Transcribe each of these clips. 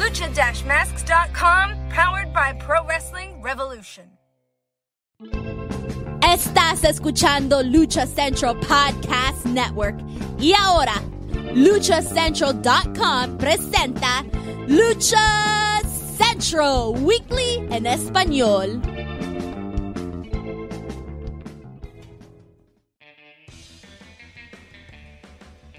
Lucha-masks.com, powered by Pro Wrestling Revolution. Estás escuchando Lucha Central Podcast Network. Y ahora, luchacentral.com presenta Lucha Central Weekly en español.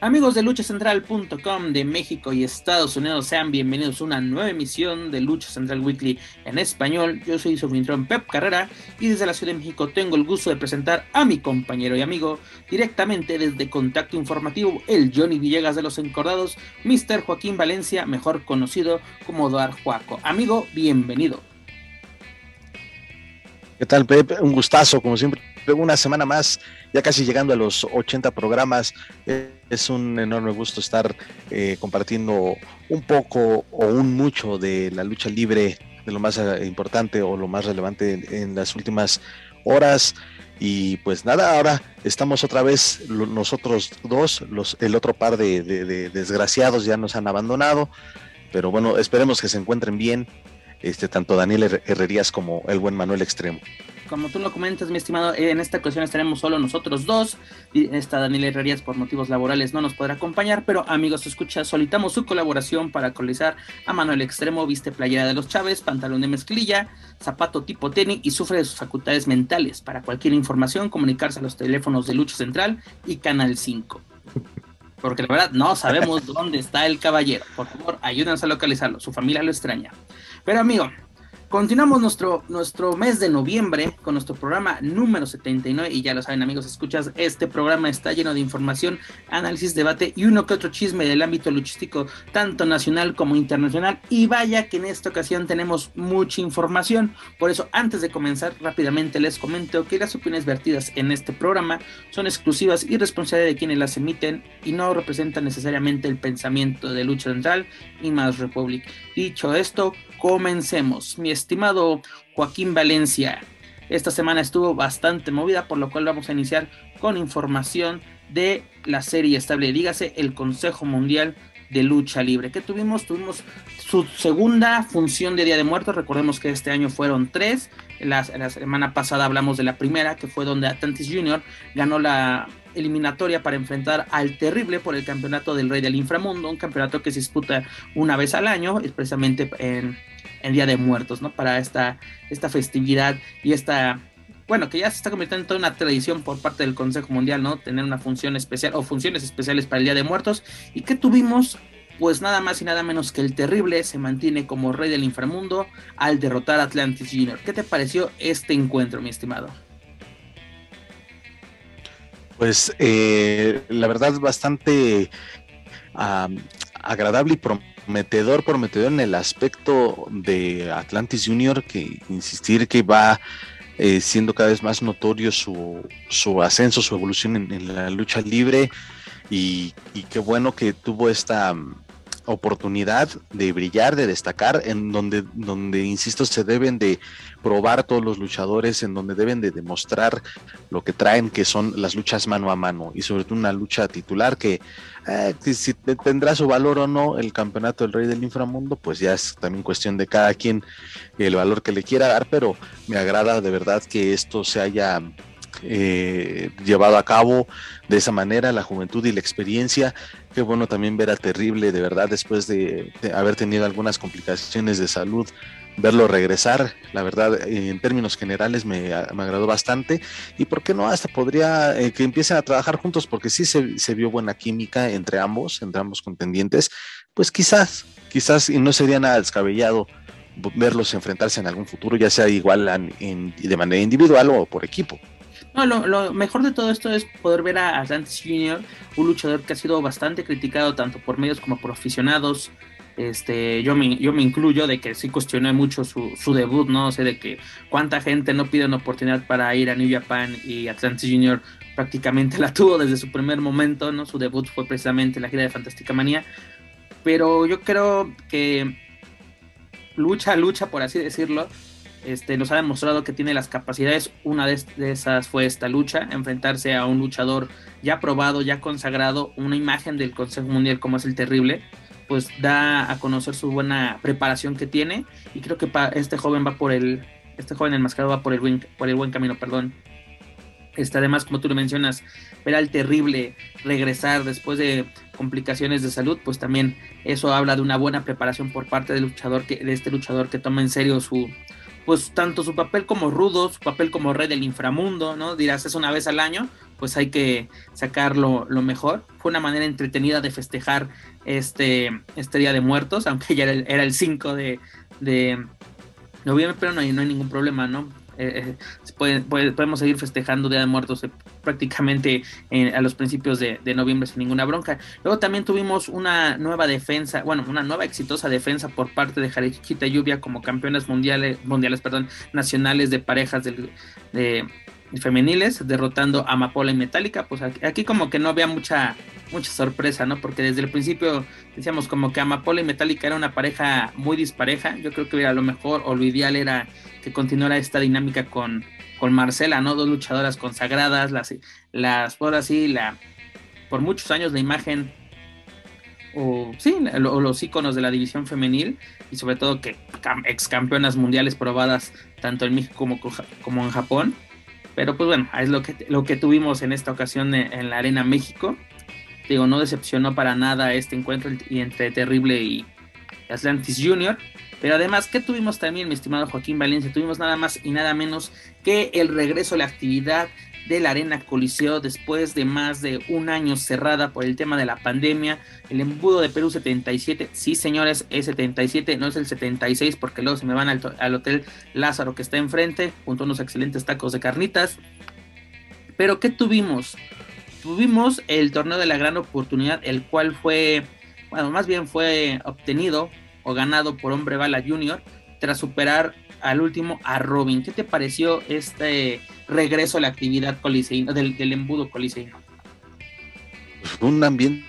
Amigos de luchacentral.com de México y Estados Unidos, sean bienvenidos a una nueva emisión de Lucha Central Weekly en español. Yo soy su anfitrión Pep Carrera y desde la Ciudad de México tengo el gusto de presentar a mi compañero y amigo directamente desde Contacto Informativo, el Johnny Villegas de los Encordados, Mr. Joaquín Valencia, mejor conocido como Doar Juaco. Amigo, bienvenido. ¿Qué tal, Pep? Un gustazo, como siempre, una semana más ya casi llegando a los 80 programas. Eh, es un enorme gusto estar eh, compartiendo un poco o un mucho de la lucha libre, de lo más eh, importante o lo más relevante en, las últimas horas. Y pues nada, ahora estamos otra vez nosotros dos, los, el otro par de, de desgraciados ya nos han abandonado, pero bueno, esperemos que se encuentren bien, este, tanto Daniel Herrerías como el buen Manuel Extremo como tú lo comentas, mi estimado, en esta ocasión estaremos solo nosotros dos. Esta Daniela Herrerías por motivos laborales no nos podrá acompañar, pero amigos, escucha, solicitamos su colaboración para actualizar a Manuel Extremo, viste playera de los Chávez, pantalón de mezclilla, zapato tipo tenis y sufre de sus facultades mentales. Para cualquier información, comunicarse a los teléfonos de Lucha Central y Canal 5 porque la verdad no sabemos dónde está el caballero. Por favor, ayúdenos a localizarlo. Su familia lo extraña. Pero amigo, Continuamos nuestro, nuestro mes de noviembre con nuestro programa número 79 y ya lo saben amigos, escuchas, este programa está lleno de información, análisis, debate y uno que otro chisme del ámbito luchístico, tanto nacional como internacional. Y vaya que en esta ocasión tenemos mucha información. Por eso, antes de comenzar, rápidamente les comento que las opiniones vertidas en este programa son exclusivas y responsabilidad de quienes las emiten y no representan necesariamente el pensamiento de Lucha Central y Más Republic. Dicho esto, comencemos. Mi estimado Joaquín Valencia, esta semana estuvo bastante movida, por lo cual vamos a iniciar con información de la serie estable, dígase el Consejo Mundial de Lucha Libre. ¿Qué tuvimos? Tuvimos su segunda función de Día de Muertos. Recordemos que este año fueron tres. La, la semana pasada hablamos de la primera, que fue donde Atlantis Jr. ganó la eliminatoria para enfrentar al Terrible por el campeonato del Rey del Inframundo, un campeonato que se disputa una vez al año, es precisamente en, el Día de Muertos, ¿no? Para esta, esta festividad y esta, bueno, que ya se está convirtiendo en toda una tradición por parte del Consejo Mundial, ¿no? Tener una función especial o funciones especiales para el Día de Muertos. ¿Y que tuvimos? Pues nada más y nada menos que el Terrible se mantiene como Rey del Inframundo al derrotar a Atlantis Jr. ¿Qué te pareció este encuentro, mi estimado? Pues eh, la verdad bastante agradable y prometedor, prometedor en el aspecto de Atlantis Junior, que insistir que va eh, siendo cada vez más notorio su, su ascenso, su evolución en, la lucha libre. Y, qué bueno que tuvo esta oportunidad de brillar, de destacar, en donde, donde, insisto, se deben de probar todos los luchadores, en donde deben de demostrar lo que traen, que son las luchas mano a mano, y sobre todo una lucha titular que, eh, si tendrá su valor o no el campeonato del Rey del Inframundo, pues ya es también cuestión de cada quien el valor que le quiera dar, pero me agrada de verdad que esto se haya eh, llevado a cabo de esa manera, la juventud y la experiencia. Qué bueno también ver a Terrible, de verdad, después de, haber tenido algunas complicaciones de salud, verlo regresar, la verdad, en términos generales me, agradó bastante. Y por qué no, hasta podría eh, que empiecen a trabajar juntos, porque sí se, se, vio buena química entre ambos, entre ambos contendientes. Pues quizás, quizás, y no sería nada descabellado verlos enfrentarse en algún futuro, ya sea igual de manera individual o por equipo. No, lo, mejor de todo esto es poder ver a Atlantis Jr., un luchador que ha sido bastante criticado tanto por medios como por aficionados, este, yo me, yo me incluyo de que sí cuestioné mucho su, su debut, ¿no? O sea, de que cuánta gente no pide una oportunidad para ir a New Japan y Atlantis Junior prácticamente la tuvo desde su primer momento, ¿no? Su debut fue precisamente la gira de Fantástica Manía, pero yo creo que lucha, lucha, por así decirlo, este, nos ha demostrado que tiene las capacidades. Una de, esas fue esta lucha, enfrentarse a un luchador ya probado, ya consagrado, una imagen del Consejo Mundial como es el terrible, pues da a conocer su buena preparación que tiene y creo que este joven va por el, este joven va por el buen, por el buen camino, perdón. Este, además, como tú lo mencionas, ver al terrible regresar después de complicaciones de salud, pues también eso habla de una buena preparación por parte del luchador que, de este luchador que toma en serio su, pues tanto su papel como rudo, su papel como rey del inframundo, ¿no? Dirás, es una vez al año, pues hay que sacarlo lo mejor. Fue una manera entretenida de festejar este, este Día de Muertos, aunque ya era el, 5 de, de, noviembre, pero no hay, no hay ningún problema, ¿no? Eh, eh, podemos seguir festejando Día de Muertos eh, prácticamente a los principios de, noviembre sin ninguna bronca. Luego también tuvimos una nueva defensa, bueno, una nueva exitosa defensa por parte de Jariquita Lluvia como campeonas mundiales, mundiales perdón, nacionales de parejas del, de, femeniles, derrotando a Amapola y Metallica, pues aquí, como que no había mucha mucha sorpresa, ¿no? Porque desde el principio decíamos como que Amapola y Metallica era una pareja muy dispareja. Yo creo que a lo mejor o lo ideal era que continuara esta dinámica con, con Marcela, ¿no? Dos luchadoras consagradas, las, las por así, la, por muchos años la imagen o sí, los íconos de la división femenil y sobre todo que ex campeonas mundiales probadas tanto en México como, como en Japón. Pero pues bueno, es lo que, lo que tuvimos en esta ocasión en, la Arena México. Digo, no decepcionó para nada este encuentro entre Terrible y Atlantis Junior. Pero además, ¿qué tuvimos también, mi estimado Joaquín Valencia? Tuvimos nada más y nada menos que el regreso a la actividad de la Arena Coliseo después de más de un año cerrada por el tema de la pandemia. El embudo de Perú 77, sí señores, es 77, no es el 76 porque luego se me van al, Hotel Lázaro que está enfrente, junto a unos excelentes tacos de carnitas. Pero ¿qué tuvimos? Tuvimos el torneo de la gran oportunidad, el cual fue, bueno, más bien fue obtenido o ganado por Hombre Bala Junior tras superar al último a Robin. ¿Qué te pareció este regreso a la actividad coliseína, del, embudo coliseíno? Un ambiente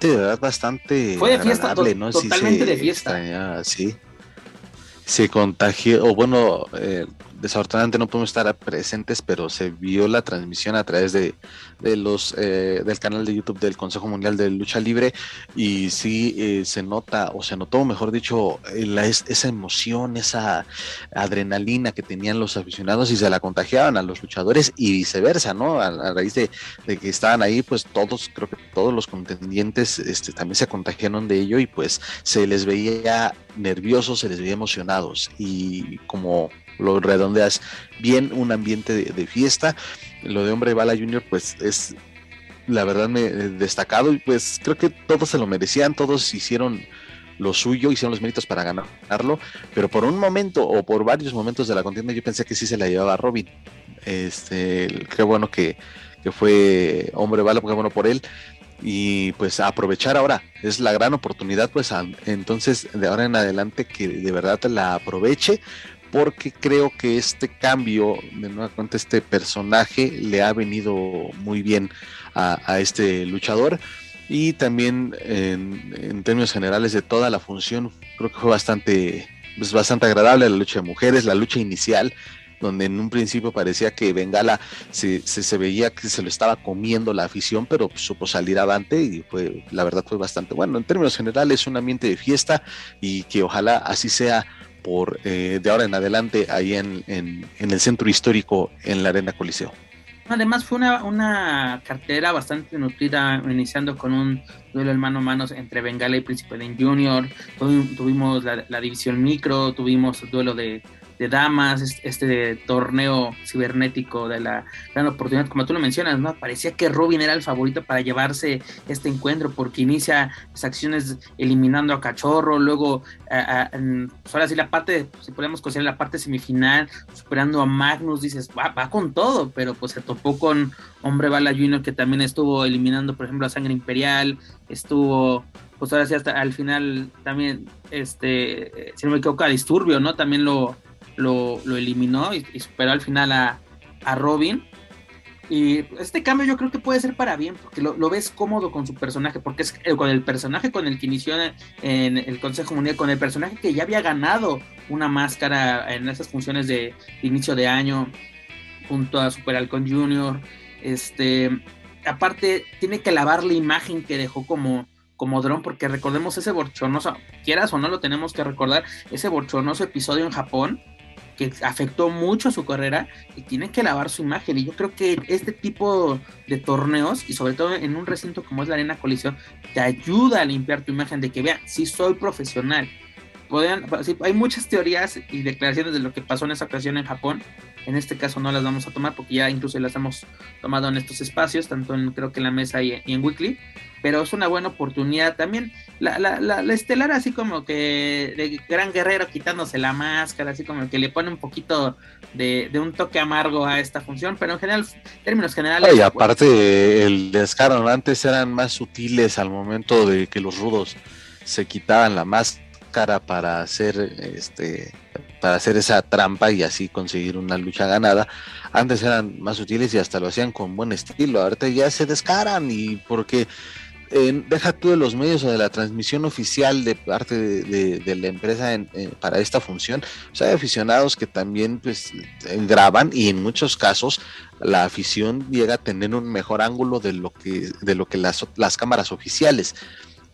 de verdad bastante fue de fiesta ¿no? totalmente de fiesta sí se contagió o bueno eh, desafortunadamente no podemos estar presentes, pero se vio la transmisión a través de, los eh, del canal de YouTube del Consejo Mundial de Lucha Libre y sí eh, se nota, o se notó, mejor dicho, esa emoción, esa adrenalina que tenían los aficionados y se la contagiaban a los luchadores y viceversa, ¿no? A, raíz de, que estaban ahí, pues todos, creo que todos los contendientes este, también se contagiaron de ello y pues se les veía nerviosos, se les veía emocionados y como lo redondeas bien, un ambiente de, fiesta. Lo de Hombre Bala Junior, pues es la verdad me destacado y pues creo que todos se lo merecían, todos hicieron lo suyo, hicieron los méritos para ganarlo, pero por un momento o por varios momentos de la contienda yo pensé que sí se la llevaba Robin. Este, qué bueno que, que fue hombre bala, qué bueno por él. Y pues aprovechar ahora, es la gran oportunidad, pues entonces de ahora en adelante que de verdad la aproveche, porque creo que este cambio, de nueva cuenta, este personaje le ha venido muy bien a, este luchador. Y también en, términos generales de toda la función, creo que fue bastante, pues bastante agradable la lucha de mujeres, la lucha inicial, donde en un principio parecía que Bengala se, se, veía que se lo estaba comiendo la afición, pero supo salir avante y fue, la verdad fue bastante bueno. En términos generales, un ambiente de fiesta y que ojalá así sea por eh, de ahora en adelante ahí en, en, el centro histórico en la Arena Coliseo. Además fue una, una cartera bastante nutrida, iniciando con un duelo en mano a mano entre Bengala y Príncipe de Junior, tuvimos la, división micro, tuvimos el duelo de, de damas, este torneo cibernético de la gran oportunidad, como tú lo mencionas, ¿no? Parecía que Robin era el favorito para llevarse este encuentro porque inicia las acciones eliminando a Cachorro, luego, pues ahora sí, la parte, si podemos considerar la parte semifinal, superando a Magnus, dices, va, va con todo, pero pues se topó con Hombre Bala Junior que también estuvo eliminando, por ejemplo, a Sangre Imperial, estuvo pues ahora sí hasta al final también, este, si no me equivoco, a Disturbio, ¿no? También lo, lo, eliminó y, superó al final a, Robin. Y este cambio yo creo que puede ser para bien, porque lo, ves cómodo con su personaje, porque es eh, con el personaje con el que inició en el Consejo Mundial, con el personaje que ya había ganado una máscara en esas funciones de, inicio de año, junto a Super Halcón Jr. Este, aparte, tiene que lavar la imagen que dejó como, como dron, porque recordemos ese borchonoso, quieras o no lo tenemos que recordar, ese borchonoso episodio en Japón, que afectó mucho su carrera y tiene que lavar su imagen. Y yo creo que este tipo de torneos, y sobre todo en un recinto como es la Arena Colisión, te ayuda a limpiar tu imagen de que vean, si soy profesional. hay muchas teorías y declaraciones de lo que pasó en esa ocasión en Japón. En este caso no las vamos a tomar porque ya incluso las hemos tomado en estos espacios, tanto en creo que en la mesa y en Weekly pero es una buena oportunidad también. La, la, la, estelar así como que de gran guerrero quitándose la máscara, así como que le pone un poquito de, un toque amargo a esta función, pero en general, términos generales... Y aparte el descaro, antes eran más sutiles al momento de que los rudos se quitaban la máscara para hacer este para hacer esa trampa y así conseguir una lucha ganada. Antes eran más sutiles y hasta lo hacían con buen estilo. Ahorita ya se descaran y porque deja tú de los medios o de la transmisión oficial de parte de, la empresa para esta función. O sea, hay aficionados que también pues, graban y en muchos casos la afición llega a tener un mejor ángulo de lo que, de lo que las, las cámaras oficiales.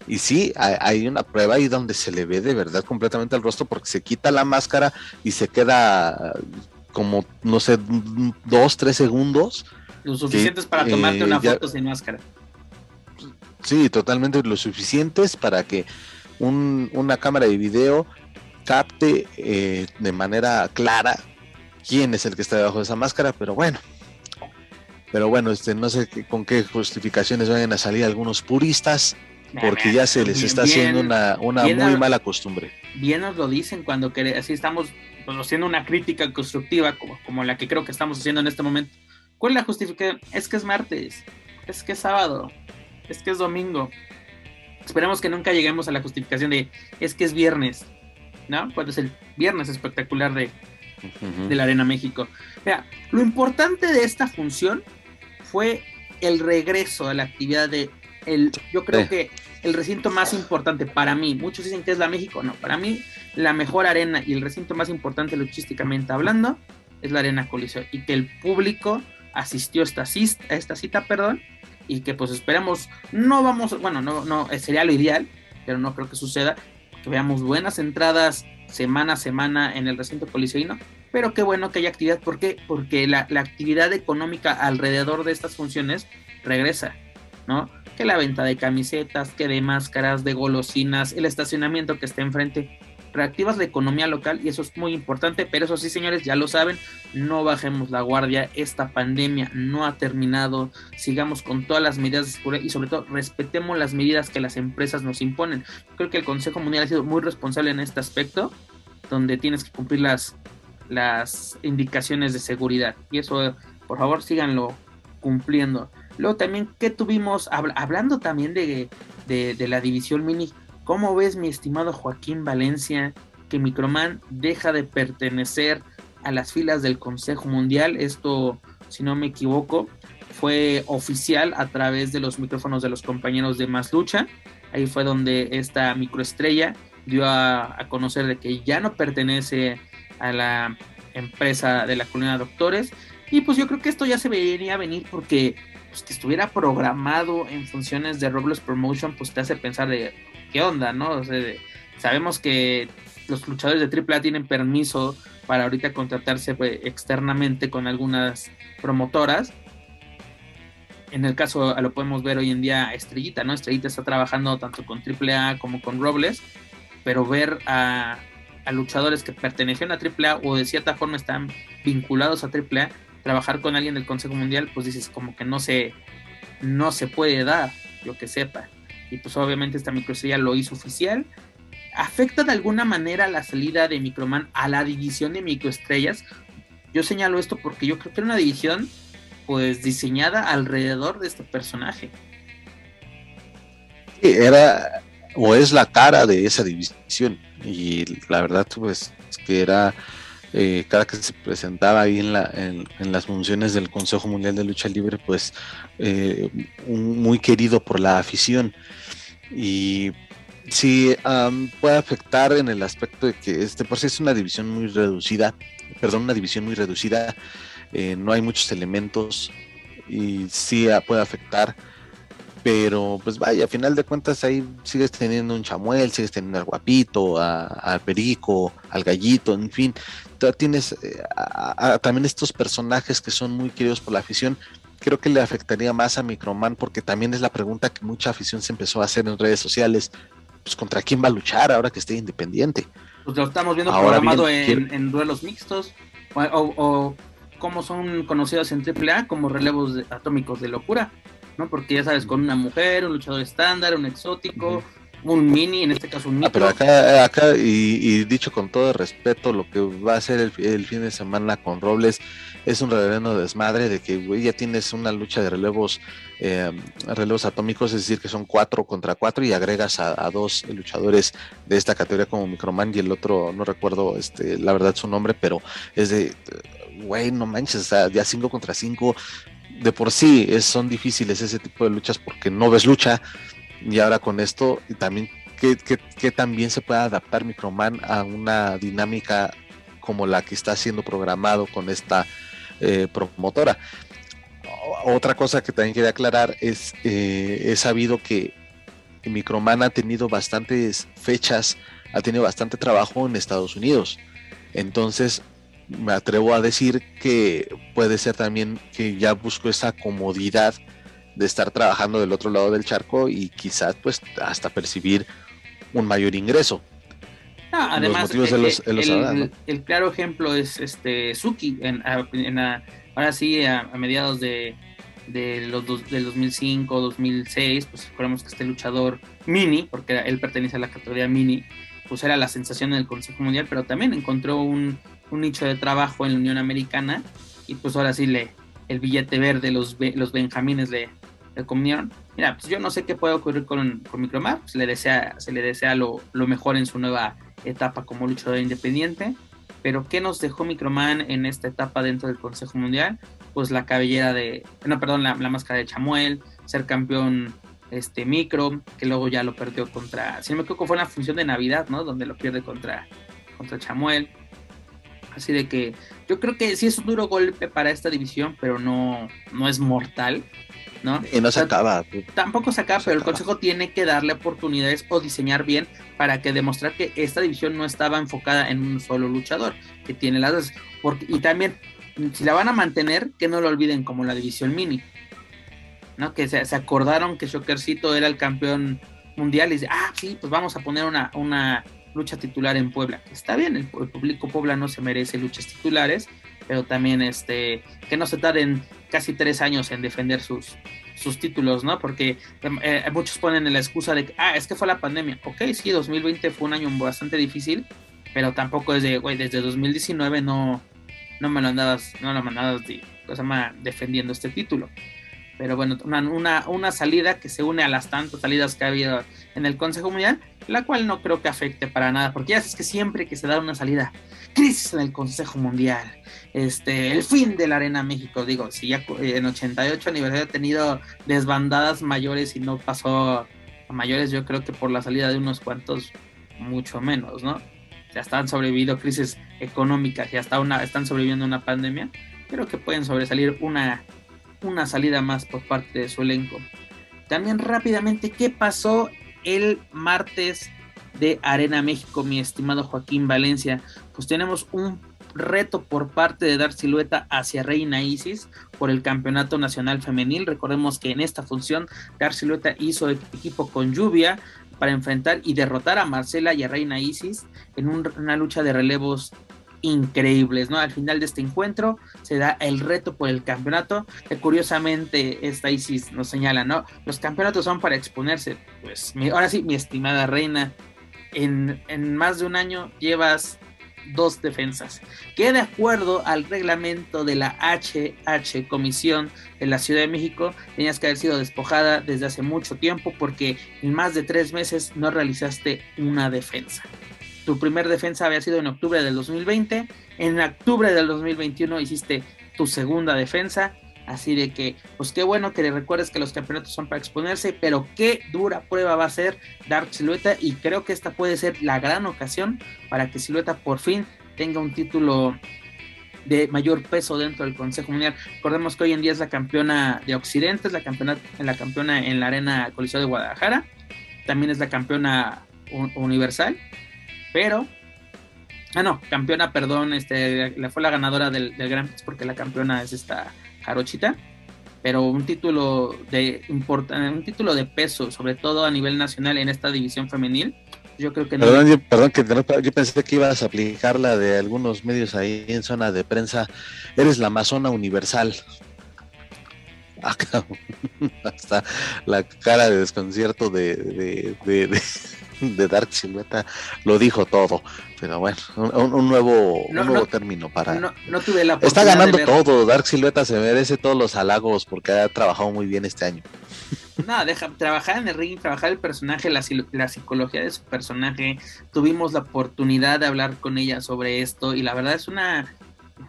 Y sí, hay una prueba ahí donde se le ve de verdad completamente el rostro porque se quita la máscara y se queda como, no sé, dos, tres segundos. Lo suficientes para tomarte eh, una foto sin máscara. Sí, totalmente lo suficientes para que una cámara de video capte eh, de manera clara quién es el que está debajo de esa máscara, pero bueno. Pero bueno, este, no sé con qué justificaciones vayan a salir algunos puristas, porque ya se les está haciendo una, muy mala costumbre. Bien nos lo dicen cuando que, así estamos pues, haciendo una crítica constructiva como, como la que creo que estamos haciendo en este momento. ¿Cuál es la justificación? Es que es martes, es que es sábado, es que es domingo. Esperemos que nunca lleguemos a la justificación de es que es viernes, ¿no? Cuando es el viernes espectacular de, de la Arena México. Mira, lo importante de esta función fue el regreso a la actividad de el, yo creo que el recinto más importante para mí, muchos dicen que es la México, no, para mí la mejor arena y el recinto más importante luchísticamente hablando es la Arena Coliseo y que el público asistió a esta, a esta cita, perdón, y que pues esperemos, no vamos, bueno, no, no, eh, sería lo ideal, pero no creo que suceda, que veamos buenas entradas semana a semana en el recinto policeíno, pero qué bueno que haya actividad, ¿por qué? Porque la, la actividad económica alrededor de estas funciones regresa, ¿no? Que la venta de camisetas, que de máscaras, de golosinas, el estacionamiento que está enfrente, reactivas la economía local y eso es muy importante, pero eso sí, señores, ya lo saben, no bajemos la guardia, esta pandemia no ha terminado, sigamos con todas las medidas de seguridad y sobre todo respetemos las medidas que las empresas nos imponen. Creo que el Consejo Mundial ha sido muy responsable en este aspecto, donde tienes que cumplir las, las indicaciones de seguridad y eso, por favor, síganlo cumpliendo. Luego también, ¿qué tuvimos? hablando también de, de la división mini, ¿Cómo ves, mi estimado Joaquín Valencia, que Microman deja de pertenecer a las filas del Consejo Mundial? Esto, si no me equivoco, fue oficial a través de los micrófonos de los compañeros de Más Lucha. Ahí fue donde esta microestrella dio a, conocer de que ya no pertenece a la empresa de la colonia de doctores. Y pues yo creo que esto ya se venía a venir porque pues, estuviera programado en funciones de Roblox Promotion, pues te hace pensar de, qué onda, ¿no? sabemos que los luchadores de AAA tienen permiso para ahorita contratarse pues, externamente con algunas promotoras. En el caso, lo podemos ver hoy en día Estrellita, ¿no? Estrellita está trabajando tanto con AAA como con Robles, pero ver a, luchadores que pertenecían a AAA o de cierta forma están vinculados a AAA, trabajar con alguien del Consejo Mundial, pues dices como que no se, no se puede dar, yo que sepa. Y pues obviamente esta microestrella lo hizo oficial. ¿Afecta de alguna manera la salida de Microman a la división de microestrellas? Yo señalo esto porque yo creo que era una división pues diseñada alrededor de este personaje. era o es la cara de esa división y la verdad pues es que era eh, cada que se presentaba ahí en, la, en, las funciones del Consejo Mundial de Lucha Libre pues eh, muy querido por la afición y sí puede afectar en el aspecto de que este por sí es una división muy reducida perdón una división muy reducida eh, no hay muchos elementos y sí puede afectar pero pues vaya, a final de cuentas ahí sigues teniendo un chamuel, sigues teniendo al guapito, al perico, al gallito, en fin, tienes eh, también estos personajes que son muy queridos por la afición. Creo que le afectaría más a Microman porque también es la pregunta que mucha afición se empezó a hacer en redes sociales. Pues contra quién va a luchar ahora que esté independiente. Pues lo estamos viendo programado en, duelos mixtos o, como son conocidos en AAA como relevos atómicos de locura. ¿no? Porque ya sabes, con una mujer, un luchador estándar, un exótico, un mini, en este caso un micro. Ah, pero acá, acá y, dicho con todo respeto, lo que va a ser el, fin de semana con Robles es un reverendo desmadre de que ya tienes una lucha de relevos eh, relevos atómicos, es decir, que son cuatro contra cuatro y agregas a, dos luchadores de esta categoría como Microman y el otro, no recuerdo este, la verdad su nombre, pero es de, güey, no manches, ya cinco contra cinco, de por sí es, son difíciles ese tipo de luchas porque no ves lucha y ahora con esto y también que, también se puede adaptar Microman a una dinámica como la que está siendo programado con esta eh, promotora. Otra cosa que también quería aclarar es, eh, he sabido que Microman ha tenido bastantes fechas, ha tenido bastante trabajo en Estados Unidos. Entonces, me atrevo a decir que puede ser también que ya busco esa comodidad de estar trabajando del otro lado del charco y quizás pues hasta percibir un mayor ingreso. además, el, claro ejemplo es este Suki, en, ahora sí, a, mediados de, de los del 2005, 2006, pues esperamos que este luchador mini, porque él pertenece a la categoría mini, pues era la sensación en el Consejo Mundial, pero también encontró un, un nicho de trabajo en la Unión Americana y pues ahora sí le el billete verde, los, los benjamines le, le comieron. Mira, pues yo no sé qué puede ocurrir con, con Micromar, se le desea, se le desea lo, lo, mejor en su nueva etapa como luchador independiente, pero ¿qué nos dejó Microman en esta etapa dentro del Consejo Mundial? Pues la cabellera de, no, perdón, la, la máscara de Chamuel, ser campeón este micro, que luego ya lo perdió contra, si no me equivoco fue una función de Navidad, ¿no? Donde lo pierde contra, contra Chamuel. Así de que yo creo que sí es un duro golpe para esta división, pero no, no es mortal. ¿no? Y no se acaba. Tampoco se acaba, pero el consejo tiene que darle oportunidades o diseñar bien para que demostrar que esta división no estaba enfocada en un solo luchador, que tiene las dos. Porque, y también, si la van a mantener, que no lo olviden como la división mini. ¿no? Que se, se acordaron que Shokercito era el campeón mundial y dice, ah, sí, pues vamos a poner una, una lucha titular en Puebla. Está bien, el, público Puebla no se merece luchas titulares, pero también este, que no se tarden casi tres años en defender sus, sus títulos, ¿no? Porque eh, muchos ponen la excusa de que, ah, es que fue la pandemia. Ok, sí, 2020 fue un año bastante difícil, pero tampoco es de, güey, desde 2019 no, no me lo andabas, no lo mandabas de, defendiendo este título. Pero bueno, una, una, una salida que se une a las tantas salidas que ha habido en el Consejo Mundial, la cual no creo que afecte para nada, porque ya es que siempre que se da una salida, crisis en el Consejo Mundial, este, el fin de la Arena México, digo, si ya en 88 aniversario ha tenido desbandadas mayores y no pasó a mayores, yo creo que por la salida de unos cuantos, mucho menos, ¿no? Ya están sobreviviendo crisis económicas y hasta una, están sobreviviendo una pandemia, creo que pueden sobresalir una, una salida más por parte de su elenco. También rápidamente, ¿qué pasó el martes de Arena México, mi estimado Joaquín Valencia. Pues tenemos un reto por parte de Dar Silueta hacia Reina Isis por el Campeonato Nacional Femenil. Recordemos que en esta función Dar Silueta hizo equipo con Lluvia para enfrentar y derrotar a Marcela y a Reina Isis en una lucha de relevos increíbles, ¿no? Al final de este encuentro se da el reto por el campeonato, que curiosamente esta Isis nos señala, ¿no? Los campeonatos son para exponerse. Pues ahora sí, mi estimada reina, en, en más de un año llevas dos defensas, que de acuerdo al reglamento de la HH Comisión de la Ciudad de México, tenías que haber sido despojada desde hace mucho tiempo porque en más de tres meses no realizaste una defensa. Tu primer defensa había sido en octubre del 2020, en octubre del 2021 hiciste tu segunda defensa, Así de que, pues qué bueno que le recuerdes que los campeonatos son para exponerse, pero qué dura prueba va a ser Dark Silueta y creo que esta puede ser la gran ocasión para que Silueta por fin tenga un título de mayor peso dentro del Consejo Mundial. Recordemos que hoy en día es la campeona de Occidente, es la campeona, la campeona en la Arena Coliseo de Guadalajara, también es la campeona universal, pero Ah, no, campeona, perdón, este, le fue la ganadora del, del Grand Prix porque la campeona es esta Jarochita, pero un título de un título de peso, sobre todo a nivel nacional en esta división femenil. Yo creo que no. Perdón, yo, perdón que yo pensé que ibas a aplicar la de algunos medios ahí en zona de prensa. Eres la Amazona Universal. Acá hasta la cara de desconcierto de, de, de Dark Silueta lo dijo todo. Pero bueno, un, nuevo, nuevo término para. No, tuve la Está ganando todo. Dark Silueta se merece todos los halagos porque ha trabajado muy bien este año. No, deja trabajar en el ring, trabajar el personaje, la, la, psicología de su personaje. Tuvimos la oportunidad de hablar con ella sobre esto y la verdad es una,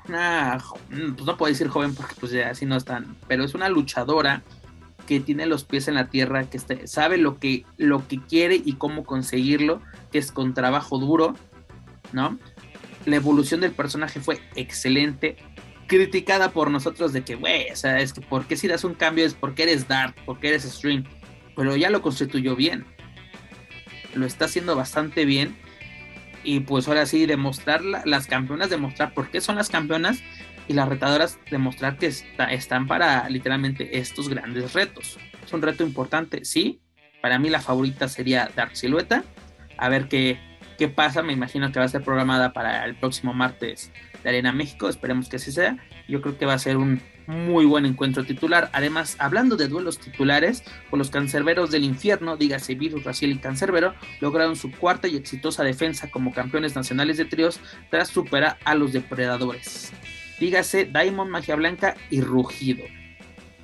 una pues no puedo decir joven porque pues ya así no están, pero es una luchadora que tiene los pies en la tierra, que este, sabe lo que, lo que quiere y cómo conseguirlo, que es con trabajo duro, ¿no? La evolución del personaje fue excelente, criticada por nosotros de que, güey, o sea, es que ¿por qué si das un cambio es porque eres dark, porque eres stream? Pero ya lo constituyó bien. Lo está haciendo bastante bien. Y pues ahora sí, demostrar las campeonas, demostrar por qué son las campeonas y las retadoras demostrar que están para literalmente estos grandes retos. Es un reto importante, sí. Para mí la favorita sería Dark Silueta. A ver qué, qué pasa. Me imagino que va a ser programada para el próximo martes de Arena México. Esperemos que así sea. Yo creo que va a ser un muy buen encuentro titular. Además, hablando de duelos titulares, con los cancerberos del infierno, dígase Virus, Raciel y Cancerbero, lograron su cuarta y exitosa defensa como campeones nacionales de tríos tras superar a los depredadores dígase Diamond, Magia Blanca y Rugido.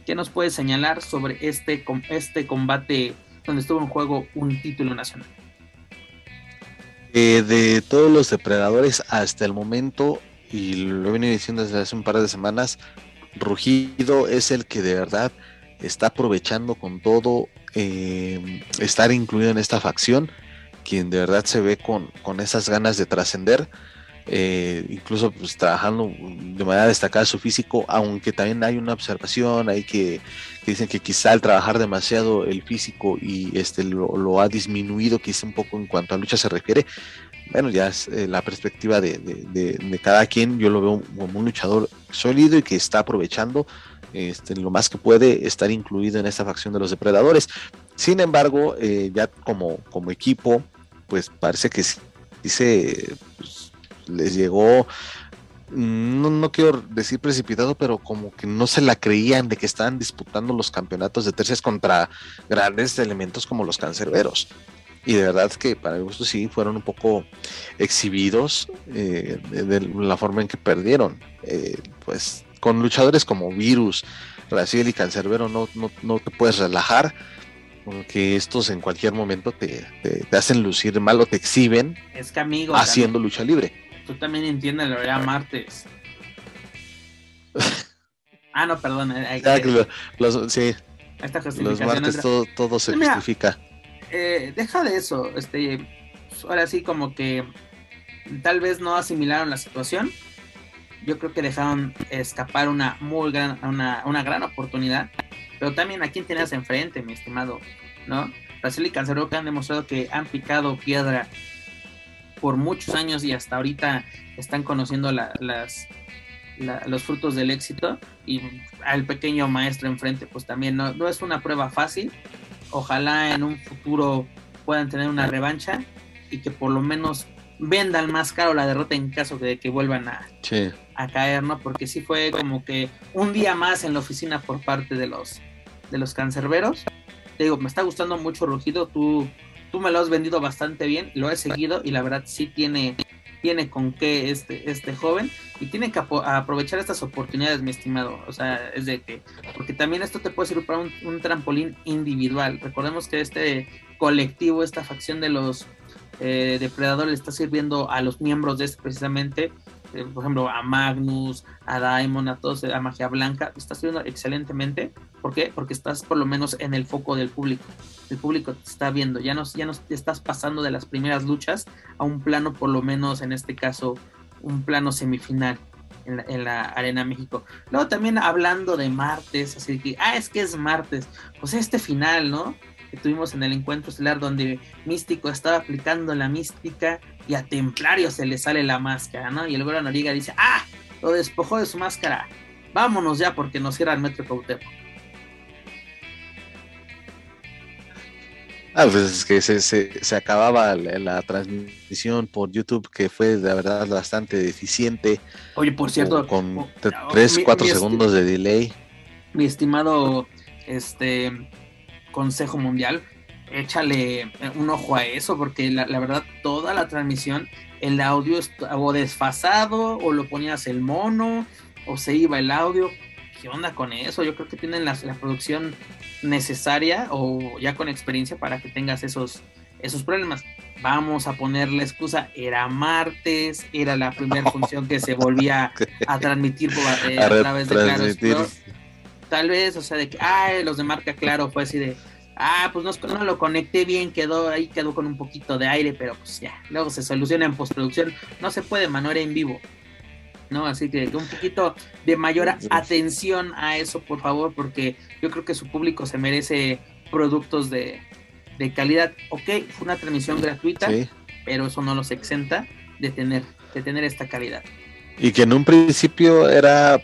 ¿Qué nos puede señalar sobre este, este combate donde estuvo en juego un título nacional? Eh, de todos los depredadores hasta el momento, y lo he venido diciendo desde hace un par de semanas, Rugido es el que de verdad está aprovechando con todo eh, estar incluido en esta facción, quien de verdad se ve con, con esas ganas de trascender eh, incluso pues, trabajando de manera destacada su físico, aunque también hay una observación hay que, dicen que quizá al trabajar demasiado el físico y este lo, ha disminuido quizá un poco en cuanto a lucha se refiere. Bueno, ya es eh, la perspectiva de, cada quien, yo lo veo como un luchador sólido y que está aprovechando este, lo más que puede estar incluido en esta facción de los depredadores. Sin embargo, eh, ya como, equipo, pues parece que dice pues, les llegó, no, no, quiero decir precipitado, pero como que no se la creían de que estaban disputando los campeonatos de tercias contra grandes elementos como los cancerberos. Y de verdad que para mi gusto sí fueron un poco exhibidos eh, de, la forma en que perdieron. Eh, pues con luchadores como Virus, Raciel y Cancerbero no, no, no te puedes relajar porque estos en cualquier momento te, te, hacen lucir mal o te exhiben es que amigo, haciendo lucha libre tú también entiendes lo era martes. ah, no, perdón. Hay los, sí. los martes todo, se justifica. Eh, deja de eso. Este, ahora sí, como que tal vez no asimilaron la situación. Yo creo que dejaron escapar una muy gran, una, una gran oportunidad. Pero también a quién tenías enfrente, mi estimado, ¿no? Brasil y Cancero que han demostrado que han picado piedra por muchos años y hasta ahorita están conociendo las, los frutos del éxito y al pequeño maestro enfrente pues también no, no, es una prueba fácil. Ojalá en un futuro puedan tener una revancha y que por lo menos vendan más caro la derrota en caso de que vuelvan a, a caer, ¿no? Porque sí fue como que un día más en la oficina por parte de los, de los cancerberos. Te digo, me está gustando mucho Rugido, tú, tú me lo has vendido bastante bien, lo he seguido y la verdad sí tiene, tiene con qué este, este joven y tiene que aprovechar estas oportunidades, mi estimado. O sea, es de que, porque también esto te puede servir para un, trampolín individual. Recordemos que este colectivo, esta facción de los eh, depredador le está sirviendo a los miembros de este precisamente, eh, por ejemplo, a Magnus, a Daimon, a todos, a Magia Blanca, está sirviendo excelentemente. ¿Por qué? Porque estás por lo menos en el foco del público. El público te está viendo, ya no, ya estás pasando de las primeras luchas a un plano, por lo menos en este caso, un plano semifinal. En la, en la, Arena México. Luego también hablando de martes, así que, ah, es que es martes, pues este final, ¿no? Que tuvimos en el encuentro estelar donde Místico estaba aplicando la mística y a Templario se le sale la máscara, ¿no? Y el Güero Noriga dice, ah, lo despojó de su máscara, vámonos ya porque nos cierra el Metro Cautemo. Ah, pues es que se, se, acababa la, transmisión por YouTube, que fue de verdad bastante deficiente. Oye, por cierto, con 3, 4 segundos de delay. Mi estimado este Consejo Mundial, échale un ojo a eso, porque la, verdad, toda la transmisión, el audio estaba desfasado, o lo ponías el mono, o se iba el audio. ¿Qué onda con eso? Yo creo que tienen la, producción necesaria o ya con experiencia para que tengas esos, esos problemas. Vamos a poner la excusa, era martes, era la primera función que se volvía a transmitir eh, a, través de Claro tal vez, o sea, de que, ay, los de marca claro fue así de, ah, pues no, no, lo conecté bien, quedó ahí, quedó con un poquito de aire, pero pues ya, luego se soluciona en postproducción, no se puede, mano, en vivo, ¿no? Así que un poquito de mayor atención a eso, por favor, porque yo creo que su público se merece productos de, de calidad. Ok, fue una transmisión gratuita, pero eso no los exenta de tener, de tener esta calidad. Y que en un principio era eh,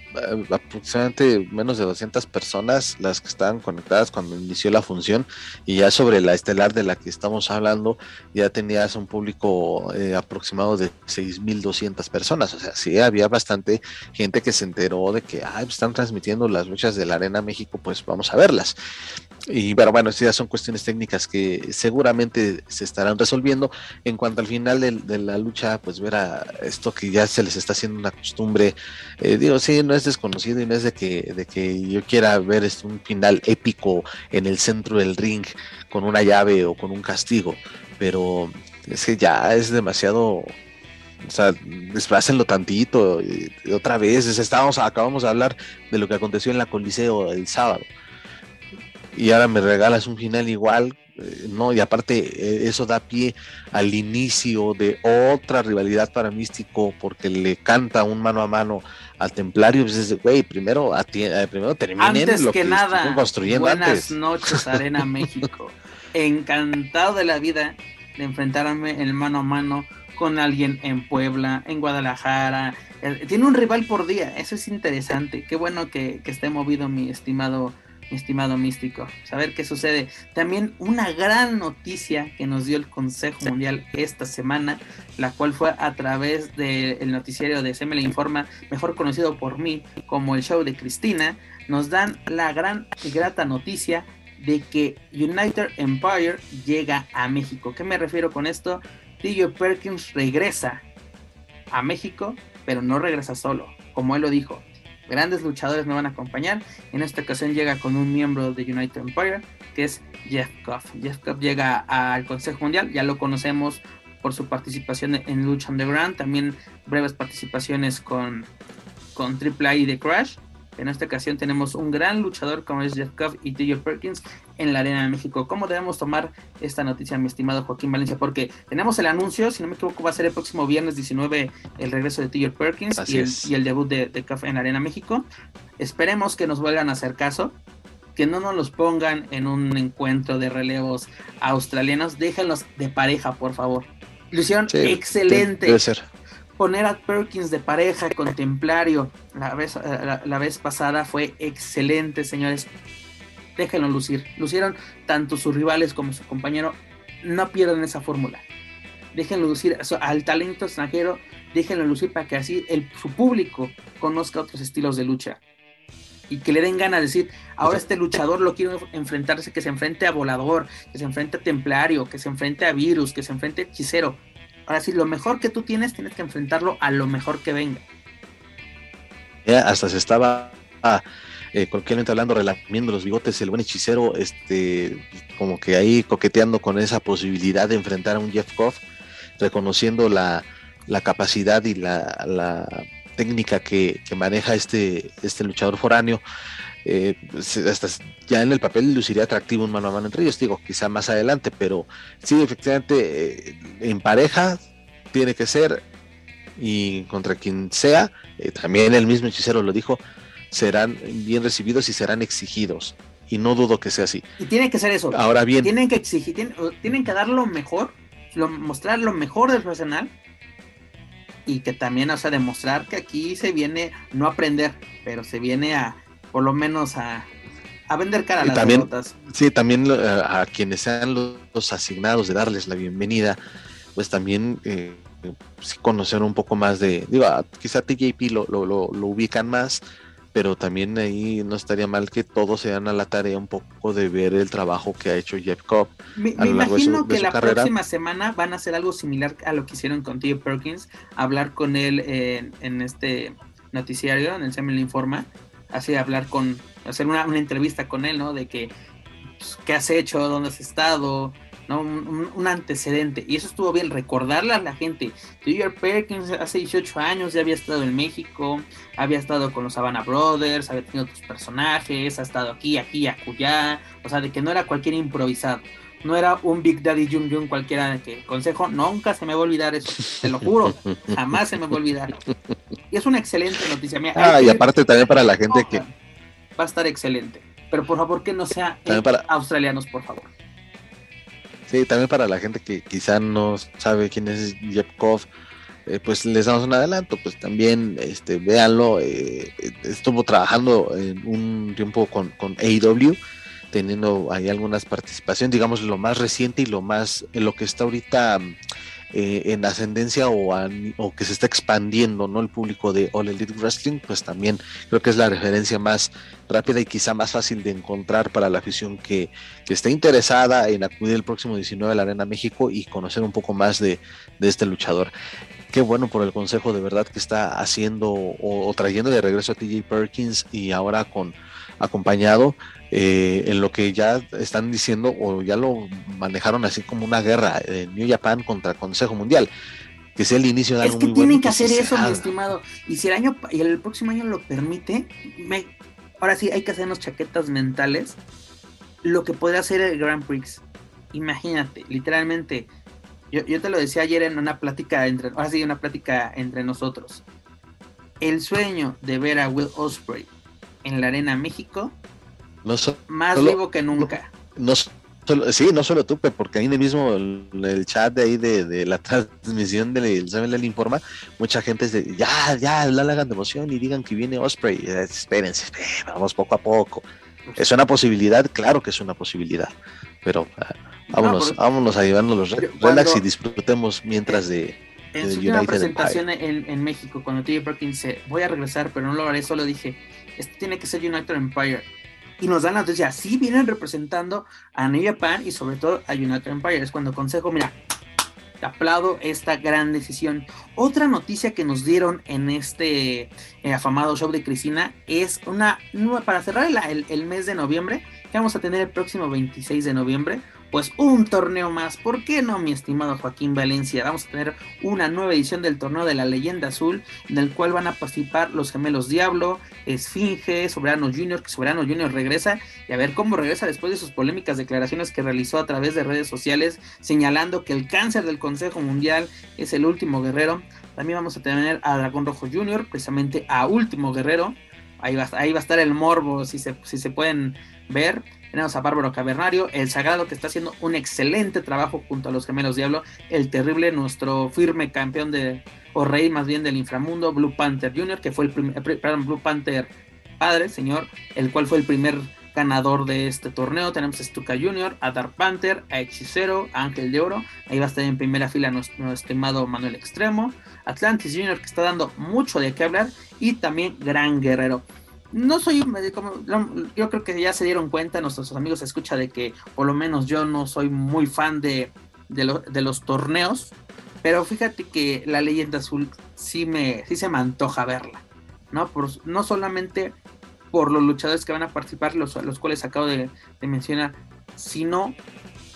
aproximadamente menos de 200 personas las que estaban conectadas cuando inició la función y ya sobre la estelar de la que estamos hablando ya tenías un público eh, aproximado de 6.200 personas. O sea, sí había bastante gente que se enteró de que ah, están transmitiendo las luchas de la Arena México, pues vamos a verlas. Y pero bueno, estas son cuestiones técnicas que seguramente se estarán resolviendo. En cuanto al final de, la lucha, pues ver a esto que ya se les está haciendo una costumbre. Eh, digo, sí, no es desconocido y no es de que, de que yo quiera ver este, un final épico en el centro del ring con una llave o con un castigo, pero es que ya es demasiado o sea, desfrácenlo tantito. Y, otra vez, estábamos, acabamos de hablar de lo que aconteció en la Coliseo el sábado y ahora me regalas un final igual, eh, ¿no? Y aparte eh, eso da pie al inicio de otra rivalidad para Místico porque le canta un mano a mano al Templario, pues güey, primero, eh, primero terminen antes lo que, nada, construyendo buenas noches Arena México. Encantado de la vida de enfrentarme en mano a mano con alguien en Puebla, en Guadalajara. Tiene un rival por día, eso es interesante. Qué bueno que, que esté movido mi estimado estimado místico. Saber qué sucede. También una gran noticia que nos dio el Consejo Mundial esta semana, la cual fue a través del noticiario de Se me informa, mejor conocido por mí como el show de Cristina, nos dan la gran y grata noticia de que United Empire llega a México. ¿Qué me refiero con esto? TJ Perkins regresa a México, pero no regresa solo, como él lo dijo grandes luchadores me van a acompañar. En esta ocasión llega con un miembro de United Empire, que es Jeff Koff. Jeff Koff llega al Consejo Mundial, ya lo conocemos por su participación en Lucha Underground, también breves participaciones con, con AAA The Crash. En esta ocasión tenemos un gran luchador como es Jeff Cobb y TJ Perkins en la Arena de México. ¿Cómo debemos tomar esta noticia, mi estimado Joaquín Valencia? Porque tenemos el anuncio, si no me equivoco, va a ser el próximo viernes 19 el regreso de TJ Perkins y el, debut de, de en la Arena México. Esperemos que nos vuelvan a hacer caso que no nos los pongan en un encuentro de relevos australianos, déjenlos de pareja, por favor. Lo hicieron excelente. Debe ser poner a Perkins de pareja con Templario la vez, eh, la, vez pasada fue excelente, señores. Déjenlo lucir. Lucieron tanto sus rivales como su compañero. no pierdan esa fórmula. Déjenlo lucir al talento extranjero, déjenlo lucir para que así el, su público conozca otros estilos de lucha. Y que le den ganas de decir, ahora este luchador lo quiero enfrentarse, que se enfrente a Volador, que se enfrente a Templario, que se enfrente a Virus, que se enfrente a Hechicero. Ahora sí, lo mejor que tú tienes, tienes que enfrentarlo a lo mejor que venga. hasta se estaba ah, eh, hablando, relamiendo los bigotes, el buen hechicero, este, como que ahí coqueteando con esa posibilidad de enfrentar a un Jeff Koff, reconociendo la, capacidad y la, técnica que, maneja este, este luchador foráneo. Eh, hasta ya en el papel luciría atractivo un mano a mano entre ellos, digo, quizá más adelante, pero sí, efectivamente, eh, en pareja tiene que ser y contra quien sea, eh, también el mismo hechicero lo dijo, serán bien recibidos y serán exigidos. Y no dudo que sea así. Y tiene que ser eso. Ahora bien. Tienen que exigir, tienen, que dar lo mejor, mostrar lo mejor del profesional. Y que también, o sea, demostrar que aquí se viene, no a aprender, pero se viene a, por lo menos a, vender cara a las también, Sí, también eh, a, quienes sean los, asignados de darles la bienvenida, pues también eh, conocer un poco más de, digo, quizá TJP lo, lo, lo, lo ubican más, pero también ahí no estaría mal que todos se dan a la tarea un poco de ver el trabajo que ha hecho Jeff Cobb. Me, imagino que la próxima semana van a hacer algo similar a lo que hicieron con T. Perkins, hablar con él en, este noticiario, en el Semel Informa, así hablar con, hacer una, entrevista con él, ¿no? De que, pues, qué has hecho, dónde has estado, ¿no? Un, antecedente. Y eso estuvo bien, recordarle a la gente. T.J. Perkins hace 18 años ya había estado en México, había estado con los Savannah Brothers, había tenido otros personajes, ha estado aquí, aquí, acullá. O sea, de que no era cualquier improvisado. No era un Big Daddy Jum Jum cualquiera de que consejo, nunca se me va a olvidar eso, te lo juro, jamás se me va a olvidar. Y es una excelente noticia. ah, y aparte también para la gente que... Va a estar excelente. Pero por favor que no sea australianos, por favor. Sí, también para la gente que quizá no sabe quién es Jeff Koff, eh, pues les damos un adelanto, pues también este, véanlo, eh, estuvo trabajando en un tiempo con, con AEW, teniendo ahí algunas participaciones, digamos lo más reciente y lo más, lo que está ahorita eh, en ascendencia o, que se está expandiendo no el público de All Elite Wrestling, pues también creo que es la referencia más rápida y quizá más fácil de encontrar para la afición que, que esté interesada en acudir el próximo 19 a la Arena México y conocer un poco más de, de este luchador. Qué bueno por el consejo de verdad que está haciendo o, o, trayendo de regreso a TJ Perkins y ahora con acompañado eh, en lo que ya están diciendo o ya lo manejaron así como una guerra en New Japan contra Consejo Mundial que sea el inicio de algo es que tienen que hacer eso mi estimado. Y si el año y el próximo año lo permite me, ahora sí hay que hacernos chaquetas mentales lo que puede hacer el Grand Prix. Imagínate literalmente yo, yo te lo decía ayer en una plática entre ahora sí una plática entre nosotros. El sueño de ver a Will Osprey en la Arena México más vivo que nunca. No, solo, sí, no solo tú, porque ahí en el mismo el, chat de ahí de, la transmisión del del Informa, mucha gente es de ya, ya, la hagan de emoción y digan que viene Osprey. Eh, espérense, vamos poco a poco. ¿Es una posibilidad? Claro que es una posibilidad. Pero ah, vámonos, vámonos a llevarnos los relax y disfrutemos mientras de, en su última presentación en, en, México, cuando T.J. Perkins dice, voy a regresar, pero no lo haré, solo dije, este tiene que ser United Empire y nos dan la noticia, sí vienen representando a New Japan y sobre todo a United Empire. Es cuando consejo, mira, te aplaudo esta gran decisión. Otra noticia que nos dieron en este eh, afamado show de Cristina es una, para cerrar el, el mes de noviembre, que vamos a tener el próximo 26 de noviembre, pues un torneo más. ¿Por qué no, mi estimado Joaquín Valencia? Vamos a tener una nueva edición del torneo de la leyenda azul, en el cual van a participar los gemelos Diablo, Esfinge, Soberano Junior, que Soberano Junior regresa, y a ver cómo regresa después de sus polémicas declaraciones que realizó a través de redes sociales, señalando que el cáncer del Consejo Mundial es el último guerrero. También vamos a tener a Dragón Rojo Junior, precisamente a Último Guerrero. Ahí va, ahí va a estar el morbo, si se, si se pueden ver. Tenemos a Bárbaro Cavernario, el Sagrado que está haciendo un excelente trabajo junto a los gemelos Diablo, el terrible, nuestro firme campeón de, o rey más bien del inframundo, Blue Panther Jr., que fue el primer, perdón, Blue Panther padre, señor, el cual fue el primer ganador de este torneo. Tenemos a Stuka Junior, a Dark Panther, a Hechicero, a Ángel de Oro. Ahí va a estar en primera fila nuestro, estimado Manuel Extremo. Atlantis Junior que está dando mucho de qué hablar. Y también Gran Guerrero. No soy, como, yo creo que ya se dieron cuenta, nuestros amigos escucha de que por lo menos yo no soy muy fan de, de, los torneos. Pero fíjate que la leyenda azul sí, me, sí se me antoja verla. ¿no? Por, no solamente por los luchadores que van a participar, los, los cuales acabo de, mencionar, sino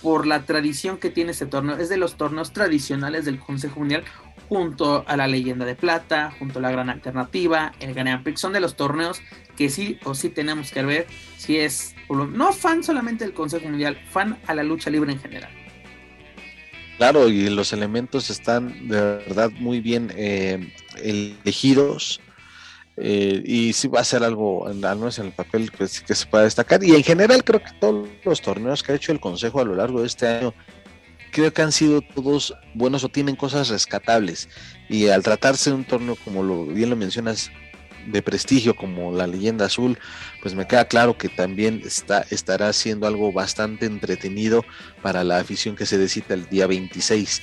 por la tradición que tiene este torneo. Es de los torneos tradicionales del Consejo Mundial, junto a la Leyenda de Plata, junto a la Gran Alternativa, el Gran Prix. Son de los torneos que sí o sí tenemos que ver si es, no fan solamente del Consejo Mundial, fan a la lucha libre en general. Claro, y los elementos están de verdad muy bien eh, elegidos eh, y sí va a ser algo, al menos en el papel, que, que se pueda destacar. Y en general creo que todos los torneos que ha hecho el Consejo a lo largo de este año, creo que han sido todos buenos o tienen cosas rescatables. Y al tratarse de un torneo, como lo, bien lo mencionas, de prestigio como la leyenda azul, pues me queda claro que también está, estará siendo algo bastante entretenido para la afición que se decita el día 26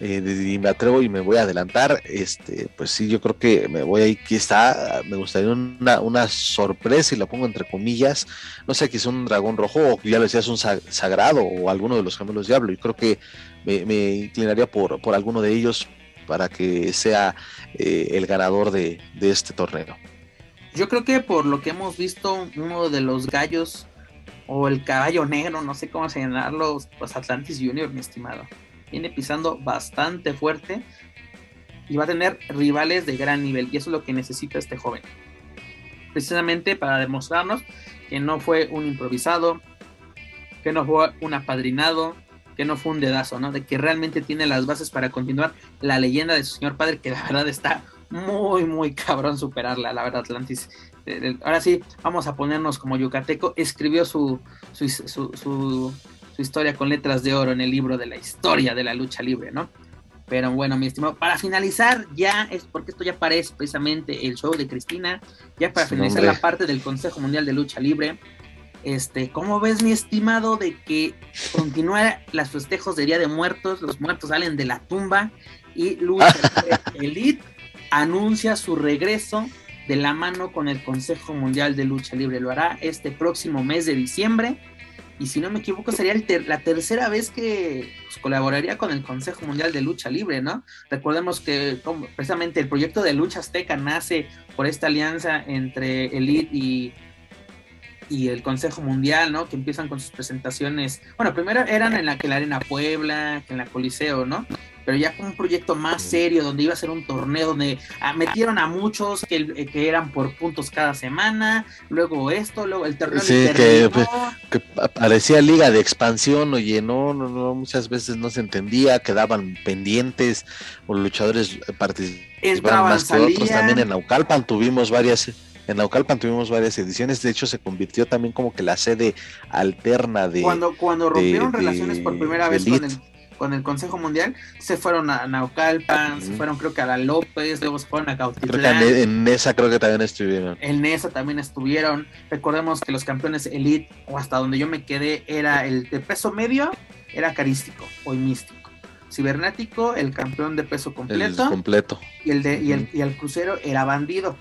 eh, y me atrevo y me voy a adelantar, este, pues sí, yo creo que me voy ahí, está, me gustaría una, una sorpresa y la pongo entre comillas, no sé, quizá un dragón rojo o ya lo decías, un sagrado o alguno de los gemelos diablo, y creo que me, inclinaría por, por alguno de ellos para que sea eh, el ganador de, de este torneo. Yo creo que por lo que hemos visto, uno de los gallos o el caballo negro, no sé cómo señalarlo, pues Atlantis Junior, mi estimado viene pisando bastante fuerte y va a tener rivales de gran nivel y eso es lo que necesita este joven. Precisamente para demostrarnos que no fue un improvisado, que no fue un apadrinado, que no fue un dedazo, ¿no? De que realmente tiene las bases para continuar la leyenda de su señor padre, que la verdad está muy, muy cabrón superarla, la verdad, Atlantis. Ahora sí, vamos a ponernos como yucateco. Escribió su, su, su su historia con letras de oro en el libro de la historia de la lucha libre, ¿no? Pero bueno, mi estimado, para finalizar, ya es porque esto ya parece precisamente el show de Cristina, ya para finalizar la parte del Consejo Mundial de Lucha Libre, este, ¿cómo ves, mi estimado, de que continúa las festejos de Día de Muertos, los muertos salen de la tumba y Lucha Elite anuncia su regreso de la mano con el Consejo Mundial de Lucha Libre? Lo hará este próximo mes de diciembre y si no me equivoco sería la tercera vez que pues, colaboraría con el Consejo Mundial de Lucha Libre, ¿no? Recordemos que precisamente el proyecto de Lucha Azteca nace por esta alianza entre Elite y, y el Consejo Mundial, ¿no? Que empiezan con sus presentaciones, bueno, primero eran en la que la Arena Puebla, en la Coliseo, ¿no? Pero ya con un proyecto más serio, donde iba a ser un torneo donde ah, metieron a muchos que, que, eran por puntos cada semana, luego esto, luego el torneo. Sí, que, que, parecía liga de expansión, oye, no, no, no, muchas veces no se entendía, quedaban pendientes, o luchadores participaban más que otros. También en Naucalpan tuvimos varias en Naucalpan tuvimos varias ediciones, de hecho se convirtió también como que la sede alterna de... Cuando, cuando rompieron relaciones por primera vez con el, con el Consejo Mundial, se fueron a Naucalpan, se fueron creo que a la López, luego se fueron a Cautitlán. en Nesa creo que también estuvieron. En Nesa también estuvieron. Recordemos que los campeones Elite, o hasta donde yo me quedé, era el de peso medio, era carístico o místico. Cibernético, el campeón de peso completo. El completo. Y el, de, y el, y el crucero era bandido,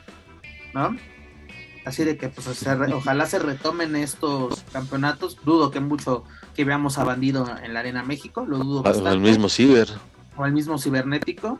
¿no? Así de que pues ojalá se retomen estos campeonatos. Dudo que mucho que veamos a Bandido en la Arena México, lo dudo. O al mismo Ciber. O al mismo Cibernético.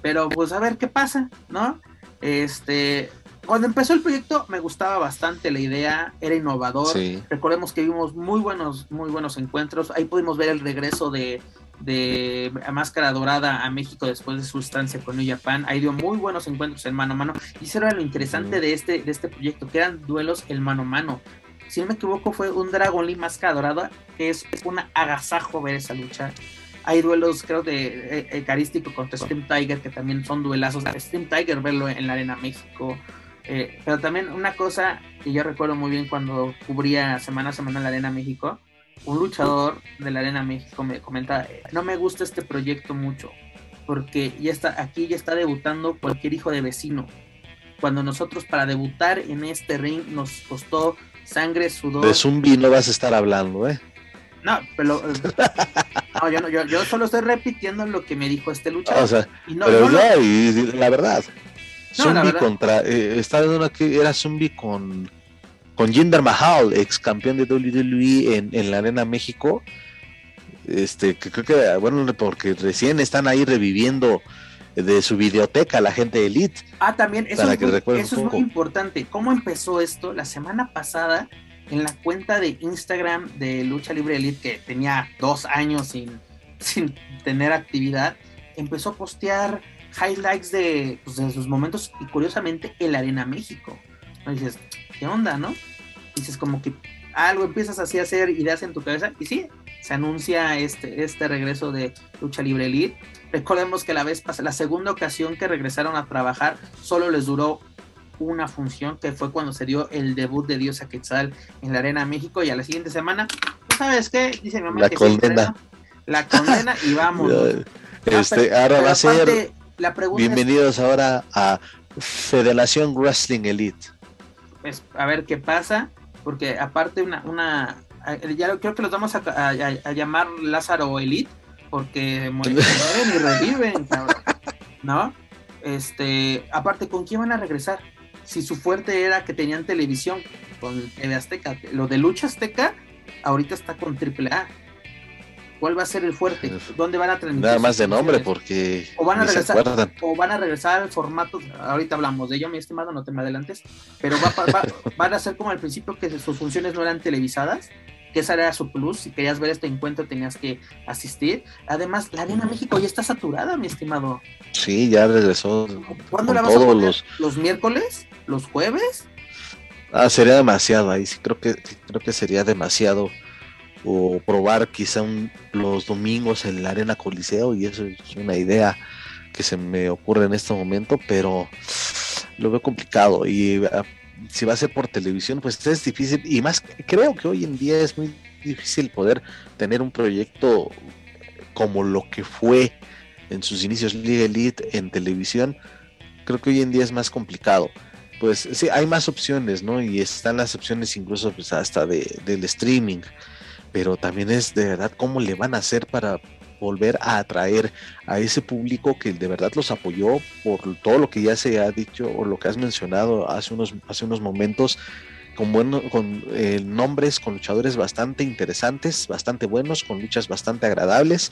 Pero pues a ver qué pasa, ¿no? Este, cuando empezó el proyecto me gustaba bastante la idea, era innovador. Recordemos que vimos muy buenos, muy buenos encuentros. Ahí pudimos ver el regreso de, de Máscara Dorada a México después de su estancia con New Japan. Ahí dio muy buenos encuentros en mano a mano. Y eso era lo interesante de este, de este proyecto, que eran duelos el mano a mano. Si no me equivoco, fue un Dragon Lee Máscara Dorada, que es un agasajo ver esa lucha. Hay duelos, creo, de eh, Carístico contra Steam Tiger, que también son duelazos. Steam Tiger verlo en la Arena México. Eh, pero también una cosa que yo recuerdo muy bien cuando cubría semana a semana la Arena México, un luchador de la Arena México me comenta, no me gusta este proyecto mucho, porque ya está, aquí ya está debutando cualquier hijo de vecino. Cuando nosotros para debutar en este ring nos costó sangre, sudor. De Zumbi no vas a estar hablando, ¿eh? No, pero no, yo, no, yo, yo, solo estoy repitiendo lo que me dijo este luchador. O sea, y no, pero no y, y la verdad, Zumbi contra, eh, estaba viendo una que era Zumbi con, con Jinder Mahal, ex campeón de WWE en, en la Arena México. Este, que creo que, bueno, porque recién están ahí reviviendo de su videoteca la gente de Elite. Ah, también, eso, Para es que muy, eso es importante. ¿Cómo empezó esto? La semana pasada, en la cuenta de Instagram de Lucha Libre Elite, que tenía dos años sin, sin tener actividad, empezó a postear highlights de, pues, de sus momentos y curiosamente el Arena México. ¿Qué onda, no? Dices como que algo empiezas así a hacer ideas en tu cabeza y sí, se anuncia este, este regreso de Lucha Libre Elite. Recordemos que la vez pasada, la segunda ocasión que regresaron a trabajar, solo les duró una función, que fue cuando se dio el debut de Diosa Quetzal en la Arena México, y a la siguiente semana, ¿tú sabes qué? Dice mi mamá La que condena. la condena y vamos. Este, ahora va a ser, la pregunta es, bienvenidos ahora a Federación Wrestling Elite. Es a ver qué pasa, porque aparte una, una ya creo que los vamos a, a- a- a llamar Lázaro Elite, porque mueren, mueren y reviven, cabrón, ¿no? Este, aparte, ¿con quién van a regresar? Si su fuerte era que tenían televisión con TV Azteca, lo de Lucha Azteca ahorita está con AAA. ¿Cuál va a ser el fuerte? ¿Dónde van a transmitir? Nada más de nombre porque O van a regresar. o van a regresar al formato, ahorita hablamos de ello, mi estimado, no te me adelantes, pero va, va- van a ser como al principio que sus funciones no eran televisadas, que esa era su plus, si querías ver este encuentro tenías que asistir. Además, la Arena México ya está saturada, mi estimado. Sí, ya regresó. ¿Cuándo la vas a poner? los- ¿Los miércoles? ¿Los jueves? Ah, sería demasiado ahí, sí creo que creo que sería demasiado o probar quizá un- los domingos en la Arena Coliseo y eso es una idea que se me ocurre en este momento, pero lo veo complicado y ah, si va a ser por televisión pues es difícil y más creo que hoy en día es muy difícil poder tener un proyecto como lo que fue en sus inicios Liga Elite en televisión, creo que hoy en día es más complicado. Pues sí, hay más opciones, ¿no? Y están las opciones incluso pues, hasta de, del streaming, pero también es de verdad cómo le van a hacer para volver a atraer a ese público que de verdad los apoyó por todo lo que ya se ha dicho o lo que has mencionado hace unos, hace unos momentos con, bueno, con eh, nombres, con luchadores bastante interesantes, bastante buenos, con luchas bastante agradables.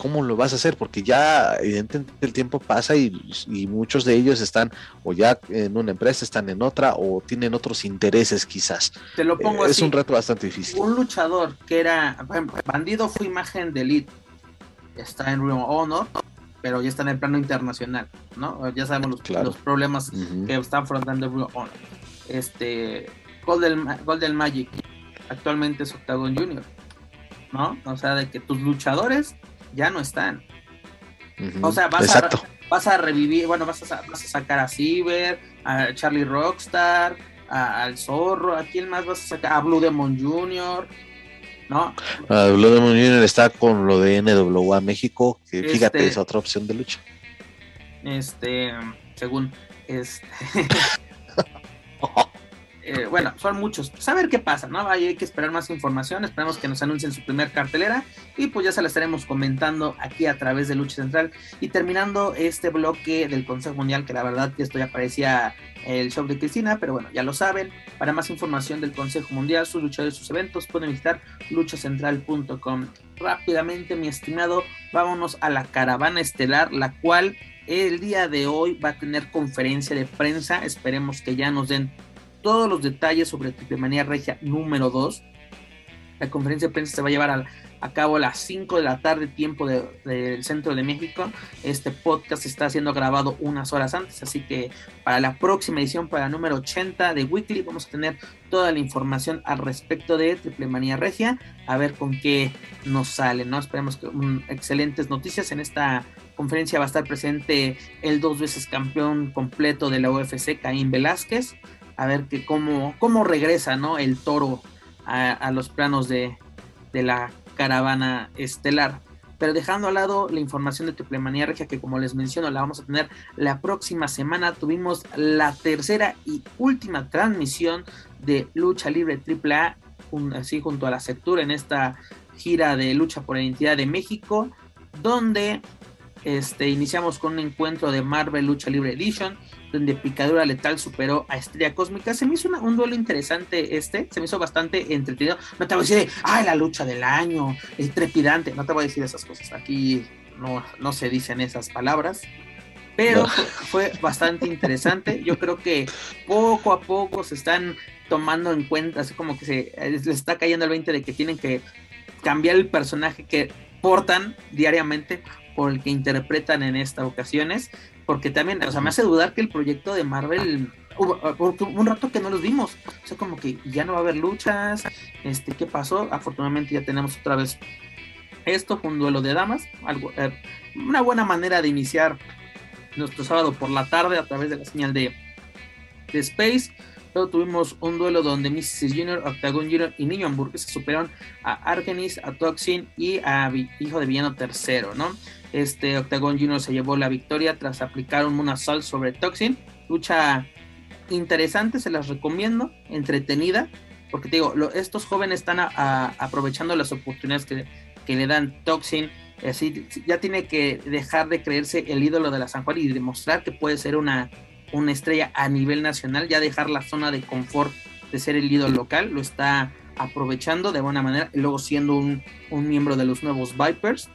¿Cómo lo vas a hacer? Porque ya evidentemente el tiempo pasa y, y muchos de ellos están o ya en una empresa, están en otra o tienen otros intereses quizás. Te lo pongo Eh, así. es un reto bastante difícil. un luchador que era por ejemplo, bandido fue imagen de elite está en of Honor pero ya está en el plano internacional no ya sabemos los, Claro. los problemas que está afrontando of Honor este Golden, Golden Magic actualmente es Octagon Junior no o sea de que tus luchadores ya no están o sea, vas Exacto. a, vas a revivir, bueno, vas a, vas a sacar a Ciber, a Charlie Rockstar, a- al Zorro, ¿a quién más vas a sacar? A Blue Demon Jr., ¿no? Blood Demon Jr. está con lo de NWA México, que fíjate, Este- es otra opción de lucha. Este, según, este... eh, bueno, son muchos. A ver qué pasa, ¿no? Ahí hay que esperar más información. Esperamos que nos anuncien su primer cartelera. Y pues ya se la estaremos comentando aquí a través de Lucha Central. Y terminando este bloque del Consejo Mundial, que la verdad que esto ya parecía el show de Cristina, pero bueno, ya lo saben. Para más información del Consejo Mundial, sus luchadores, sus eventos, pueden visitar luchacentral.com. Rápidamente, mi estimado, vámonos a la caravana estelar, la cual el día de hoy va a tener conferencia de prensa. Esperemos que ya nos den todos los detalles sobre Triple Manía Regia número 2. La conferencia de prensa se va a llevar a, cabo a las 5 de la tarde, tiempo de- del centro de México. Este podcast está siendo grabado unas horas antes, así que para la próxima edición, para el número 80 de Weekly, vamos a tener toda la información al respecto de Triple Manía Regia, a ver con qué nos sale, ¿no? Esperemos que excelentes noticias en esta conferencia va a estar presente el dos veces campeón completo de la UFC, Caín Velázquez, a ver que cómo, cómo regresa ¿no? el toro a, los planos de, de la caravana estelar. Pero dejando a lado la información de Triple Manía Regia, que como les menciono, la vamos a tener la próxima semana, tuvimos la tercera y última transmisión de Lucha Libre AAA, así junto a la Sectura en esta gira de lucha por la identidad de México, donde este, iniciamos con un encuentro de Marvel Lucha Libre Edition, donde Picadura Letal superó a Estrella Cósmica. Se me hizo un duelo interesante este, se me hizo bastante entretenido. No te voy a decir, ay, la lucha del año, es trepidante, no te voy a decir esas cosas. Aquí no, no se dicen esas palabras. Pero fue bastante interesante. Yo creo que poco a poco se están tomando en cuenta, así como que se les está cayendo el 20 de que tienen que cambiar el personaje que portan diariamente por el que interpretan en estas ocasiones, porque también, o sea, me hace dudar que el proyecto de Marvel hubo, un rato que no los vimos, o sea, como que ya no va a haber luchas, este, ¿qué pasó? Afortunadamente ya tenemos otra vez esto, un duelo de damas, algo, eh, una buena manera de iniciar nuestro sábado por la tarde a través de la señal de, de Space. Luego tuvimos un duelo donde Mrs. Junior, Octagon Junior y Niño Hamburguesa superaron a Argenis, a Toxin y a Hijo de Villano Tercero, ¿no? Este Octagon Junior se llevó la victoria tras aplicar un Moonsault sobre Toxin. Lucha interesante, se las recomiendo, entretenida, porque te digo, estos jóvenes están aprovechando las oportunidades que, que le dan Toxin. Así, ya tiene que dejar de creerse el ídolo de la San Juan y demostrar que puede ser una una estrella a nivel nacional, ya dejar la zona de confort de ser el líder local, lo está aprovechando de buena manera, y luego siendo un, miembro de los nuevos Vipers.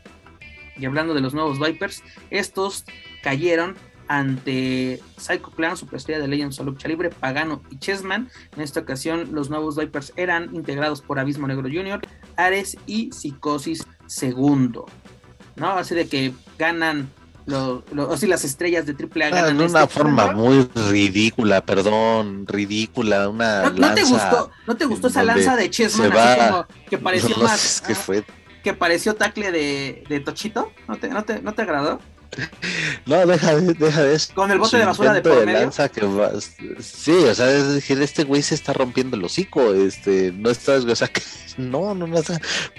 Y hablando de los nuevos Vipers, estos cayeron ante Psycho Clan, Superestrella de Legends of Lucha Libre, Pagano y Chessman. En esta ocasión, los nuevos Vipers eran integrados por Abismo Negro Jr., Ares y Psicosis II. ¿No? Así de que ganan así las estrellas de AAA ah, ganan. de una este forma muy ridícula, perdón, ridícula, una ¿No, te gustó, ¿no te gustó esa lanza de Chessman que pareció más que fue que pareció tacle de, de Tochito? ¿No te, no te, no te agradó? No, deja de, deja de eso. Con el bote de basura de por medio. sí, o sea, es decir, este güey se está rompiendo el hocico, este, no estás, o sea, que, no, no, no,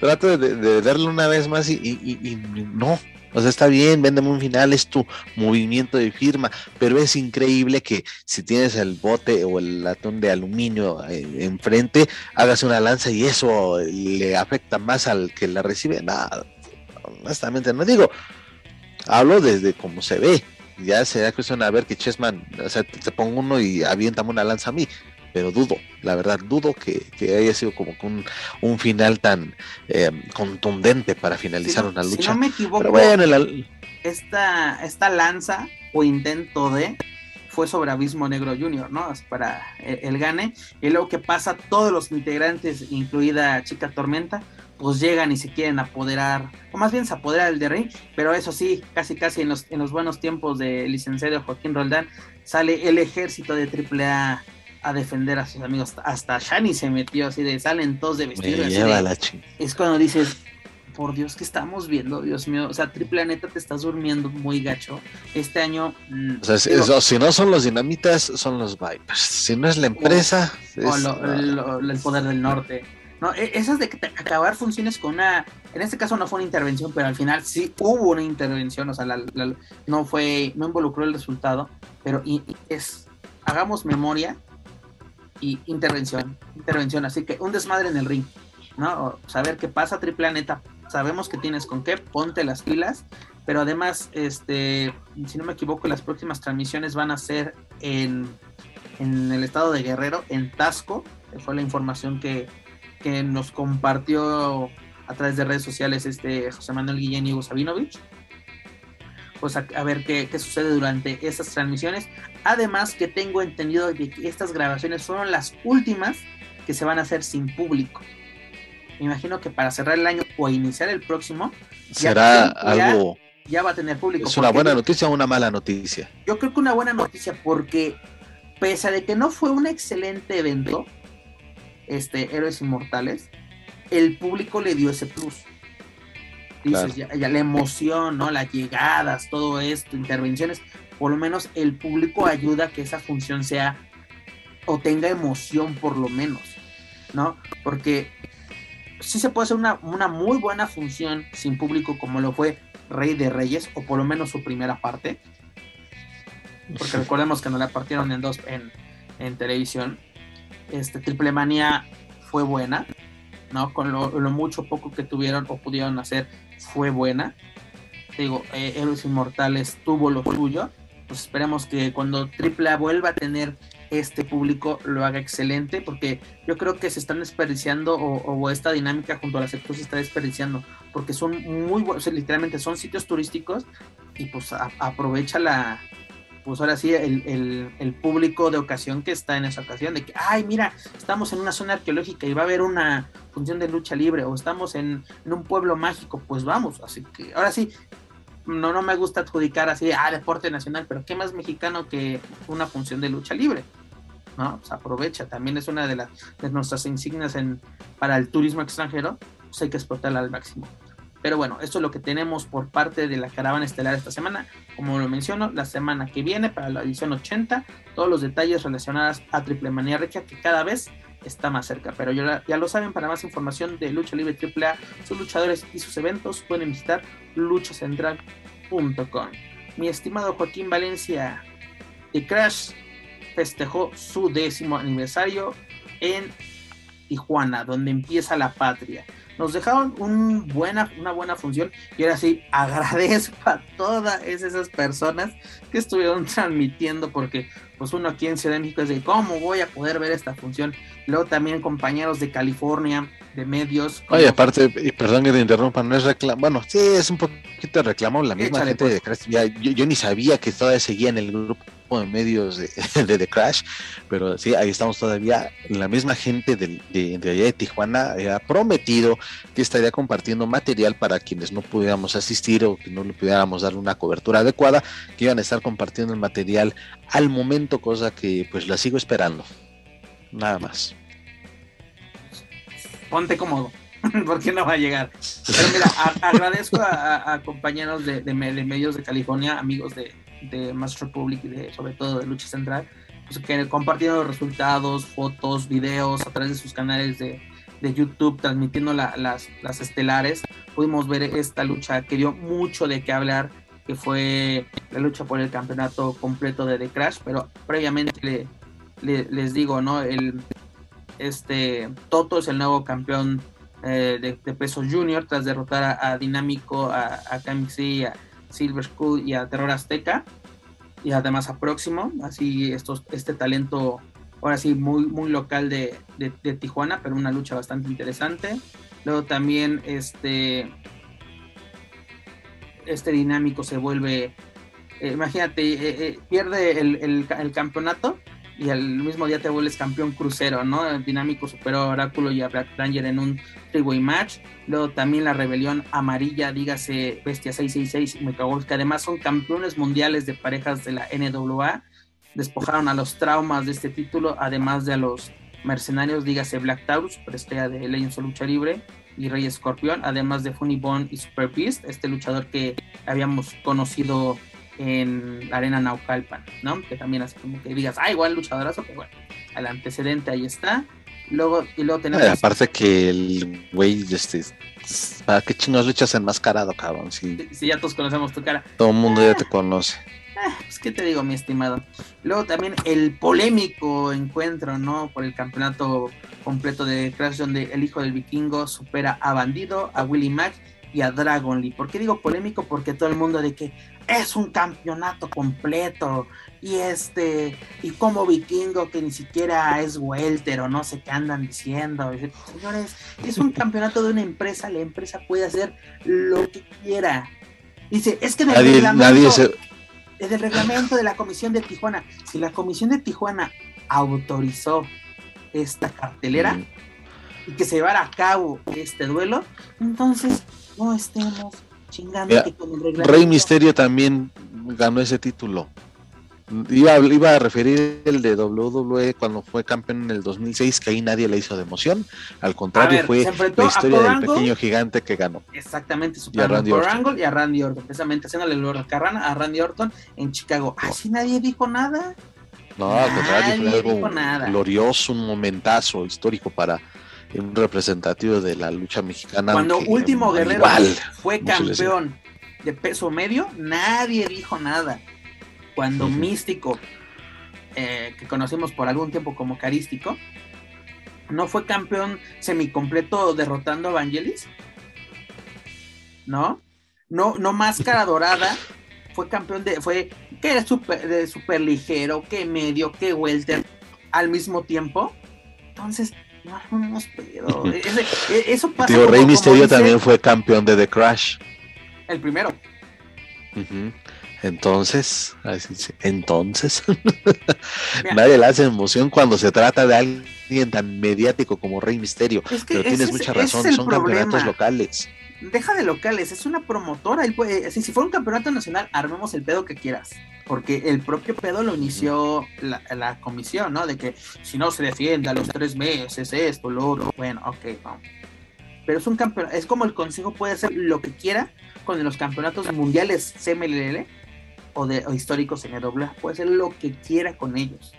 trato de, de, darle una vez más y, y, y no, o sea, está bien, véndeme un final, es tu movimiento de firma, pero es increíble que si tienes el bote o el latón de aluminio eh, enfrente, hagas una lanza y eso le afecta más al que la recibe. Nada, honestamente no digo, hablo desde cómo se ve. Ya se da cuestión a ver que Chessman, o sea, te, pongo uno y aviéntame una lanza a mí pero dudo, la verdad, dudo que, haya sido como un, un final tan eh, contundente para finalizar una lucha. Si no me equivoco, bueno, esta, esta lanza o intento de fue sobre Abismo Negro Junior, ¿no? Para el, gane. Y luego que pasa, todos los integrantes, incluida Chica Tormenta, pues llegan y se quieren apoderar, o más bien se apodera el de Rey, pero eso sí, casi casi en los, en los buenos tiempos de licenciado Joaquín Roldán, sale el ejército de AAA a defender a sus amigos. Hasta Shani se metió así de salen todos de vestido. es cuando dices, por Dios, que estamos viendo? Dios mío, o sea, Triple Neta te estás durmiendo muy gacho. Este año. Mm, o sea, si no son los dinamitas, son los Vipers. Si no es la empresa. O, el, poder del norte. No, e, esas de acabar funciones con una. En este caso no fue una intervención, pero al final sí hubo una intervención. O sea, no fue. No involucró el resultado. Pero es. Hagamos memoria y intervención, intervención. Así que un desmadre en el ring, ¿no? saber qué pasa, triple neta. Sabemos que tienes con qué, ponte las pilas. Pero además, este, si no me equivoco, las próximas transmisiones van a ser en, en el estado de Guerrero, en Tasco, fue la información que, que nos compartió a través de redes sociales este José Manuel Guillén y Hugo Sabinovich pues a, ver qué, sucede durante estas transmisiones. Además que tengo entendido que estas grabaciones fueron las últimas que se van a hacer sin público. Me imagino que para cerrar el año o iniciar el próximo será algo ya va a tener público. ¿Es una buena noticia o una mala noticia? Yo creo que una buena noticia porque pese a de que no fue un excelente evento, este Héroes Inmortales, el público le dio ese plus ya, la emoción, ¿no? Las llegadas, todo esto, intervenciones, por lo menos el público ayuda a que esa función sea o tenga emoción por lo menos, ¿no? Porque sí se puede hacer una, una muy buena función sin público como lo fue Rey de Reyes, o por lo menos su primera parte. Porque recordemos que no la partieron en dos en, en televisión. Este Triple Manía fue buena, ¿no? Con lo, lo mucho poco que tuvieron o pudieron hacer, fue buena. Digo, eh, Héroes Inmortales tuvo lo suyo. Pues esperemos que cuando AAA vuelva a tener este público lo haga excelente, porque yo creo que se están desperdiciando o, esta dinámica junto a la sector se está desperdiciando, porque son muy buenos, sea, literalmente son sitios turísticos y pues aprovecha la, pues ahora sí, el, el, público de ocasión que está en esa ocasión, de que, ay, mira, estamos en una zona arqueológica y va a haber una función de lucha libre, o estamos en un pueblo mágico, pues vamos, así que ahora sí, no, no me gusta adjudicar así, ah, deporte nacional, pero qué más mexicano que una función de lucha libre, ¿no? Pues aprovecha, también es una de, las de nuestras insignias en, para el turismo extranjero, pues hay que explotarla al máximo. Pero bueno, esto es lo que tenemos por parte de la caravana estelar esta semana. Como lo menciono, la semana que viene, para la edición 80, todos los detalles relacionados a Triple Manía Regia, que cada vez está más cerca. Pero ya, ya lo saben, para más información de Lucha Libre AAA, sus luchadores y sus eventos, pueden visitar luchacentral.com. Mi estimado Joaquín Valencia, The Crash festejó su décimo aniversario en Tijuana, donde empieza la patria. Nos dejaron una buena función y ahora sí agradezco a todas esas personas que estuvieron transmitiendo porque pues uno aquí en Ciudad de México es de cómo voy a poder ver esta función. Luego también compañeros de California, de medios. Oye, aparte, y perdón que te interrumpa, no es reclamo, bueno, sí, es un poquito de reclamo, la misma Échale, gente pues. de Crash, ya, yo, yo ni sabía que todavía seguía en el grupo de medios de, de The Crash, pero sí, ahí estamos todavía, la misma gente de, de, de allá de Tijuana ha prometido que estaría compartiendo material para quienes no pudiéramos asistir o que no le pudiéramos dar una cobertura adecuada, que iban a estar compartiendo el material al momento, cosa que pues la sigo esperando. Nada más. Ponte cómodo, porque no va a llegar. Pero mira, agradezco a, compañeros de, de me- de medios de California, amigos de, de Master Republic y de, sobre todo de Lucha Central, pues, que compartieron los resultados, fotos, videos a través de sus canales de, de YouTube, transmitiendo la- las, las estelares. Pudimos ver esta lucha que dio mucho de qué hablar, que fue la lucha por el campeonato completo de The Crash, pero previamente le- les digo, ¿no? El, este Toto es el nuevo campeón eh, de, peso junior tras derrotar a, Dinámico, a, a a Silver Skull y a Terror Azteca y además a Próximo, así este talento ahora sí muy, muy local de, de, Tijuana, pero una lucha bastante interesante. Luego también este, este dinámico se vuelve, eh, imagínate, eh, pierde el, el campeonato y al mismo día te vuelves campeón crucero, ¿no? El dinámico superó a Oráculo y a Black Ranger en un three-way match. Luego también la rebelión amarilla, dígase Bestia 666 y Mecagolf, que además son campeones mundiales de parejas de la NWA. Despojaron a los traumas de este título, además de a los mercenarios, dígase Black Taurus, estrella de Legends of Lucha Libre, y Rey Escorpión, además de Funny Bone y Super Beast, este luchador que habíamos conocido en arena Naucalpan, ¿no? Que también así como que digas, ah, igual luchadorazo, pero bueno, el antecedente ahí está. Luego, y luego tenemos. Eh, aparte que el güey, este, ¿para qué chinos luchas enmascarado, cabrón? Si Si ya todos conocemos tu cara. todo el mundo ya te conoce. Pues, ¿qué te digo, mi estimado? Luego también el polémico encuentro, ¿no? Por el campeonato completo de Crash, donde el hijo del vikingo supera a Bandido, a Willy Mac y a Dragon Lee. ¿Por qué digo polémico? Porque todo el mundo de que es un campeonato completo y este y como vikingo que ni siquiera es welter o no sé qué andan diciendo señores es un campeonato de una empresa la empresa puede hacer lo que quiera dice es que en el Nadie, reglamento nadie se. es el reglamento de la comisión de Tijuana si la comisión de Tijuana autorizó esta cartelera Mm. y que se llevara a cabo este duelo entonces no estemos chingando Mira, que con el reglamento Rey Misterio también ganó ese título. Iba, iba a referir el de WWE cuando fue campeón en el 2006, que ahí nadie le hizo de emoción. Al contrario, ver, fue la historia del Angle. pequeño gigante que ganó. Exactamente, Y a Randy Orton. Y a Randy Orton, precisamente haciéndole el carrana a Randy Orton en Chicago. Así nadie dijo nada. No, al contrario, fue algo nada. glorioso, un momentazo histórico para un representativo de la lucha mexicana. Cuando Último Guerrero fue campeón de peso medio, nadie dijo nada. Cuando Místico, eh, que conocimos por algún tiempo como Carístico, no fue campeón semicompleto derrotando a Vangelis, ¿no? No, no Máscara Dorada fue campeón de, fue, que era super, de super ligero, que medio, que welter al mismo tiempo. Entonces, no, no pedo. E, eso pasa. Tío, Rey Misterio también fue campeón de The Crash. El primero. Entonces, entonces, nadie le hace emoción cuando se trata de alguien tan mediático como Rey Misterio. pero tienes mucha razón, son campeonatos locales. Deja de locales, es una promotora. si fuera un campeonato nacional, armemos el pedo que quieras. Porque el propio pedo lo inició la, comisión, ¿no? De que si no se defiende a los tres meses, esto, lo otro. Bueno, ok, vamos. Pero es un campeonato, es como el consejo puede hacer lo que quiera con los campeonatos mundiales CMLL o, de, históricos en AA, puede hacer lo que quiera con ellos.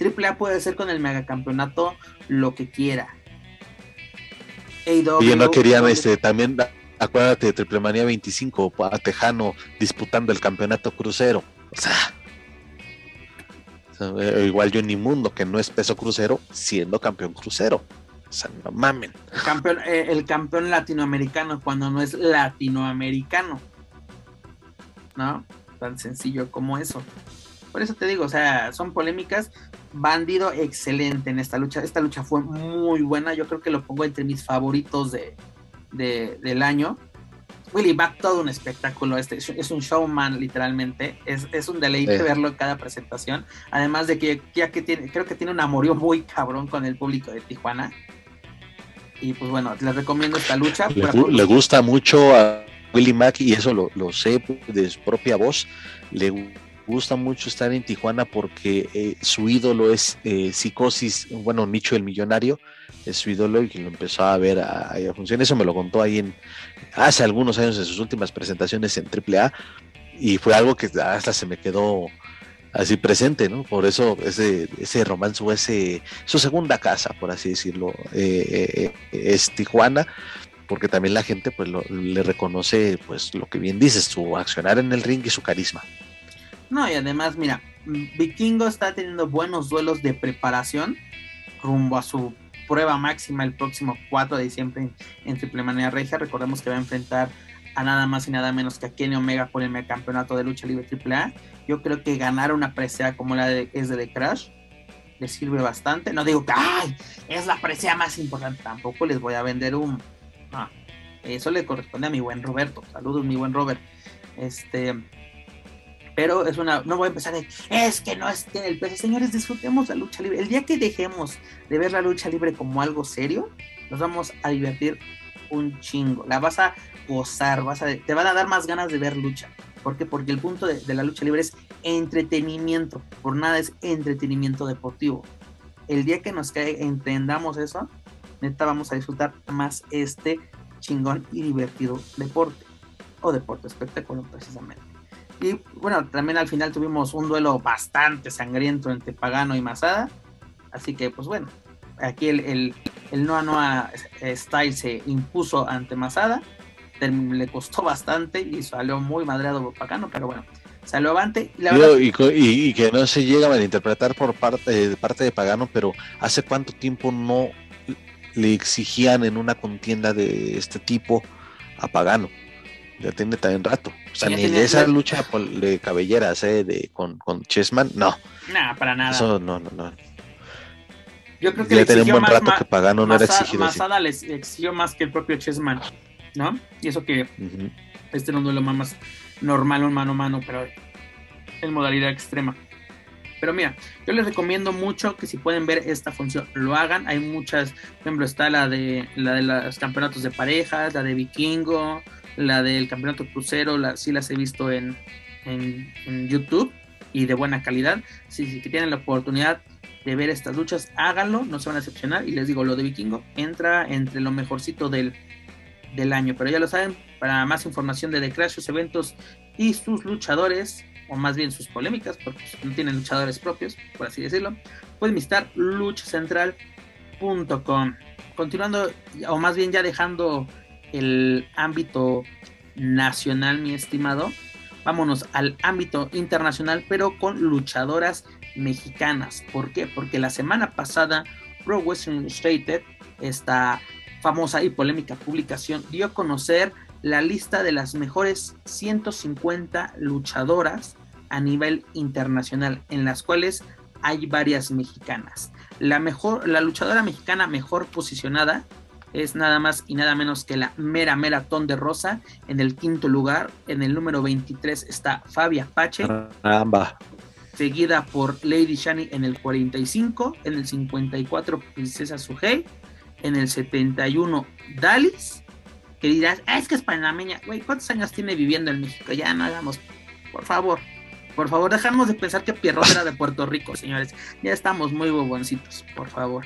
AAA puede hacer con el megacampeonato lo que quiera. Y no querían este también acuérdate de Triple Manía 25 a Tejano disputando el campeonato crucero. O sea, eh, igual Johnny Mundo, que no es peso crucero, siendo campeón crucero. O sea, no mamen. El campeón, eh, el campeón latinoamericano cuando no es latinoamericano. ¿no? Tan sencillo como eso. Por eso te digo, o sea, son polémicas. Bandido excelente en esta lucha. Esta lucha fue muy buena. Yo creo que lo pongo entre mis favoritos de, del año. Willy Back, todo un espectáculo. Este es un showman, literalmente. Es, un deleite verlo en cada presentación. Además de que ya que tiene, creo que tiene un amorío muy cabrón con el público de Tijuana. Y pues bueno, les recomiendo esta lucha. le gusta mucho a Willy Mack, y eso lo, sé de su propia voz, le gusta mucho estar en Tijuana porque eh, su ídolo es eh, Psicosis, bueno, Nicho el Millonario, es su ídolo y que lo empezó a ver a, a funcionar. Eso me lo contó ahí en hace algunos años en sus últimas presentaciones en AAA y fue algo que hasta se me quedó así presente, ¿no? Por eso ese, ese romance o ese, su segunda casa, por así decirlo, eh, es Tijuana porque también la gente pues le reconoce pues lo que bien dices, su accionar en el ring y su carisma. No, y además, mira, Vikingo está teniendo buenos duelos de preparación rumbo a su prueba máxima el próximo 4 de diciembre en, Triple Manía Regia. Recordemos que va a enfrentar a nada más y nada menos que a Kenny Omega por el campeonato de lucha libre AAA. Yo creo que ganar una presea como la de, es de The Crash le sirve bastante. No digo que ¡ay! es la presea más importante. Tampoco les voy a vender un, Ah, eso le corresponde a mi buen Roberto. Saludos, mi buen Robert. Este, pero es una, no voy a empezar de, es que no es que el peso, señores, disfrutemos la lucha libre. El día que dejemos de ver la lucha libre como algo serio, nos vamos a divertir un chingo. La vas a gozar, vas a, te van a dar más ganas de ver lucha. ¿Por qué? Porque el punto de, la lucha libre es entretenimiento. Por nada es entretenimiento deportivo. El día que nos cae, entendamos eso, neta vamos a disfrutar más este chingón y divertido deporte o deporte espectáculo precisamente. Y bueno, también al final tuvimos un duelo bastante sangriento entre Pagano y Masada. Así que pues bueno, aquí el, el, el Noa Noa Style se impuso ante Masada. Le costó bastante y salió muy madreado Pagano, pero bueno, salió avante. Y, y, que no se llega a malinterpretar por parte, de parte de Pagano, pero ¿hace cuánto tiempo no le exigían en una contienda de este tipo a Pagano. Ya tiene también rato. O sea, ni de esa lucha de cabelleras ¿eh? de, con, con Chessman, no. Nada, para nada. Eso no, no, no. Yo creo que le tenía un buen rato que Pagano no era exigido. Masada le exigió más que el propio Chessman, ¿no? Y eso que este era un duelo más normal, un mano a mano, pero en modalidad extrema. Pero mira, yo les recomiendo mucho que si pueden ver esta función, lo hagan. Hay muchas, por ejemplo, está la de la de los campeonatos de parejas, la de vikingo, la del campeonato crucero, la, sí las he visto en, en, YouTube y de buena calidad. Si, tienen la oportunidad de ver estas luchas, háganlo, no se van a decepcionar. Y les digo, lo de vikingo entra entre lo mejorcito del, del año. Pero ya lo saben, para más información de The sus eventos y sus luchadores, o más bien sus polémicas, porque no tienen luchadores propios, por así decirlo, pueden visitar luchacentral.mx. lucha.com. Continuando, o más bien ya dejando el ámbito nacional, mi estimado, vámonos al ámbito internacional, pero con luchadoras mexicanas. ¿Por qué? Porque la semana pasada Pro Western Illustrated, esta famosa y polémica publicación, dio a conocer la lista de las mejores 150 luchadoras a nivel internacional, en las cuales hay varias mexicanas. La mejor, la luchadora mexicana mejor posicionada es nada más y nada menos que la Mera Mera de Rosa en el quinto lugar. En el número 23 está Fabia Pache. Seguida por Lady Shani en el 45. En el 54 Princesa Sugei. En el 71 Dalis. Que dirás, ah, es que es panameña. Güey, ¿cuántos años tiene viviendo en México? Ya no hagamos, por favor. Por favor, dejamos de pensar que Pierrot era de Puerto Rico, señores. Ya estamos muy boboncitos, por favor.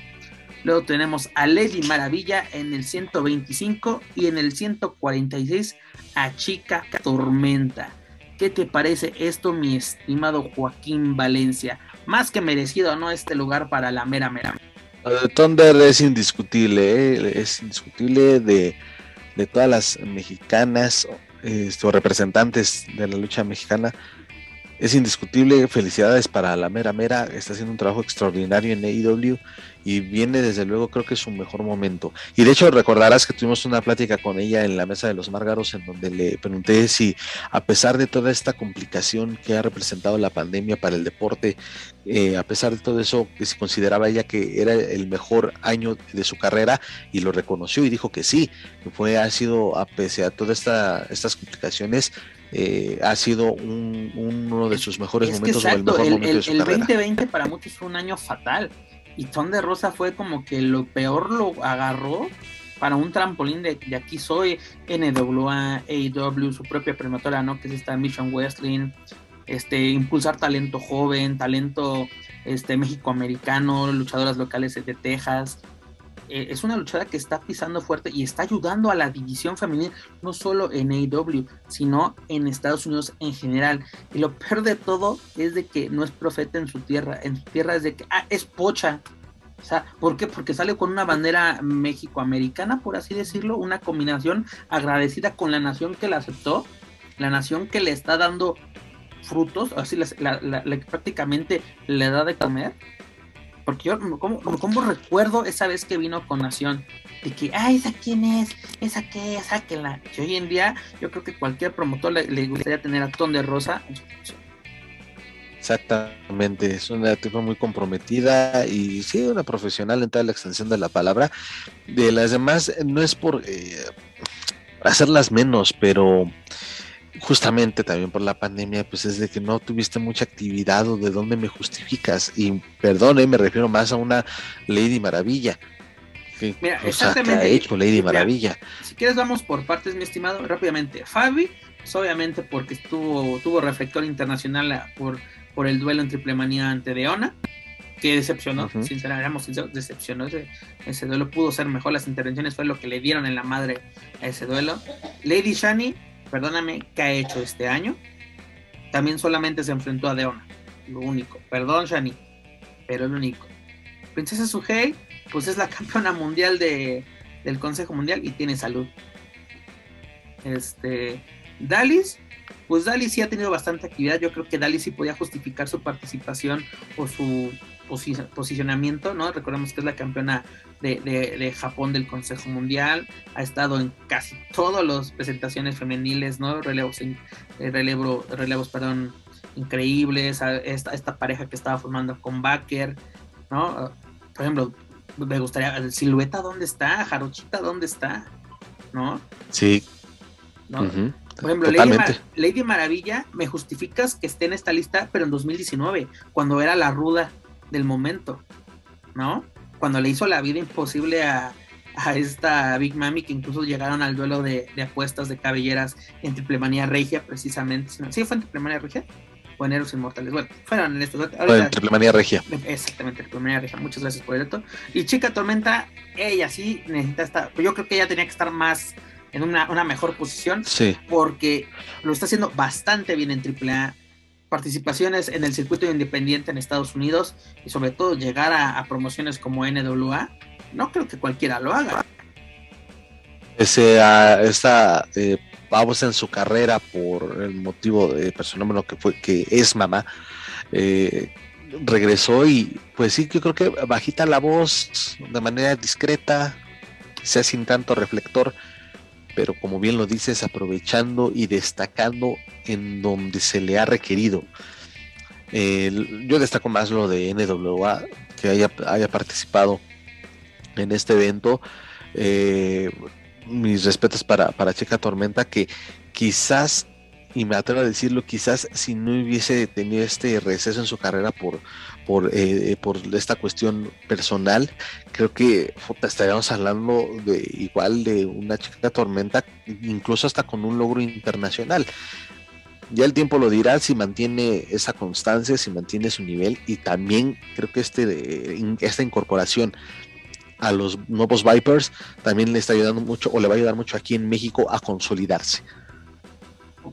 Luego tenemos a Lady Maravilla en el 125 y en el 146 a Chica Tormenta. ¿Qué te parece esto, mi estimado Joaquín Valencia? Más que merecido, ¿no? Este lugar para la mera mera. Thunder es indiscutible, ¿eh? es indiscutible de, todas las mexicanas o representantes de la lucha mexicana es indiscutible. Felicidades para la Mera Mera. Está haciendo un trabajo extraordinario en AEW y viene desde luego, creo que es su mejor momento. Y de hecho, recordarás que tuvimos una plática con ella en la mesa de los Márgaros, en donde le pregunté si, a pesar de toda esta complicación que ha representado la pandemia para el deporte, eh, a pesar de todo eso, que si consideraba ella que era el mejor año de su carrera y lo reconoció y dijo que sí, que fue, ha sido, a pese a todas esta, estas complicaciones, eh, ha sido uno de sus mejores momentos o el mejor momento de su el 2020 para muchos fue un año fatal y Ton de Rosa fue como que lo peor lo agarró para un trampolín de, de aquí soy NWA, AEW, su propia promotora, ¿no? Que es esta Mission Wrestling, este, impulsar talento joven, talento este, México-americano, luchadoras locales de Texas, eh, es una luchadora que está pisando fuerte y está ayudando a la división femenil, no solo en AEW, sino en Estados Unidos en general. Y lo peor de todo es de que no es profeta en su tierra, en su tierra es de que, ah, es pocha. O sea, ¿por qué? Porque sale con una bandera méxico-americana, por así decirlo, una combinación agradecida con la nación que la aceptó, la nación que le está dando frutos, así la, prácticamente le da de comer porque yo, como, recuerdo esa vez que vino con Nación? De que, ah, ¿esa quién es? ¿Esa qué? Sáquenla. Y hoy en día, yo creo que cualquier promotor le, gustaría tener a Ton de Rosa Exactamente, es una tipo muy comprometida y sí, una profesional en toda la extensión de la palabra. De las demás, no es por eh, hacerlas menos, pero justamente también por la pandemia, pues es de que no tuviste mucha actividad o de dónde me justificas. Y perdone, me refiero más a una Lady Maravilla. Mira, exactamente. ha hecho Lady Maravilla? Si quieres, vamos por partes, mi estimado, rápidamente. Fabi, pues, obviamente porque estuvo, tuvo reflector internacional por, por el duelo en Triple Manía ante Deona, que decepcionó, sinceramente, decepcionó ese, ese duelo. Pudo ser mejor, las intervenciones fue lo que le dieron en la madre a ese duelo. Lady Shani, perdóname, ¿qué ha hecho este año? También solamente se enfrentó a Deona, lo único. Perdón, Shani, pero es lo único. Princesa Suhei, pues es la campeona mundial de, del Consejo Mundial y tiene salud. Este, Dalis, pues Dalis sí ha tenido bastante actividad. Yo creo que Dalis sí podía justificar su participación o su posicionamiento, ¿no? Recordemos que es la campeona de, Japón del Consejo Mundial, ha estado en casi todas las presentaciones femeniles, ¿no? Relevos, eh, relevo, relevos perdón, increíbles, esta, esta pareja que estaba formando con Baker, ¿no? Por ejemplo, me gustaría, Silueta, ¿dónde está? Jarochita, ¿dónde está? ¿No? Sí. Por ejemplo, Lady, Maravilla, me justificas que esté en esta lista, pero en 2019, cuando era la ruda del momento, ¿no? Cuando le hizo la vida imposible a, esta Big Mami, que incluso llegaron al duelo de, apuestas de cabelleras en Triplemanía Regia, precisamente. ¿Sí fue en Triplemanía Regia? O en Eros Inmortales. Bueno, fueron en esto. en Triplemanía Regia. Exactamente, Triplemanía Regia. Muchas gracias por el dato. Y Chica Tormenta, ella sí necesita estar. Yo creo que ella tenía que estar más en una, una mejor posición. Sí. Porque lo está haciendo bastante bien en AAA participaciones en el circuito independiente en Estados Unidos y sobre todo llegar a, promociones como NWA, no creo que cualquiera lo haga. Ese, a esta eh, pausa en su carrera por el motivo de personal que fue que es mamá, eh, regresó y pues sí, yo creo que bajita la voz de manera discreta, sea sin tanto reflector, pero como bien lo dices, aprovechando y destacando en donde se le ha requerido. yo destaco más lo de NWA, que haya, haya participado en este evento. Eh, mis respetos para, para Checa Tormenta, que quizás, y me atrevo a decirlo, quizás si no hubiese tenido este receso en su carrera por, por, eh, por esta cuestión personal, creo que estaríamos hablando de igual de una Checa Tormenta, incluso hasta con un logro internacional. Ya el tiempo lo dirá si mantiene esa constancia, si mantiene su nivel y también creo que este esta incorporación a los nuevos Vipers también le está ayudando mucho o le va a ayudar mucho aquí en México a consolidarse.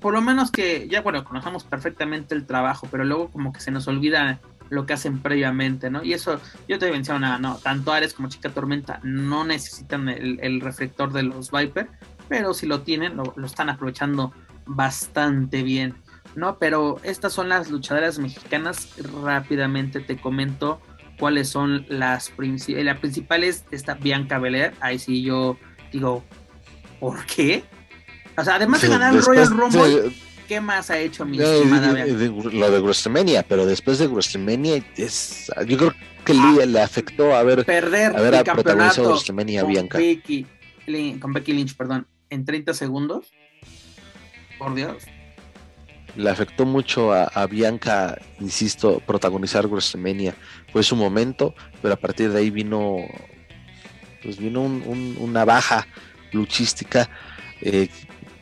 Por lo menos que ya, bueno, conocemos perfectamente el trabajo, pero luego como que se nos olvida lo que hacen previamente, ¿no? Y eso, yo te nada no, tanto Ares como Chica Tormenta no necesitan el, reflector de los Viper, pero si lo tienen, lo, lo están aprovechando bastante bien, ¿no? Pero estas son las luchadoras mexicanas, rápidamente te comento cuáles son las principales. La principal es esta Bianca Belair. Ahí sí yo digo, ¿por qué? O sea, además de ganar el Royal Rumble, ¿qué más ha hecho mi estimada Bianca? lo de WrestleMania, pero después de WrestleMania, es, yo creo que le, le afectó a ver, perder a ver el protagonizado WrestleMania Bianca. con Becky Lynch, perdón, en 30 segundos. Por Dios le afectó mucho a, Bianca, insisto, protagonizar WrestleMania. Fue su momento, pero a partir de ahí vino, pues vino una baja luchística. Eh,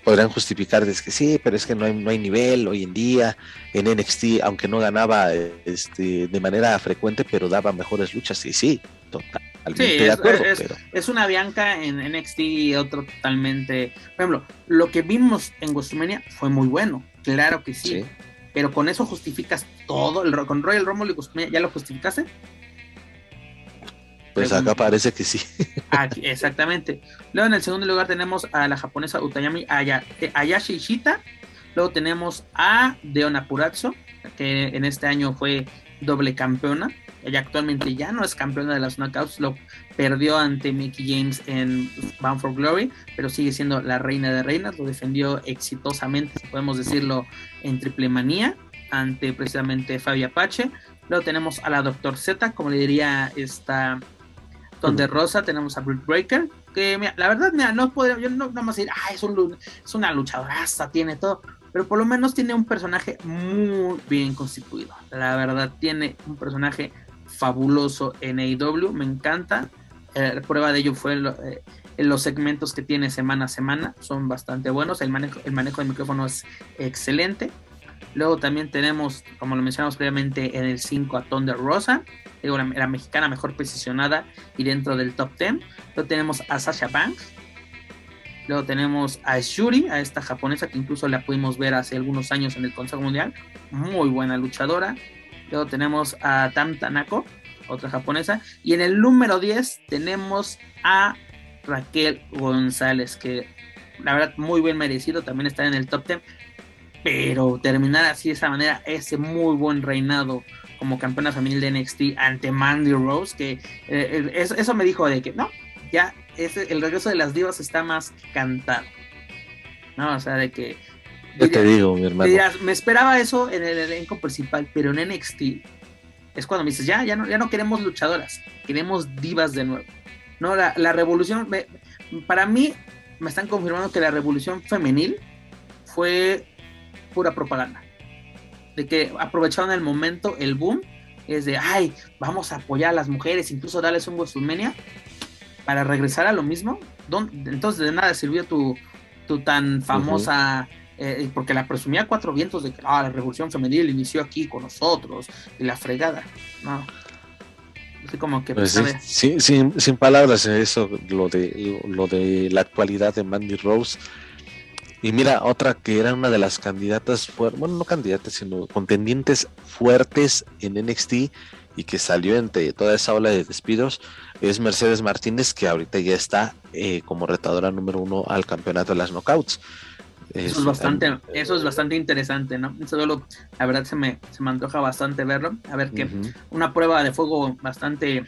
podrán justificar desde que sí, pero es que no hay, no hay nivel hoy en día en NXT, aunque no ganaba este, de manera frecuente, pero daba mejores luchas. Y sí, totalmente de acuerdo. Es, pero... es una Bianca en NXT y otro totalmente. Por ejemplo, lo que vimos en WrestleMania fue muy bueno Claro que sí. Pero con eso justificas todo. El, con Royal Rumble y ¿ya lo justificaste? Pues acá parece que sí. exactamente. Luego en el segundo lugar tenemos a la japonesa Utayami eh, Ayashi Ishita. Luego tenemos a Deona Purazzo, que en este año fue doble campeona. Ella actualmente ya no es campeona de las knockouts, lo perdió ante Mickey James en Bound for Glory, pero sigue siendo la reina de reinas, lo defendió exitosamente, podemos decirlo, en Triple Manía, ante precisamente Fabi Apache. Luego tenemos a la Doctor Z, como le diría esta Donde Rosa, tenemos a Britt Breaker, que la verdad, mira, no puedo, yo no vamos a decir, ah, es, un, es una luchadoraza, tiene todo, pero por lo menos tiene un personaje muy bien constituido. La verdad, tiene un personaje fabuloso en AEW, me encanta. Eh, prueba de ello fue eh, en los segmentos que tiene semana a semana, son bastante buenos. El manejo, el manejo del micrófono es excelente. Luego también tenemos, como lo mencionamos previamente, en el 5 a Thunder Rosa, digo, la, mexicana mejor posicionada y dentro del top 10. Luego tenemos a Sasha Banks, Luego tenemos a Shuri, a esta japonesa que incluso la pudimos ver hace algunos años en el Consejo Mundial. Muy buena luchadora. Luego tenemos a Tam Tanako, otra japonesa. Y en el número 10 tenemos a Raquel González, que la verdad muy bien merecido también está en el top 10. Pero terminar así de esa manera, ese muy buen reinado como campeona femenil de NXT ante Mandy Rose, que eh, eso me dijo de que no, ya el regreso de las divas está más cantado. ¿No? O sea, de que. Yo te digo, mi hermano. me esperaba eso en el elenco principal, pero en NXT es cuando me dices, ya, ya no, ya no queremos luchadoras, queremos divas de nuevo. No, la, revolución, para mí, me están confirmando que la revolución femenil fue pura propaganda. De que aprovecharon el momento, el boom, es de, ay, vamos a apoyar a las mujeres, incluso darles un WrestleMania para regresar a lo mismo. Entonces de nada sirvió tu, tu tan famosa, eh, porque la presumía cuatro vientos de que ah, la revolución femenil inició aquí con nosotros y la fregada. No. Así como que... Pues sin, sin, palabras eso, lo de, lo de la actualidad de Mandy Rose. Y mira, otra que era una de las candidatas, bueno, no candidatas, sino contendientes fuertes en NXT y que salió entre toda esa ola de despidos, es Mercedes Martínez, que ahorita ya está eh, como retadora número uno al campeonato de las knockouts. Eso es bastante, eso es bastante interesante, ¿no? Eso la verdad se me, se me antoja bastante verlo. A ver que una prueba de fuego bastante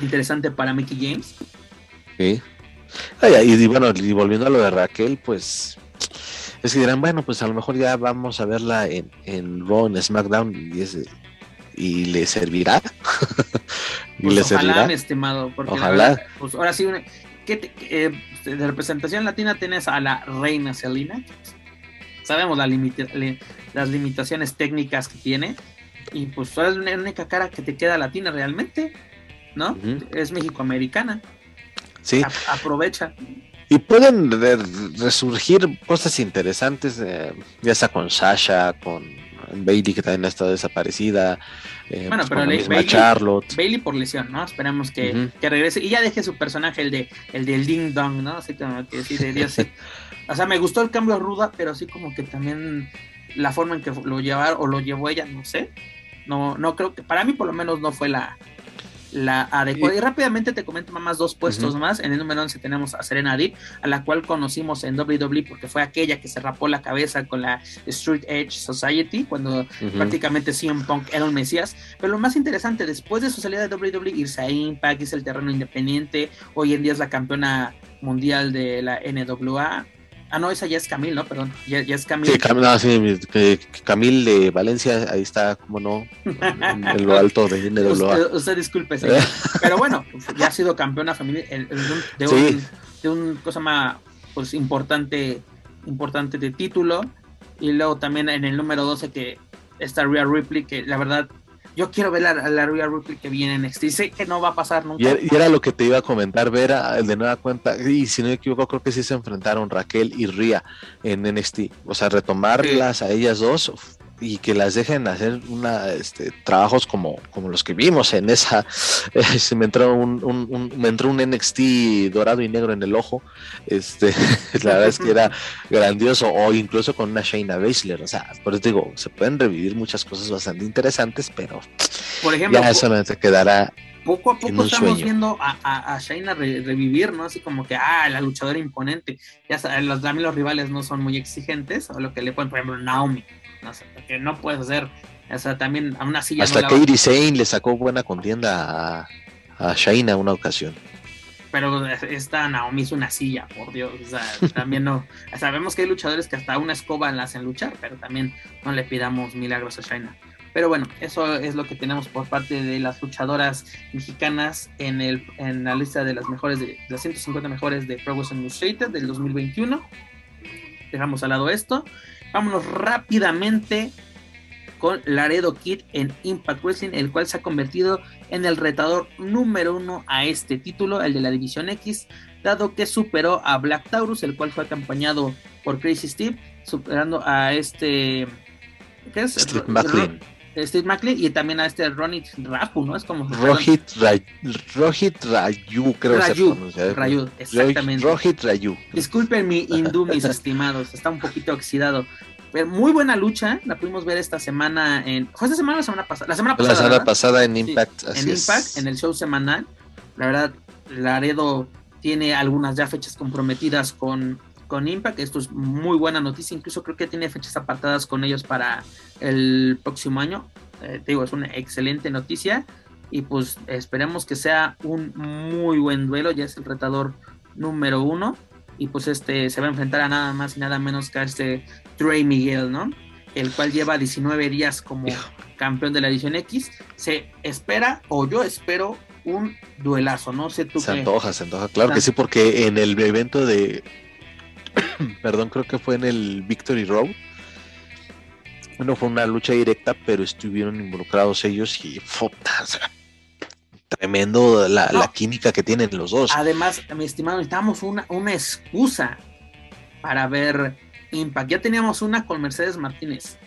interesante para Mickey James. Sí. y, bueno, y volviendo a lo de Raquel, pues es que dirán, bueno, pues a lo mejor ya vamos a verla en, en Raw, en SmackDown, y, y le servirá. y pues le ojalá, mi estimado, porque ojalá. pues ahora sí, ¿qué eh, de representación latina tienes a la reina Selina. Sabemos la las limitaciones técnicas que tiene. Y pues es la única cara que te queda latina realmente, ¿no? Es mexicoamericana. Sí. aprovecha. Y pueden resurgir cosas interesantes, eh, ya sea con Sasha, con Bailey, que también ha estado desaparecida. Eh, bueno, pues, pero Bailey, Charlotte. Bailey por lesión, ¿no? Esperamos que, regrese y ya deje su personaje, el de el del Ding Dong, ¿no? Así como que sí, de Dios. o sea, me gustó el cambio ruda, pero así como que también la forma en que lo llevaron o lo llevó ella, no sé. No, no creo que, para mí por lo menos no fue la, la adecuada. Y, rápidamente te comento más dos puestos más. En el número 11 tenemos a Serena Deep, a la cual conocimos en WWE porque fue aquella que se rapó la cabeza con la Street Edge Society, cuando prácticamente CM Punk era un mesías. Pero lo más interesante, después de su salida de WWE, irse a Impact, es el terreno independiente, hoy en día es la campeona mundial de la NWA, Ah, no, esa ya es Camil, ¿no? Perdón, ya, es Camil. Sí, Camil, de Valencia, ahí está, como no, en lo alto de Usted, usted disculpe, pero bueno, ya ha sido campeona familiar de, un, de un cosa más pues, importante, importante de título. Y luego también en el número 12 que está Rhea Ripley, que la verdad yo quiero ver a la Rhea Ripley que viene en NXT. Sé que no va a pasar nunca. Y era, lo que te iba a comentar, ver de nueva cuenta. Y si no me equivoco, creo que sí se enfrentaron Raquel y Ria en NXT. O sea, retomarlas a ellas dos y que las dejen hacer una este, trabajos como, como los que vimos en esa se me entró un, me entró un NXT dorado y negro en el ojo este la verdad es que era grandioso o incluso con una Shayna Baszler o sea por eso digo se pueden revivir muchas cosas bastante interesantes pero por ejemplo ya solamente quedará poco a poco estamos viendo a, a, Shayna revivir, ¿no? Así como que, ah, la luchadora imponente. Ya los, también los rivales no son muy exigentes, o lo que le ponen, por ejemplo, Naomi porque no puedes hacer, o sea, también a una silla. Hasta no Kairi Sane le sacó buena contienda a, a Shaina una ocasión. Pero esta Naomi es una silla, por Dios, o sea, también no, sabemos que hay luchadores que hasta una escoba la hacen luchar, pero también no le pidamos milagros a Shaina. Pero bueno, eso es lo que tenemos por parte de las luchadoras mexicanas en, el, en la lista de las mejores, de, las 150 mejores de Pro Wrestling Illustrated del 2021. Dejamos al lado esto. Vámonos rápidamente con Laredo Kid en Impact Wrestling, el cual se ha convertido en el retador número uno a este título, el de la División X, dado que superó a Black Taurus, el cual fue acompañado por Crazy Steve, superando a este. ¿Qué es? Steve McLean. Steve McLean y también a este Ronit Rapu, ¿no? Es como. Rohit, Rohit Rayu, creo Rayu, que se Rayu, exactamente. Rohit Rayu. Disculpen mi hindú, mis estimados, está un poquito oxidado. Muy buena lucha, la pudimos ver esta semana en. ¿Fue esta semana o la semana pasada? La semana pasada. La semana pasada en Impact. en Impact, en el show semanal. La verdad, Laredo tiene algunas ya fechas comprometidas con con Impact. Esto es muy buena noticia. Incluso creo que tiene fechas apartadas con ellos para el próximo año. Eh, te digo, es una excelente noticia. Y pues esperemos que sea un muy buen duelo. Ya es el retador número uno. Y pues este se va a enfrentar a nada más y nada menos que a este Trey Miguel, ¿no? El cual lleva 19 días como campeón de la edición X. Se espera, o yo espero, un duelazo. No sé tú. Se antoja, se antoja. Claro que sí, porque en el evento de perdón, creo que fue en el Victory Road. No fue una lucha directa, pero estuvieron involucrados ellos y tremendo la, química que tienen los dos. Además, mi estimado, necesitamos una, una excusa para ver Impact. Ya teníamos una con Mercedes Martínez.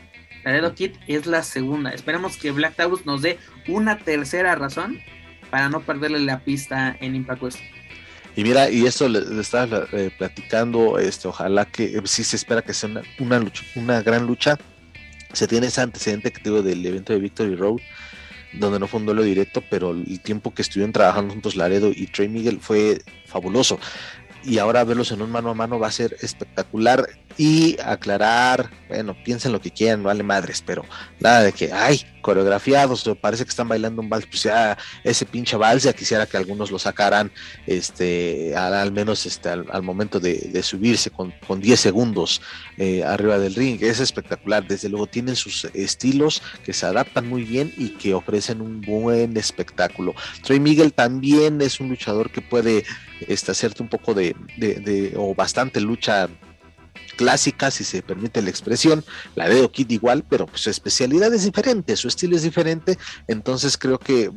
Laredo Kid es la segunda. Esperemos que Black Taurus nos dé una tercera razón para no perderle la pista en Impact West. Y mira, y esto le, estaba eh, platicando, este, ojalá que eh, sí se espera que sea una, lucha, una gran lucha. Se tiene ese antecedente que tuvo del evento de Victory Road, donde no fue un duelo directo, pero el tiempo que estuvieron trabajando juntos Laredo y Trey Miguel fue fabuloso. Y ahora verlos en un mano a mano va a ser espectacular y aclarar, bueno, piensen lo que quieran, vale madres, pero nada de que, ay, coreografiados, parece que están bailando un vals, pues ya ese pinche vals, ya quisiera que algunos lo sacaran, este, al, menos este, al, momento de, subirse con, con 10 segundos eh, arriba del ring, es espectacular, desde luego tienen sus estilos que se adaptan muy bien y que ofrecen un buen espectáculo. Trey Miguel también es un luchador que puede este, hacerte un poco de, de o bastante lucha clásica, si se permite la expresión, la de Kid igual, pero pues, su especialidad es diferente, su estilo es diferente, entonces creo que eh,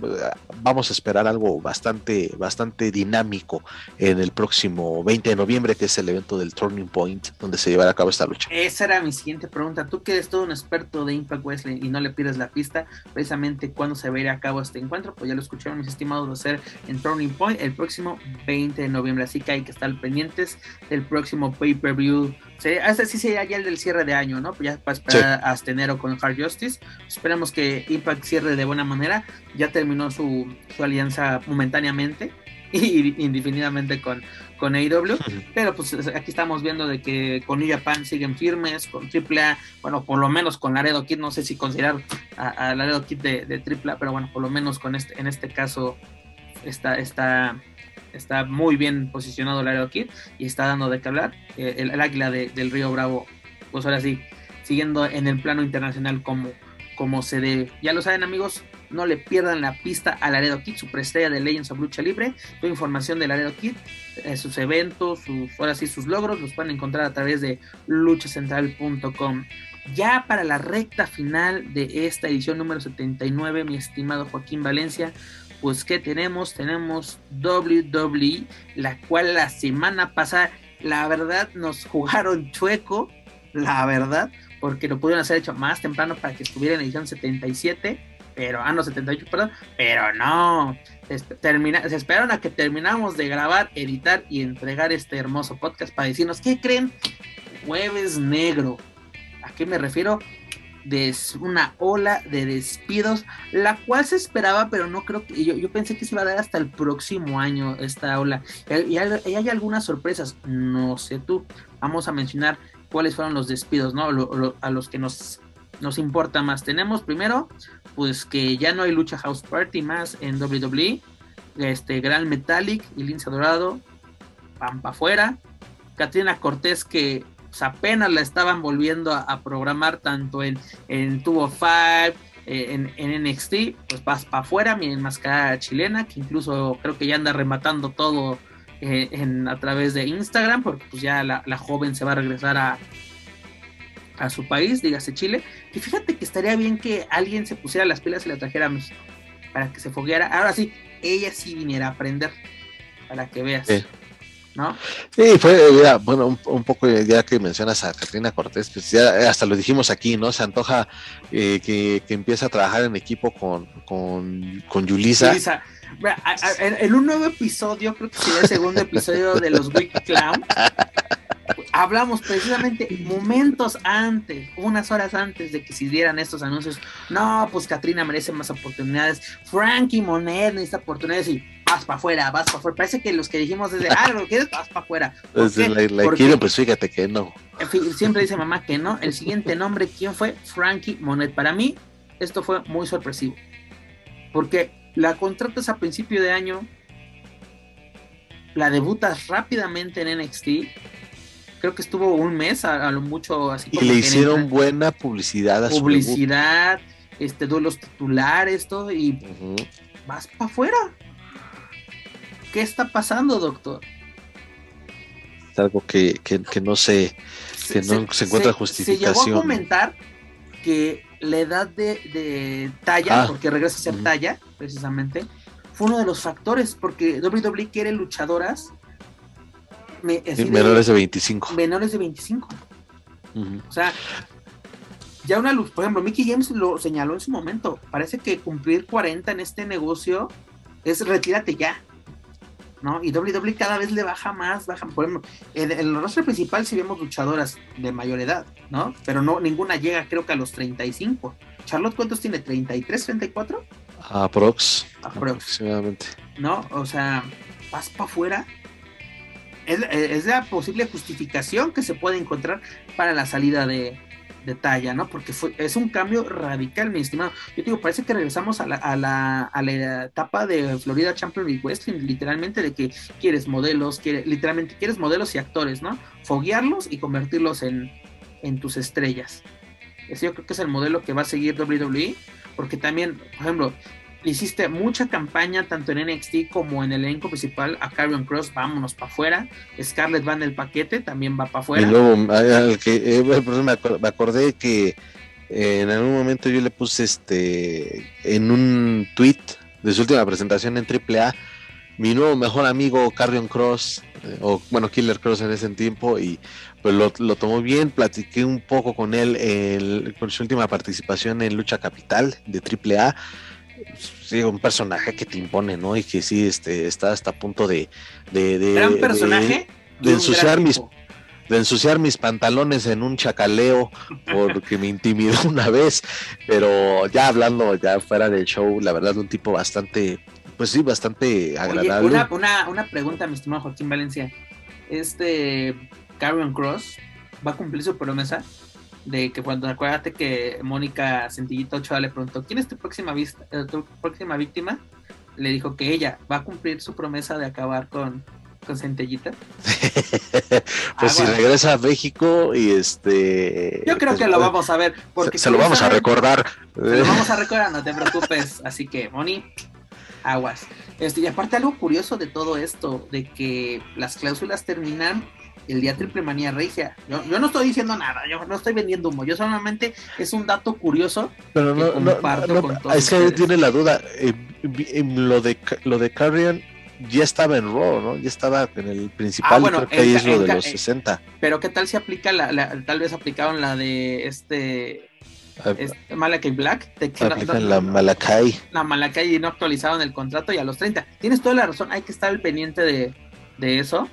vamos a esperar algo bastante, bastante dinámico en el próximo 20 de noviembre, que es el evento del Turning Point, donde se llevará a cabo esta lucha. Esa era mi siguiente pregunta, tú que eres todo un experto de Impact Wesley y no le pides la pista, precisamente cuándo se va a a cabo este encuentro, pues ya lo escucharon mis estimados ser en Turning Point el próximo 20 de noviembre, así que hay que estar pendientes del próximo pay-per-view Sí, este sí sería ya el del cierre de año, ¿no? Pues ya para esperar hasta enero con Hard Justice. Esperamos que Impact cierre de buena manera. Ya terminó su, alianza momentáneamente y indefinidamente con, con AEW. Pero pues aquí estamos viendo de que con New Japan siguen firmes, con AAA, bueno, por lo menos con Laredo Kid, no sé si considerar a, Laredo Kid de, de AAA, pero bueno, por lo menos con este, en este caso está, está está muy bien posicionado el Aero Kid y está dando de qué hablar. Eh, el, águila del Río Bravo, pues ahora sí, siguiendo en el plano internacional como, como se debe. Ya lo saben amigos, no le pierdan la pista al Laredo Kid, su preestrella de Legends of Lucha Libre. Toda información del Laredo Kid, eh, sus eventos, sus, ahora sí, sus logros, los pueden encontrar a través de luchacentral.com. Ya para la recta final de esta edición número 79, mi estimado Joaquín Valencia, pues ¿qué tenemos? Tenemos WWE, la cual la semana pasada, la verdad, nos jugaron chueco, la verdad, porque lo pudieron haber hecho más temprano para que estuviera en edición 77, pero, ah, no, 78, perdón, pero no, se, se esperaron a que terminamos de grabar, editar y entregar este hermoso podcast para decirnos, ¿qué creen? Jueves negro. ¿A qué me refiero? De una ola de despidos, la cual se esperaba, pero no creo que yo, yo pensé que se iba a dar hasta el próximo año esta ola. Y hay, algunas sorpresas, no sé tú. Vamos a mencionar cuáles fueron los despidos, ¿no? a los que nos, nos importa más. Tenemos primero, pues que ya no hay lucha House Party más en WWE. Este Gran Metallic y Lince Dorado para afuera. Katrina Cortés que pues, apenas la estaban volviendo a, programar tanto en, en Tubo 5, eh, en, en, NXT, pues vas para afuera, mi enmascarada chilena, que incluso creo que ya anda rematando todo eh, en, a través de Instagram, porque pues ya la, joven se va a regresar a, a su país, dígase Chile. Y fíjate que estaría bien que alguien se pusiera las pilas y la trajera a México, para que se fogueara. Ahora sí, ella sí viniera a aprender, para que veas. ¿No? Sí, fue, bueno, un, poco ya que mencionas a Katrina Cortés, pues ya hasta lo dijimos aquí, ¿no? Se antoja eh, que, que empiece a trabajar en equipo con, con, con Yulisa. en, un nuevo episodio, creo que sería el segundo episodio de los Week Clown, hablamos precisamente momentos antes, unas horas antes de que se dieran estos anuncios. No, pues Katrina merece más oportunidades. Frankie Monet necesita oportunidades y vas para afuera, vas para afuera. Parece que los que dijimos desde, ah, lo quieres, vas para afuera. Pues la, quiero, pues fíjate que no. Siempre dice mamá que no. El siguiente nombre, ¿quién fue? Frankie Monet. Para mí, esto fue muy sorpresivo. Porque la contratas a principio de año, la debutas rápidamente en NXT creo que estuvo un mes a, lo mucho así. Y le hicieron buena publicidad a Publicidad, este, los titulares, todo, y vas para afuera. ¿Qué está pasando, doctor? Es algo que, no se, que no se, encuentra justificación. Se llegó a comentar que la edad de, talla, ah. porque regresa a ser talla, precisamente, fue uno de los factores, porque WWE quiere luchadoras menores de 25. Menores de 25. O sea, ya una luz, por ejemplo, Mickey James lo señaló en su momento. Parece que cumplir 40 en este negocio es retírate ya. ¿No? Y WWE cada vez le baja más, baja, por ejemplo, en, el rostro principal sí vemos luchadoras de mayor edad, ¿no? Pero no, ninguna llega creo que a los 35. Charlotte, ¿cuántos tiene? ¿33, 34? Aprox. Aproximadamente. ¿No? O sea, vas para afuera. Es, la posible justificación que se puede encontrar para la salida de, de talla, ¿no? Porque fue, es un cambio radical, mi estimado. Yo digo, parece que regresamos a la, a la, a la etapa de Florida Champion Wrestling, literalmente de que quieres modelos, quiere, literalmente quieres modelos y actores, ¿no? Foguearlos y convertirlos en, en tus estrellas. Ese yo creo que es el modelo que va a seguir WWE, porque también, por ejemplo, hiciste mucha campaña tanto en NXT como en el elenco principal a Carrion Cross, vámonos para afuera. Scarlett va en el paquete, también va para afuera. Y luego, que, eh, me, acordé que eh, en algún momento yo le puse este en un tweet de su última presentación en AAA, mi nuevo mejor amigo Carrion Cross, eh, o bueno, Killer Cross en ese tiempo, y pues lo, lo tomó bien, platiqué un poco con él con su última participación en Lucha Capital de AAA sí, un personaje que te impone, ¿no? Y que sí, este, está hasta a punto de... de, de gran personaje. De, ensuciar mis... De ensuciar mis pantalones en un chacaleo porque me intimidó una vez, pero ya hablando ya fuera del show, la verdad, un tipo bastante, pues sí, bastante agradable. una, una, una pregunta, mi estimado Joaquín Valencia. Este Carrion Cross va a cumplir su promesa de que cuando acuérdate que Mónica Centillito Ochoa le preguntó quién es tu próxima vista, eh, tu próxima víctima, le dijo que ella va a cumplir su promesa de acabar con, con Centellita. pues si regresa a México y este. Yo creo pues, que lo vamos a ver. Porque se, lo vamos a recordar. Se lo vamos a recordar, no te preocupes. Así que, Moni, aguas. Este, y aparte, algo curioso de todo esto, de que las cláusulas terminan el día Triple Manía Regia. Yo, yo no estoy diciendo nada, yo no estoy vendiendo humo, yo solamente es un dato curioso. Pero no, no, es que tiene la duda. lo de lo de Carrion ya estaba en Raw, ¿no? Ya estaba en el principal, ah, bueno, creo que ahí es lo de los 60. Pero qué tal si aplica la, tal vez aplicaron la de este ah, este, Malakai Black. Que aplican la Malakai. La Malakai y no actualizaron el contrato y a los 30. Tienes toda la razón, hay que estar al pendiente de, de eso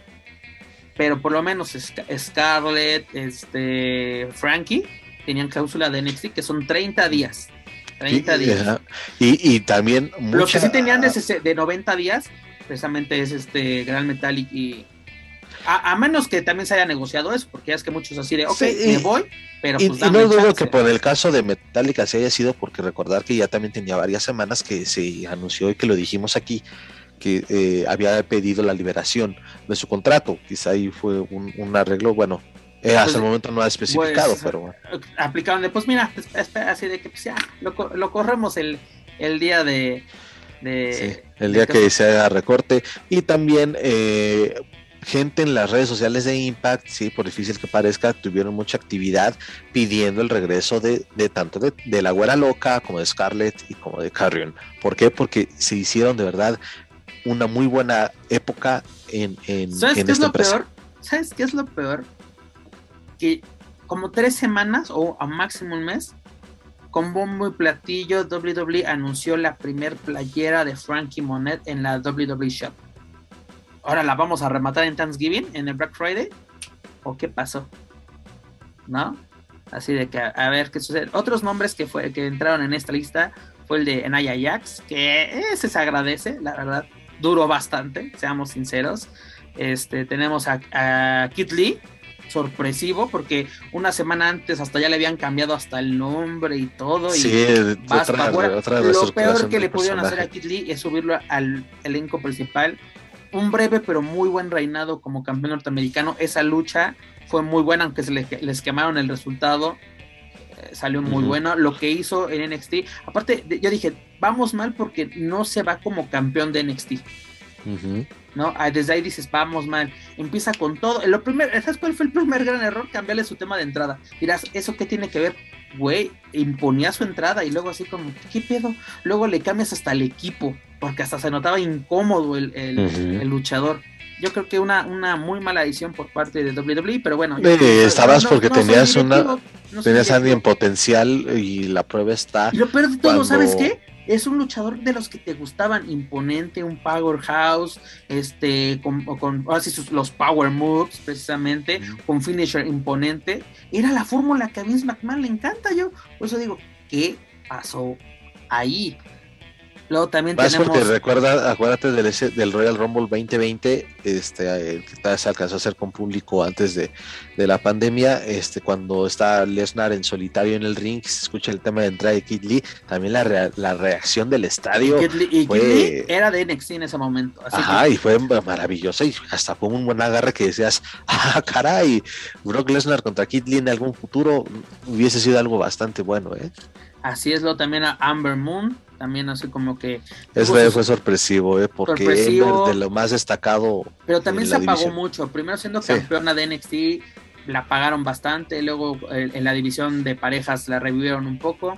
pero por lo menos Scarlett, este, Frankie tenían cláusula de NXT que son 30 días. 30 días. Y, también Lo que sí tenían de, de 90 días, precisamente es este Gran Metallic y... A, menos que también se haya negociado eso, porque ya es que muchos así de, ok, me voy, pero pues y, no dudo que por el caso de Metallica se haya sido porque recordar que ya también tenía varias semanas que se anunció y que lo dijimos aquí, que eh, había pedido la liberación de su contrato. Quizá ahí fue un, arreglo, bueno, eh, hasta el momento no ha especificado, pues, pero Aplicaron de, pues mira, así de que pues ya, lo, corremos el, el día de... el día que se haga recorte. Y también... Eh, gente en las redes sociales de Impact, sí, por difícil que parezca, tuvieron mucha actividad pidiendo el regreso de, de tanto de, de, la güera loca como de Scarlett y como de Carrion. ¿Por qué? Porque se hicieron de verdad una muy buena época en, en, ¿Sabes qué es lo peor? ¿Sabes qué es lo peor? Que como tres semanas o a máximo un mes, con bombo y platillo, WWE anunció la primer playera de Frankie Monet en la WWE Shop. Ahora la vamos a rematar en Thanksgiving, en el Black Friday. ¿O qué pasó? ¿No? Así de que a, ver qué sucede. Otros nombres que, fue, que entraron en esta lista fue el de Naya Jax, que ese se agradece, la verdad duró bastante, seamos sinceros. Este, tenemos a, a Kit Lee, sorpresivo, porque una semana antes hasta ya le habían cambiado hasta el nombre y todo. Sí, y otra, otra Lo peor que le pudieron hacer a Kit Lee es subirlo al elenco principal. Un breve pero muy buen reinado como campeón norteamericano. Esa lucha fue muy buena, aunque se les, quemaron el resultado. Eh, salió muy bueno. Lo que hizo en NXT. Aparte, yo dije, vamos mal porque no se va como campeón de NXT. ¿No? Ah, desde ahí dices, vamos mal. Empieza con todo. Lo primer, ¿Sabes cuál fue el primer gran error? Cambiarle su tema de entrada. Dirás, ¿eso qué tiene que ver? Güey, imponía su entrada y luego así como, ¿qué pedo? Luego le cambias hasta el equipo, porque hasta se notaba incómodo el, el, luchador yo creo que una, una muy mala edición por parte de WWE, pero bueno. estabas porque tenías una tenías alguien potencial y la prueba está. Y lo peor de todo, ¿sabes qué? Es un luchador de los que te gustaban, imponente, un powerhouse, este, con, con así los power moves, precisamente, con finisher imponente. Era la fórmula que a Vince McMahon le encanta, yo. Por eso digo, ¿qué pasó ahí? Luego también Más tenemos. porque recuerda, acuérdate del, ese- del Royal Rumble 2020, este, eh, que se alcanzó a hacer con público antes de, de la pandemia, este, cuando está Lesnar en solitario en el ring, se escucha el tema de entrada de Kid Lee, también la, la reacción del estadio, Kid Lee- y Kid Lee era de NXT en ese momento. Así ajá, que y fue maravillosa y hasta fue un buen agarre que decías, ah, caray, Brock Lesnar contra Kid Lee en algún futuro hubiese sido algo bastante bueno, ¿eh? así es lo también a Amber Moon. También así como que. Eso tuvo fue, fue sorpresivo, ¿eh? Porque Sorpresivo. Ember, de lo más destacado Pero también se apagó división. mucho. Primero siendo Sí. campeona de NXT, la pagaron bastante. Luego eh, en la división de parejas la revivieron un poco.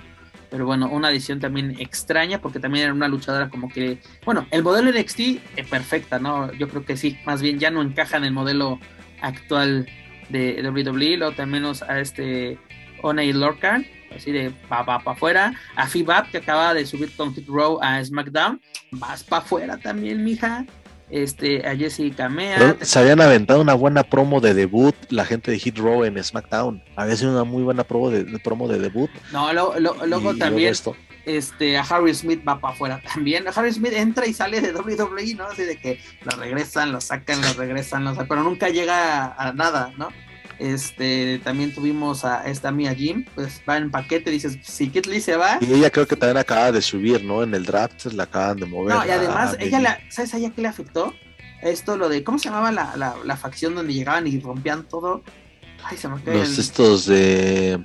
Pero bueno, una edición también extraña porque también era una luchadora como que... Bueno, el modelo NXT es perfecta, ¿no? Yo creo que sí. Más bien ya no encaja en el modelo actual de WWE. Luego también a este Oney Lorcan, así de pa pa pa afuera. A Fibab que acaba de subir con Hit Row a SmackDown. Vas pa afuera también, mija este, a Jessica Mea. Se habían aventado una buena promo de debut la gente de Hit Row en SmackDown. Había sido una muy buena promo de, de promo de debut. No, lo- lo- luego y también esto. este, a Harry Smith va para afuera también. Harry Smith entra y sale de WWE, ¿no? Así de que lo regresan, lo sacan, lo regresan, lo sacan, pero nunca llega a, a nada, ¿no? Este, también tuvimos a esta Mia Jim, pues va en paquete, dices, si Kit Lee se va, Y ella creo que también acaba de subir, ¿no? En el draft la acaban de mover. No, y además, ella, la, ¿sabes a ella qué le afectó? Esto, lo de, ¿cómo se llamaba la, la, la facción donde llegaban y rompían todo? Ay, se me Los estos de.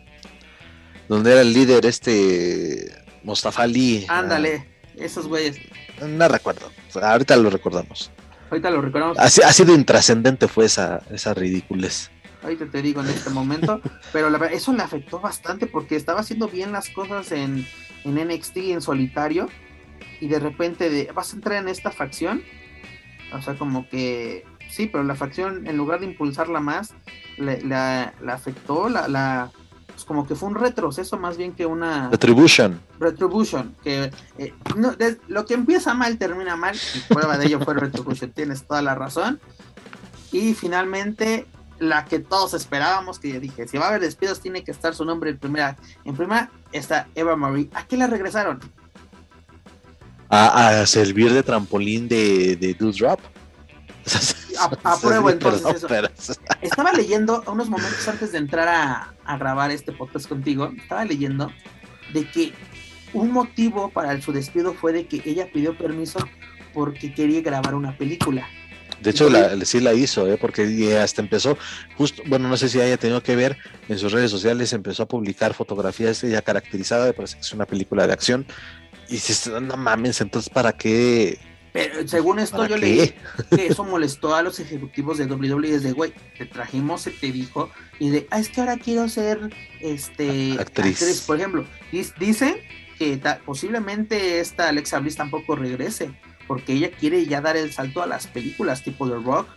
Donde era el líder este. Mustafa Ali. Ándale, esos güeyes. Ah, no recuerdo. Ahorita lo recordamos. Ahorita lo recordamos, Así, así de intrascendente fue esa, esa ridiculez. Ahorita te digo en este momento, pero la verdad, eso le afectó bastante porque estaba haciendo bien las cosas en, en NXT en solitario y de repente de, vas a entrar en esta facción, o sea, como que sí, pero la facción en lugar de impulsarla más, le- la, la afectó, la, la, pues como que fue un retroceso más bien que una... Retribution. Retribution, que eh, no, lo que empieza mal termina mal, y prueba de ello fue Retribution, tienes toda la razón. Y finalmente, la que todos esperábamos, que yo dije, si va a haber despidos, tiene que estar su nombre en primera. En primera está Eva Marie. ¿A qué la regresaron? A, a servir de trampolín de, de Drop. A- apruebo entonces eso. pero- Estaba leyendo unos momentos antes de entrar a, a grabar este podcast contigo, estaba leyendo de que un motivo para su despido fue de que ella pidió permiso porque quería grabar una película. De hecho, la- sí la hizo, ¿eh? porque y hasta empezó, justo, bueno, no sé si haya tenido que ver, en sus redes sociales empezó a publicar fotografías ella caracterizada, me parece que es una película de acción. Y dices, no mames, entonces, ¿para qué? Pero según esto ¿Para yo qué? leí que eso molestó a los ejecutivos de WWE desde, güey, te trajimos, se te dijo, y de, ah, es que ahora quiero ser este Actriz. Por ejemplo, dicen que posiblemente esta Alexa Bliss tampoco regrese, porque ella quiere ya dar el salto a las películas tipo The Rock,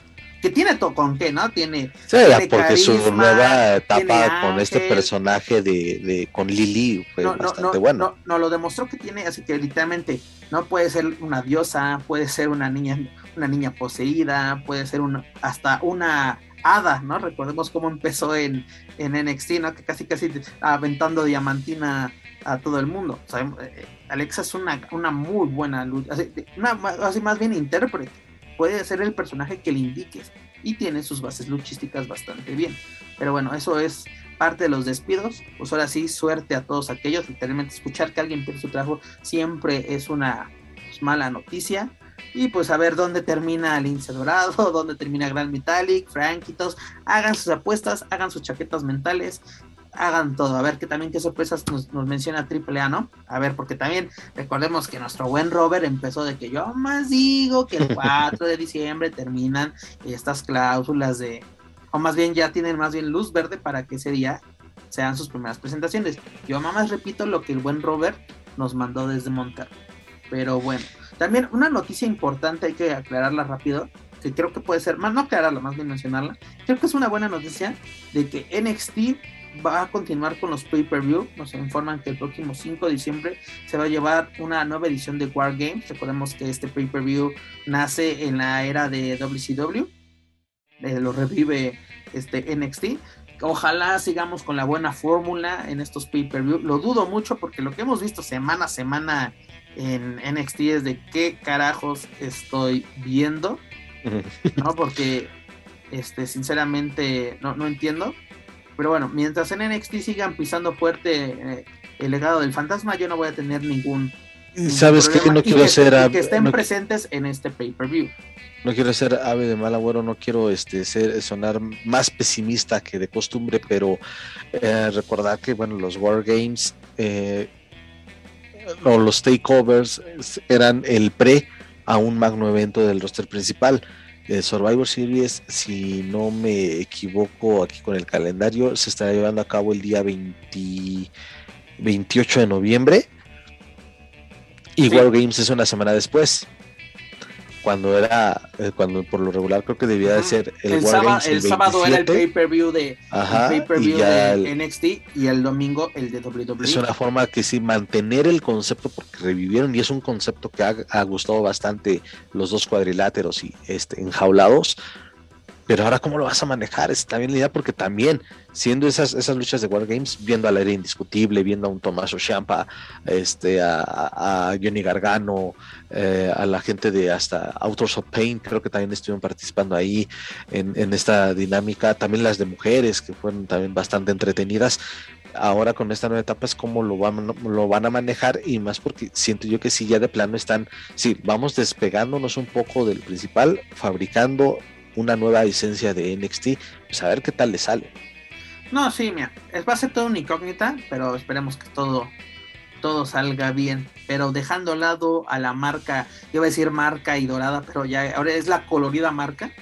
que tiene todo con qué, ¿no? Tiene Sí, Tiene porque su nueva etapa con este personaje de, de con Lily fue no, no, bastante no, bueno. no, no, lo demostró que tiene, así que literalmente no puede ser una diosa, puede ser una niña, una niña poseída, puede ser una, hasta una hada, ¿no? Recordemos cómo empezó en, en NXT, ¿no? Que casi casi aventando diamantina a todo el mundo. O sea, eh, Alexa es una, una muy buena lucha, así, más bien intérprete. Puede ser el personaje que le indiques y tiene sus bases luchísticas bastante bien. Pero bueno, eso es parte de los despidos, pues ahora sí, suerte a todos aquellos. Literalmente, escuchar que alguien pierde su trabajo siempre es una pues, mala noticia. Y pues a ver dónde termina Lince Dorado, dónde termina Grand Metallic, Frankitos. Hagan sus apuestas, hagan sus chaquetas mentales, hagan todo. A ver que también qué sorpresas nos, nos menciona AAA, ¿no? A ver, porque también recordemos que nuestro buen Robert empezó de que yo más digo que el 4 de diciembre terminan estas cláusulas de, o más bien ya tienen más bien luz verde para que ese día sean sus primeras presentaciones. Yo más repito lo que el buen Robert nos mandó desde Monterrey. Pero bueno, también una noticia importante, hay que aclararla rápido, que creo que puede ser, más no aclararla, más bien mencionarla, creo que es una buena noticia de que NXT va a continuar con los pay-per-view, nos informan que el próximo 5 de diciembre se va a llevar una nueva edición de War Games, recordemos que este pay-per-view nace en la era de WCW, eh, lo revive este NXT, ojalá sigamos con la buena fórmula en estos pay-per-view. Lo dudo mucho porque lo que hemos visto semana a semana en NXT es de qué carajos estoy viendo, ¿no? Porque, este, sinceramente, no, no entiendo. Pero bueno, mientras en NXT sigan pisando fuerte eh, el legado del fantasma, yo no voy a tener ningún. ¿Sabes qué? No quiero ser. que estén presentes en este pay-per-view no quiero ser ave de mal agüero, no quiero este, ser, sonar más pesimista que de costumbre, pero eh, recordar que bueno, los Wargames eh, o los takeovers eran el pre a un magno evento del roster principal. El Survivor Series, si no me equivoco aquí con el calendario, se estará llevando a cabo el día 28 de noviembre. Y Wargames es una semana después cuando era, eh, cuando por lo regular creo que debía de ser el, el, sábado, el, sábado era el pay-per-view de, pay de NXT y el domingo el de WWE. Es una forma que sí, mantener el concepto porque revivieron y es un concepto que ha, ha gustado bastante los dos cuadriláteros y este enjaulados pero ahora, ¿cómo lo vas a manejar? Está bien la idea porque también, siendo esas, esas luchas de Wargames, viendo a la era indiscutible, viendo a un Tomás Champa, este, a, Johnny Gargano, eh, a la gente de hasta Authors of Pain, creo que también estuvieron participando ahí en, esta dinámica. También las de mujeres, que fueron también bastante entretenidas ahora con esta nueva etapa es cómo lo van, lo van a manejar y más porque siento yo que sí, ya de plano están, sí, vamos despegándonos un poco del principal, fabricando una nueva licencia de NXT, pues a ver qué tal le sale. No, sí, mira, va a ser todo una incógnita, pero esperemos que todo, todo salga bien. Pero dejando al lado a la marca, iba a decir marca y dorada, pero ya ahora es la colorida marca.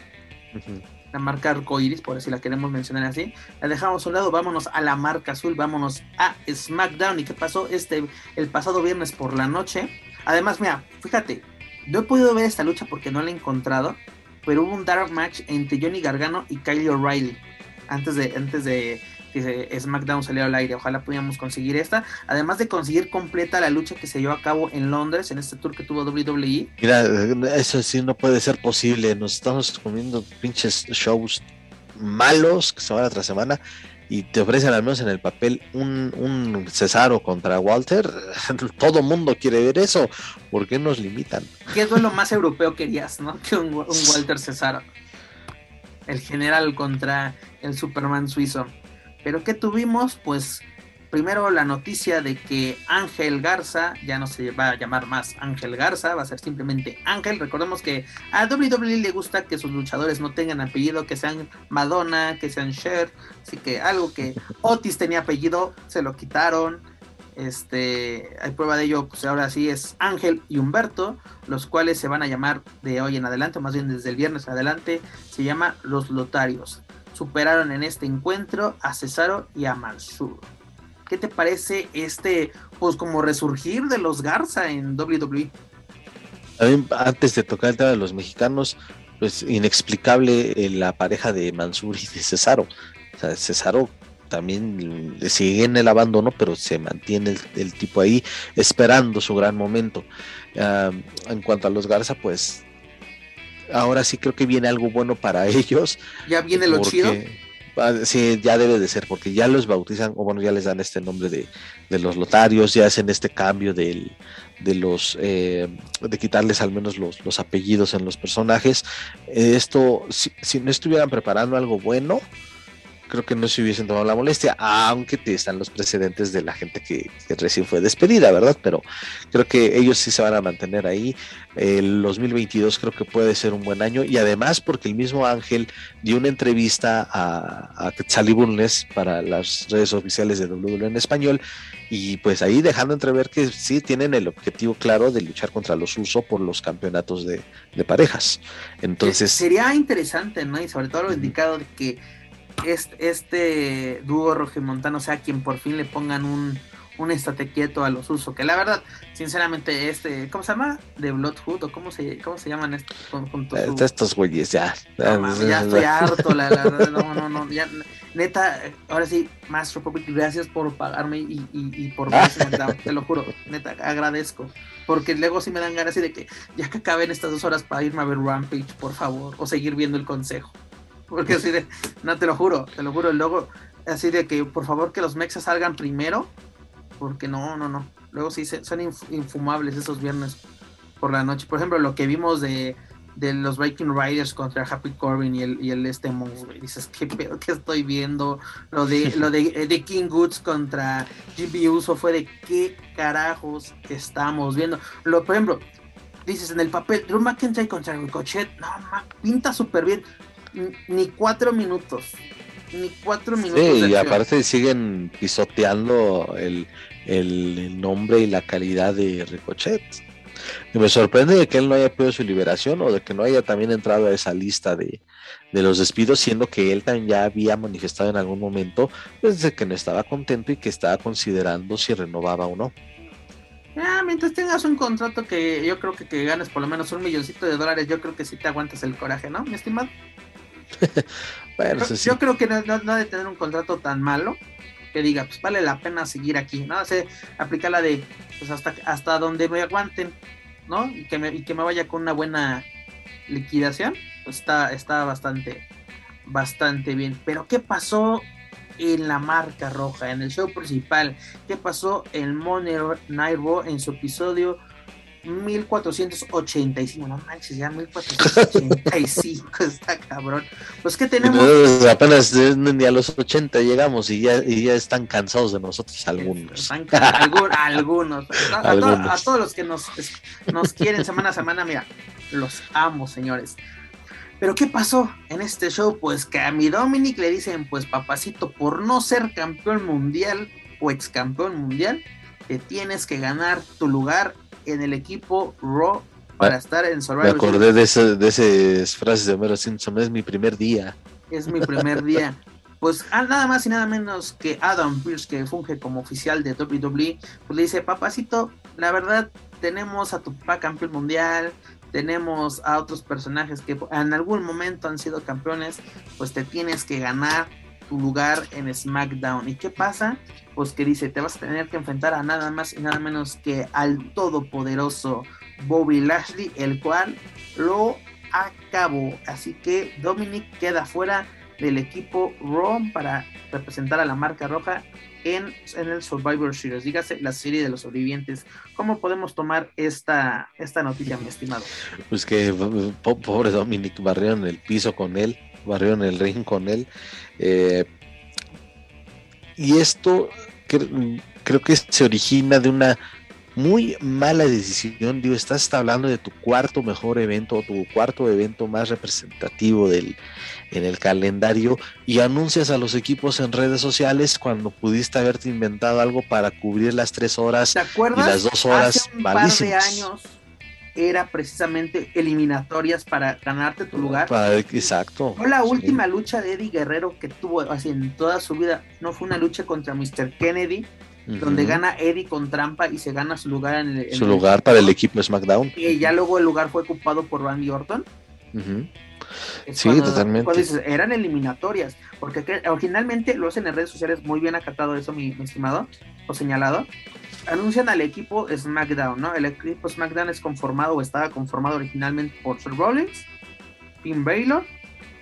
La marca arcoiris, por si la queremos mencionar así. La dejamos a un lado, vámonos a la marca azul, vámonos a SmackDown. ¿Y qué pasó este el pasado viernes por la noche? Además, mira, fíjate, no he podido ver esta lucha porque no la he encontrado pero hubo un dark match entre Johnny Gargano y Kyle O'Reilly antes de, antes de que SmackDown saliera al aire. Ojalá pudiéramos conseguir esta. Además de conseguir completa la lucha que se llevó a cabo en Londres, en este tour que tuvo WWE. Mira, eso sí no puede ser posible. Nos estamos comiendo pinches shows malos que semana tras semana y te ofrecen al menos en el papel un, un Cesaro contra Walter, todo mundo quiere ver eso. ¿Por qué nos limitan? ¿Qué lo más europeo querías, no? Que un, Walter Cesaro. El general contra el Superman suizo. Pero ¿qué tuvimos? Pues primero la noticia de que Ángel Garza ya no se va a llamar más Ángel Garza, va a ser simplemente Ángel. Recordemos que a WWE le gusta que sus luchadores no tengan apellido, que sean Madonna, que sean Cher, así que algo que Otis tenía apellido, se lo quitaron. Este, hay prueba de ello, pues ahora sí es Ángel y Humberto, los cuales se van a llamar de hoy en adelante, más bien desde el viernes en adelante, se llama Los Lotarios. Superaron en este encuentro a Cesaro y a Mansur. ¿Qué te parece este, pues como resurgir de los Garza en WWE? antes de tocar el tema de los mexicanos, pues inexplicable eh, la pareja de Mansur y de Cesaro. O sea, Cesaro también sigue en el abandono, pero se mantiene el, tipo ahí esperando su gran momento. en cuanto a los Garza, pues ahora sí creo que viene algo bueno para ellos. Ya viene lo chido. Sí, ya debe de ser, porque ya los bautizan, o bueno, ya les dan este nombre de, los lotarios, ya hacen este cambio de los eh, de quitarles al menos los, los apellidos en los personajes. Esto, si, si, no estuvieran preparando algo bueno, creo que no se hubiesen tomado la molestia, aunque te están los precedentes de la gente que, recién fue despedida, ¿verdad? Pero creo que ellos sí se van a mantener ahí. El 2022 creo que puede ser un buen año y además porque el mismo Ángel dio una entrevista a, a para las redes oficiales de WWE en español y pues ahí dejando entrever que sí tienen el objetivo claro de luchar contra los usos por los campeonatos de, de parejas. Entonces... Sería interesante, ¿no? Y sobre todo lo indicado de que este, este dúo rojemontano sea quien por fin le pongan un, un estate quieto a los usos. Que la verdad, sinceramente, este, ¿cómo se llama? De Bloodhood o cómo se, cómo se llaman estos conjuntos. Eh, estos güeyes, ya. ya estoy harto, la, verdad, no, no, no, ya, neta, ahora sí, Master Republic, gracias por pagarme y, y, y por te lo juro, neta, agradezco. Porque luego sí me dan ganas de que ya que acaben estas dos horas para irme a ver Rampage, por favor, o seguir viendo el consejo. Porque así de, no te lo juro, te lo juro, luego así de que por favor que los mexas salgan primero, porque no, no, no. Luego sí son infumables esos viernes por la noche. Por ejemplo, lo que vimos de, de los Viking Riders contra Happy Corbin y el, y el este Dices, ¿qué pedo que estoy viendo? Lo de, lo de, de King Goods contra Jimmy Uso fue de qué carajos estamos viendo. Lo, por ejemplo, dices en el papel, Drew McIntyre contra Ricochet, no, pinta súper bien. Ni cuatro minutos. Ni cuatro minutos. Sí, y aparte siguen pisoteando el, el nombre y la calidad de Ricochet. Y me sorprende de que él no haya pedido su liberación o de que no haya también entrado a esa lista de, los despidos, siendo que él también ya había manifestado en algún momento desde pues, que no estaba contento y que estaba considerando si renovaba o no. Ah, mientras tengas un contrato que yo creo que, que ganes por lo menos un milloncito de dólares, yo creo que sí te aguantas el coraje, ¿no, mi estimado? bueno, yo, yo, creo que no, no, de tener un contrato tan malo que diga, pues vale la pena seguir aquí, ¿no? O sea, aplicar la de, pues hasta, hasta donde me aguanten, ¿no? Y que me, y que me vaya con una buena liquidación, pues está, está bastante, bastante bien. Pero ¿qué pasó en la marca roja, en el show principal? ¿Qué pasó en Money Night en su episodio 1485, no manches, ya 1485, está cabrón. Pues que tenemos. apenas ni a los 80 llegamos y ya, y ya están cansados de nosotros algunos. algunos. A, todos los que nos, nos quieren semana a semana, mira, los amo, señores. Pero ¿qué pasó en este show? Pues que a mi Dominic le dicen, pues papacito, por no ser campeón mundial o ex campeón mundial, te tienes que ganar tu lugar en el equipo Raw para ah, estar en Survivor. Me acordé de, ese, de esas frases de Homero Simpson, es mi primer día. Es mi primer día. Pues ah, nada más y nada menos que Adam Pierce, que funge como oficial de WWE, pues le dice, papacito, la verdad, tenemos a tu papá campeón mundial, tenemos a otros personajes que en algún momento han sido campeones, pues te tienes que ganar tu lugar en SmackDown. ¿Y qué pasa? Pues que dice, te vas a tener que enfrentar a nada más y nada menos que al todopoderoso Bobby Lashley, el cual lo acabó. Así que Dominic queda fuera del equipo Raw para representar a la marca roja en, en, el Survivor Series, dígase la serie de los sobrevivientes. ¿Cómo podemos tomar esta, esta noticia, mi estimado? Pues que pobre Dominic barrió en el piso con él, barrió en el ring con él. Eh, y esto creo que se origina de una muy mala decisión. Digo, estás hablando de tu cuarto mejor evento o tu cuarto evento más representativo del, en el calendario y anuncias a los equipos en redes sociales cuando pudiste haberte inventado algo para cubrir las tres horas y las dos horas Hace un años era precisamente eliminatorias para ganarte tu lugar. exacto. Fue la última lucha de Eddie Guerrero que tuvo así en toda su vida. No fue una lucha contra Mr. Kennedy, donde gana Eddie con trampa y se gana su lugar en el. su lugar para el equipo SmackDown. Y ya luego el lugar fue ocupado por Randy Orton. Sí, totalmente. eran eliminatorias, porque originalmente lo hacen en redes sociales muy bien acatado eso, mi estimado, o señalado anuncian al equipo SmackDown, ¿no? El equipo SmackDown es conformado o estaba conformado originalmente por Seth Rollins, Finn Baylor,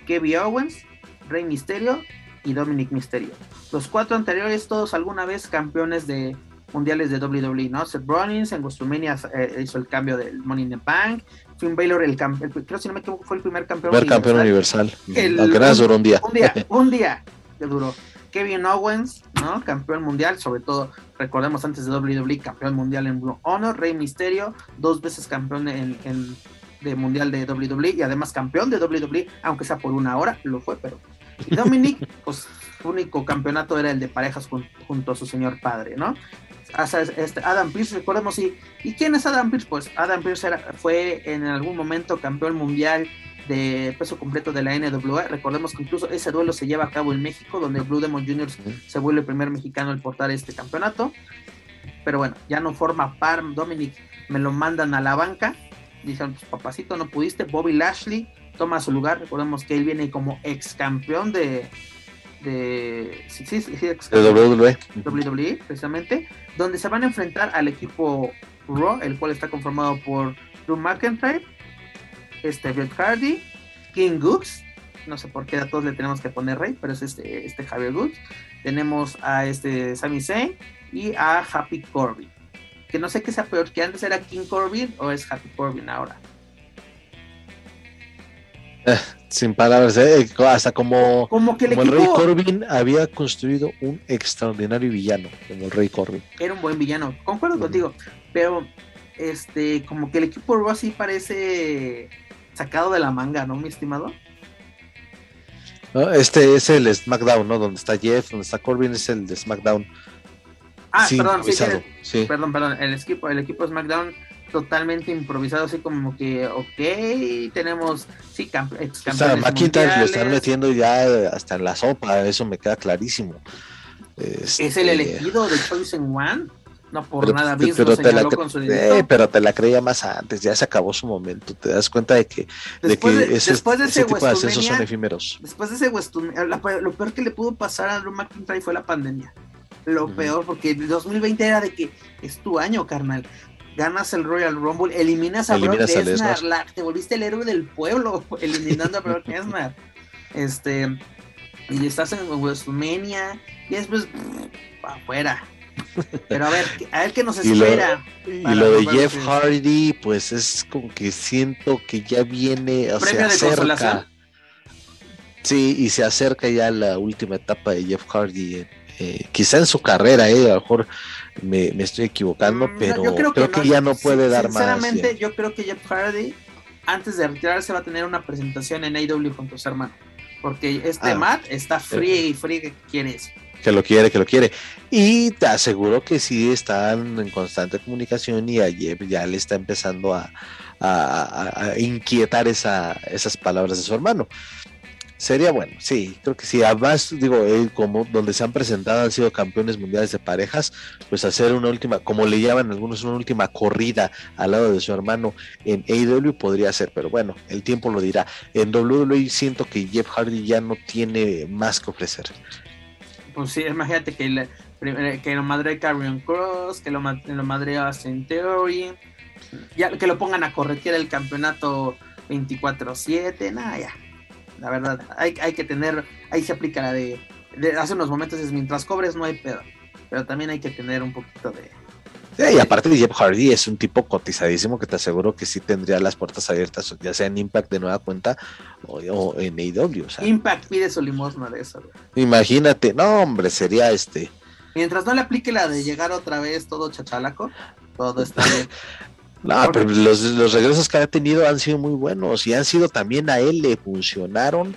Kevin Owens, Rey Mysterio y Dominic Mysterio. Los cuatro anteriores, todos alguna vez campeones de mundiales de WWE, ¿no? Seth Rollins en WrestleMania eh, hizo el cambio del Money in the Bank. Finn Baylor, el, campeón, creo si no me equivoco, fue el primer campeón primer campeón universal. Aunque nada duró un día. Un día, un día duró. Kevin Owens, ¿no? Campeón mundial, sobre todo, recordemos antes de WWE, campeón mundial en Blue Honor, Rey Misterio, dos veces campeón en, de mundial de WWE y además campeón de WWE, aunque sea por una hora, lo fue, pero. Y Dominic, pues, su único campeonato era el de parejas junto a su señor padre, ¿no? Este, Adam Pearce, recordemos, ¿y, ¿y quién es Adam Pearce? Pues Adam Pearce fue en algún momento campeón mundial de peso completo de la NWA. Recordemos que incluso ese duelo se lleva a cabo en México, donde Blue Demon Jr. se vuelve el primer mexicano al portar este campeonato. Pero bueno, ya no forma par. Dominic me lo mandan a la banca. Dicen, pues papacito, no pudiste. Bobby Lashley toma su lugar. Recordemos que él viene como ex campeón de. De, sí, sí, sí, WWE. WWE, precisamente, donde se van a enfrentar al equipo Raw, el cual está conformado por Drew McIntyre, este Hardy, King Gooks no sé por qué a todos le tenemos que poner Rey, pero es este, este Javier Woods. Tenemos a este Sami Zayn y a Happy Corbin. Que no sé qué sea peor, que antes era King Corbin o es Happy Corbin ahora. Eh, sin palabras, eh, hasta como, como, que el, el, Rey Corbin había construido un extraordinario villano, como el Rey Corbin. Era un buen villano, concuerdo contigo, pero este, como que el equipo Rossi parece sacado de la manga, ¿no, mi estimado? Este es el SmackDown, ¿no? Donde está Jeff, donde está Corbin, es el de SmackDown. Ah, perdón, sí, sí, perdón, perdón, el equipo, el equipo SmackDown totalmente improvisado, así como que, ok, tenemos, sí, ex o sea, McIntyre lo están metiendo ya hasta en la sopa, eso me queda clarísimo. Este... Es el elegido de Chosen One. No por nada mismo pero te, la, con su eh, pero te la creía más antes, ya se acabó su momento. Te das cuenta de que, después de, que ese, después de ese, tipo de ascensos son efímeros. Después de ese Weston, lo peor que le pudo pasar a Drew McIntyre fue la pandemia. Lo peor, porque el 2020 era de que es tu año, carnal ganas el Royal Rumble, eliminas a eliminas Brock Lesnar, la, te volviste el héroe del pueblo, eliminando a Brock Lesnar. Este, y estás en WrestleMania, y después, para afuera. Pero a ver, a ver qué nos espera. Y lo, y lo de Jeff Hardy, pues es como que siento que ya viene, o sea, acerca. Sí, y se acerca ya la última etapa de Jeff Hardy, eh, quizá en su carrera, eh, a lo mejor me, me estoy equivocando, pero yo creo que, ya no puede dar más. Sinceramente, yo creo que Jeff Hardy, antes de retirarse, va a tener una presentación en AW con su hermano. Porque este ah, Matt está frío y frío que quiere eso. Que lo quiere, que lo quiere. Y te aseguro que sí están en constante comunicación y a Jeff ya le está empezando a, inquietar esa, esas palabras de su hermano. Sería bueno, sí, creo que sí. Además, digo, como donde se han presentado han sido campeones mundiales de parejas, pues hacer una última, como le llaman algunos, una última corrida al lado de su hermano en AEW podría ser, pero bueno, el tiempo lo dirá. En WWE siento que Jeff Hardy ya no tiene más que ofrecer. Pues sí, imagínate que, que lo madre Carrion Cross, que lo, lo madre Austin Theory, ya que lo pongan a corretear el campeonato 24-7, nada, ya la verdad. Hay, hay que tener, ahí se aplica la de, hace unos momentos es mientras cobres no hay pedo, pero también hay que tener un poquito de... y aparte Jeff Hardy es un tipo cotizadísimo que te aseguro que sí tendría las puertas abiertas, ya sea en Impact de nueva cuenta o, en AEW. Impact pide su limosna de eso. Imagínate, no hombre, sería este... Mientras no le aplique la de llegar otra vez todo chachalaco, todo está bien. No, pero los, los, regresos que ha tenido han sido muy buenos y han sido también a él le funcionaron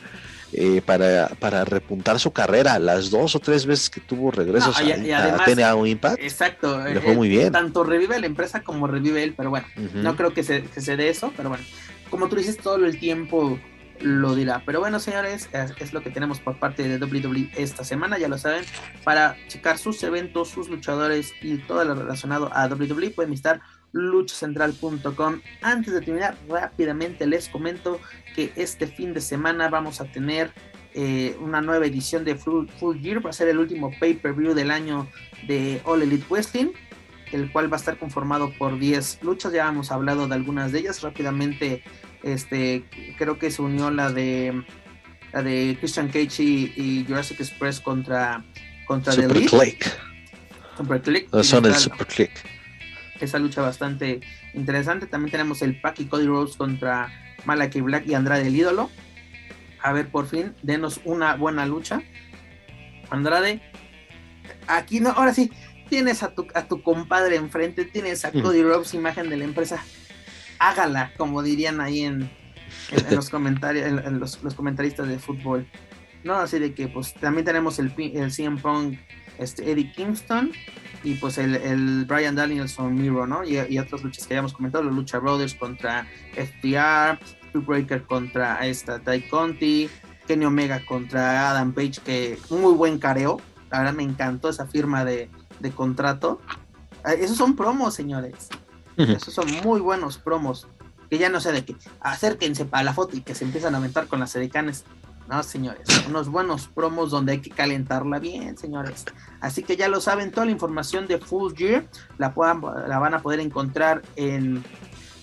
eh, para, para repuntar su carrera. Las dos o tres veces que tuvo regresos no, y, a, y además, a, un Impact. Exacto. Le fue muy bien. Tanto revive la empresa como revive él, pero bueno, uh -huh. no creo que se, que se dé eso, pero bueno, como tú dices, todo el tiempo lo dirá. Pero bueno, señores, es, es, lo que tenemos por parte de WWE esta semana, ya lo saben. Para checar sus eventos, sus luchadores y todo lo relacionado a WWE, pueden visitar luchacentral.com. Antes de terminar, rápidamente les comento que este fin de semana vamos a tener eh, una nueva edición de Full, Full, Gear. Va a ser el último pay-per-view del año de All Elite Wrestling, el cual va a estar conformado por 10 luchas. Ya hemos hablado de algunas de ellas. Rápidamente, este, creo que se unió la de la de Christian Cage y, y Jurassic Express contra contra Super The Click. Super Click. No, son el Super Click esa lucha bastante interesante. También tenemos el Pack y Cody Rhodes contra Malachi Black y Andrade el ídolo. A ver, por fin, denos una buena lucha. Andrade, aquí no, ahora sí, tienes a tu, a tu compadre enfrente, tienes a Cody Rhodes, imagen de la empresa. Hágala, como dirían ahí en, en, en los comentarios, en, en los, los, comentaristas de fútbol. No, así de que pues también tenemos el, el CM Punk, este, Eddie Kingston, y pues el, el Brian Danielson Miro, ¿no? Y, y, otras luchas que habíamos comentado, los Lucha Brothers contra FTR, Breaker contra esta Ty Conti, Kenny Omega contra Adam Page, que muy buen careo, la verdad me encantó esa firma de, de contrato. Esos son promos, señores. Uh -huh. Esos son muy buenos promos. Que ya no sé de qué. Acérquense para la foto y que se empiezan a aventar con las edicanes. No, señores, unos buenos promos donde hay que calentarla bien, señores. Así que ya lo saben, toda la información de Full Gear la, puedan, la van a poder encontrar en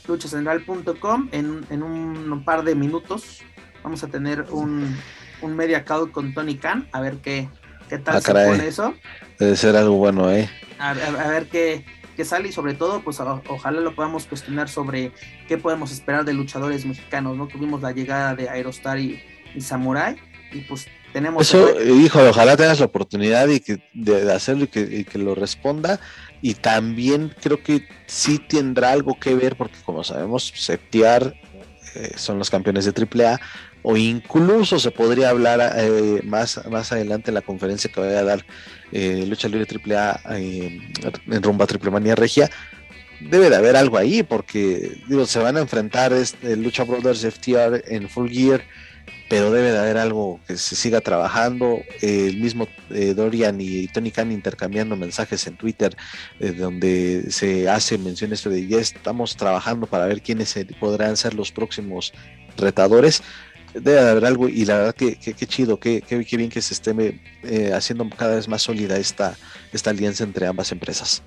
luchacentral.com en, en un, un, par de minutos. vamos a tener un, un media call con Tony Khan, a ver qué, qué tal Ah, se pone eso. Debe ser algo bueno, ¿eh? a, a- a ver qué, qué sale y sobre todo, pues o- ojalá lo podamos cuestionar sobre qué podemos esperar de luchadores mexicanos, ¿no? Tuvimos la llegada de Aerostar y, y Samurai y pues tenemos... Eso, hijo, ojalá tengas la oportunidad y que, de, de hacerlo y que, y que lo responda. Y también creo que sí tendrá algo que ver, porque como sabemos, Septiar eh, son los campeones de AAA, o incluso se podría hablar eh, más, más adelante en la conferencia que vaya a dar eh, Lucha Libre AAA en rumba Triple Manía Regia. Debe de haber algo ahí, porque digo, se van a enfrentar este, Lucha Brothers FTR en Full Gear pero debe de haber algo que se siga trabajando. El mismo eh, Dorian y Tony Khan intercambiando mensajes en Twitter, eh, donde se hace mención esto de ya estamos trabajando para ver quiénes podrán ser los próximos retadores. Debe de haber algo, y la verdad que, que- chido, que, que, bien que se esté eh, haciendo cada vez más sólida esta, esta alianza entre ambas empresas.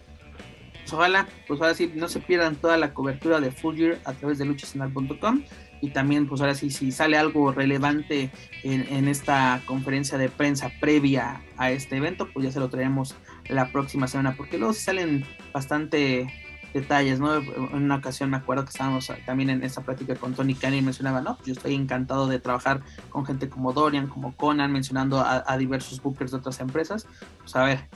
Pues ojalá, pues ahora sí, no se pierdan toda la cobertura de Full Gear a través de luchasenal.com y también, pues ahora sí, si sale algo relevante en, en esta conferencia de prensa previa a este evento, pues ya se lo traemos la próxima semana, porque luego sí salen bastante detalles, ¿no? En una ocasión me acuerdo que estábamos también en esta plática con Tony Khan y mencionaba, no, yo estoy encantado de trabajar con gente como Dorian, como Conan, mencionando a, a diversos bookers de otras empresas, pues a ver,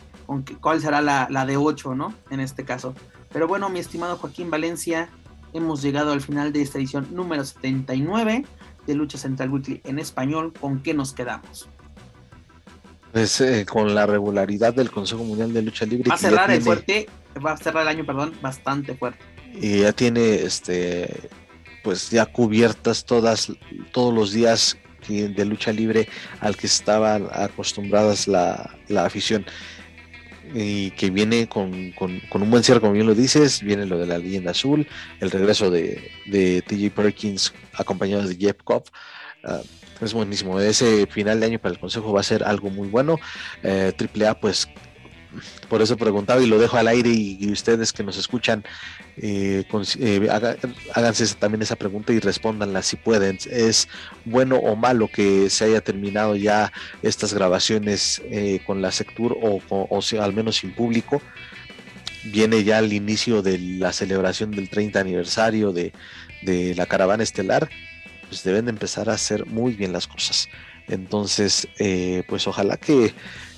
cuál será la, la de 8, ¿no? En este caso. Pero bueno, mi estimado Joaquín Valencia, hemos llegado al final de esta edición número 79 de Lucha Central Weekly en español. ¿Con qué nos quedamos? Pues eh, con la regularidad del Consejo Mundial de Lucha Libre. Va a cerrar el tiene- fuerte, va a cerrar el año, perdón, bastante fuerte. y ya tiene este pues ya cubiertas todas todos los días de lucha libre al que estaban acostumbradas la, la afición y que viene con, con- un buen cierre como bien lo dices viene lo de la leyenda azul el regreso de, de TJ Perkins acompañado de Jeff Cobb. Ah, es buenísimo ese final de año para el consejo va a ser algo muy bueno. Eh, AAA pues por eso preguntaba y lo dejo al aire y, ustedes que nos escuchan eh, eh, háganse también esa pregunta y respóndanla si pueden. ¿Es bueno o malo que se haya terminado ya estas grabaciones eh, con la Sectur o, al menos sin público? Viene ya el inicio de la celebración del 30 aniversario de, la caravana estelar, pues deben de empezar a hacer muy bien las cosas. Entonces, pues ojalá que,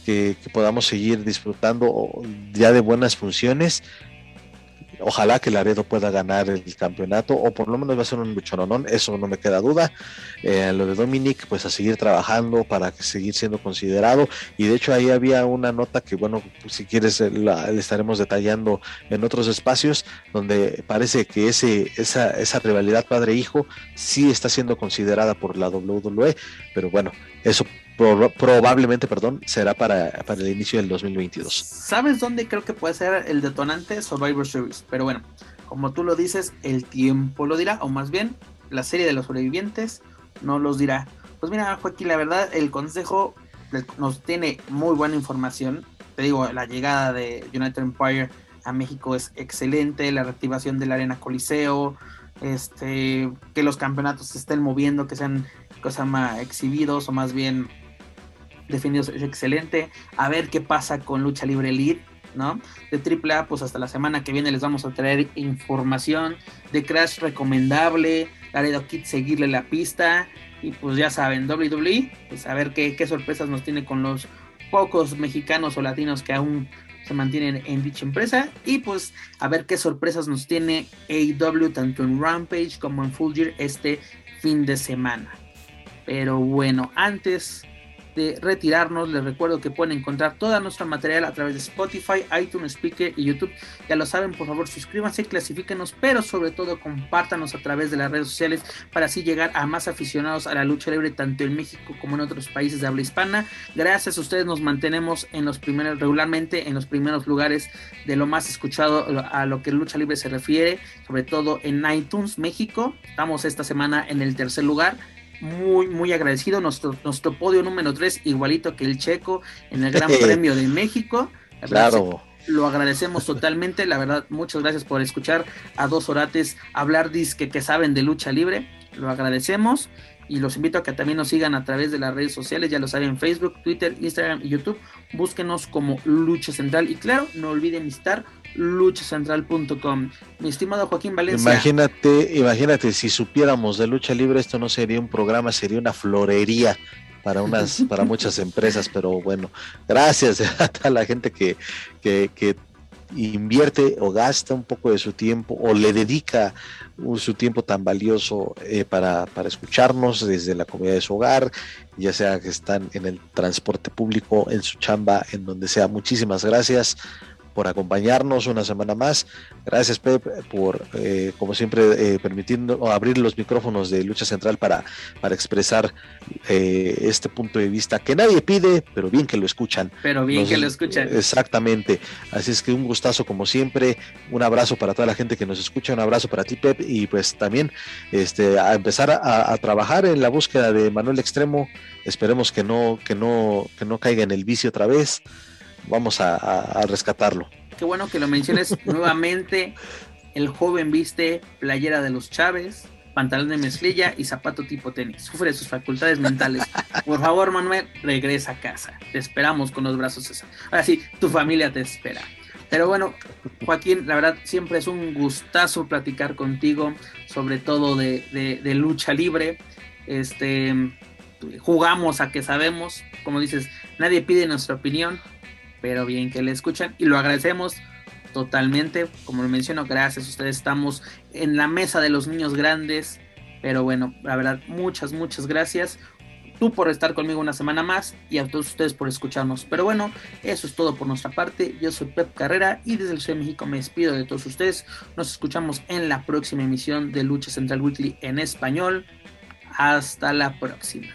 que- podamos seguir disfrutando ya de buenas funciones Ojalá que Laredo pueda ganar el campeonato o por lo menos va a ser un luchononón, eso no me queda duda. Eh, lo de Dominic, pues a seguir trabajando para seguir siendo considerado. Y de hecho ahí había una nota que, bueno, si quieres la, la estaremos detallando en otros espacios, donde parece que ese, esa, esa rivalidad padre-hijo sí está siendo considerada por la WWE, pero bueno, eso proba- probablemente, perdón, será para, para el inicio del 2022. ¿Sabes dónde creo que puede ser el detonante? Survivor Series. Pero bueno, como tú lo dices, el tiempo lo dirá, o más bien, la serie de los sobrevivientes no los dirá. Pues mira, Joaquín, la verdad, el consejo nos tiene muy buena información. Te digo, la llegada de United Empire a México es excelente, la reactivación de la Arena Coliseo, este, que los campeonatos se estén moviendo, que sean cosa más exhibidos o más bien definidos es excelente. A ver qué pasa con Lucha Libre Elite, ¿no? De AAA, pues hasta la semana que viene les vamos a traer información de Crash recomendable, Laredo Kid seguirle la pista y pues ya saben, WWE, pues a ver qué, qué sorpresas nos tiene con los pocos mexicanos o latinos que aún se mantienen en dicha empresa y pues a ver qué sorpresas nos tiene AEW tanto en Rampage como en Full Gear este fin de semana. Pero bueno, antes de retirarnos, les recuerdo que pueden encontrar todo nuestro material a través de Spotify, iTunes, Speaker y YouTube. Ya lo saben, por favor suscríbanse, clasifíquenos, pero sobre todo compártanos a través de las redes sociales para así llegar a más aficionados a la lucha libre tanto en México como en otros países de habla hispana. Gracias a ustedes nos mantenemos en los primeros regularmente en los primeros lugares de lo más escuchado a lo que lucha libre se refiere, sobre todo en iTunes México. Estamos esta semana en el tercer lugar muy, muy agradecido. Nuestro, nuestro podio número 3, igualito que el Checo en el Gran Premio de México. Claro. Lo agradecemos totalmente. La verdad, muchas gracias por escuchar a dos orates hablar disque que saben de lucha libre. Lo agradecemos. y los invito a que también nos sigan a través de las redes sociales, ya lo saben, Facebook, Twitter, Instagram y YouTube. Búsquenos como Lucha Central y claro, no olviden visitar luchacentral.com. Mi estimado Joaquín Valencia. Imagínate, imagínate, si supiéramos de lucha libre, esto no sería un programa, sería una florería para unas, para muchas empresas, pero bueno, gracias a la gente que, que, que invierte o gasta un poco de su tiempo o le dedica su tiempo tan valioso eh, para, para, escucharnos desde la comunidad de su hogar, ya sea que están en el transporte público, en su chamba, en donde sea. Muchísimas gracias por acompañarnos una semana más. Gracias, Pep, por, eh, como siempre, eh, permitiendo abrir los micrófonos de Lucha Central para, para expresar eh, este punto de vista que nadie pide, pero bien que lo escuchan. Pero bien que lo escuchan. Exactamente. Así es que un gustazo, como siempre. Un abrazo para toda la gente que nos escucha. Un abrazo para ti, Pep. Y pues también este, a empezar a, a trabajar en la búsqueda de Manuel Extremo. Esperemos que no, que no, que no caiga en el vicio otra vez vamos a, rescatarlo. Qué bueno que lo menciones nuevamente. El joven viste playera de los Chávez, pantalón de mezclilla y zapato tipo tenis. Sufre sus facultades mentales. Por favor, Manuel, regresa a casa. Te esperamos con los brazos. Ahora sí, tu familia te espera. Pero bueno, Joaquín, la verdad siempre es un gustazo platicar contigo, sobre todo de, de lucha libre. Este, jugamos a que sabemos, como dices, nadie pide nuestra opinión, pero bien que le escuchan y lo agradecemos totalmente. Como lo menciono, gracias a ustedes estamos en la mesa de los niños grandes. Pero bueno, la verdad, muchas, muchas gracias. Tú por estar conmigo una semana más y a todos ustedes por escucharnos. Pero bueno, eso es todo por nuestra parte. Yo soy Pep Carrera y desde el Ciudad de México me despido de todos ustedes. Nos escuchamos en la próxima emisión de Lucha Central Weekly en español. Hasta la próxima.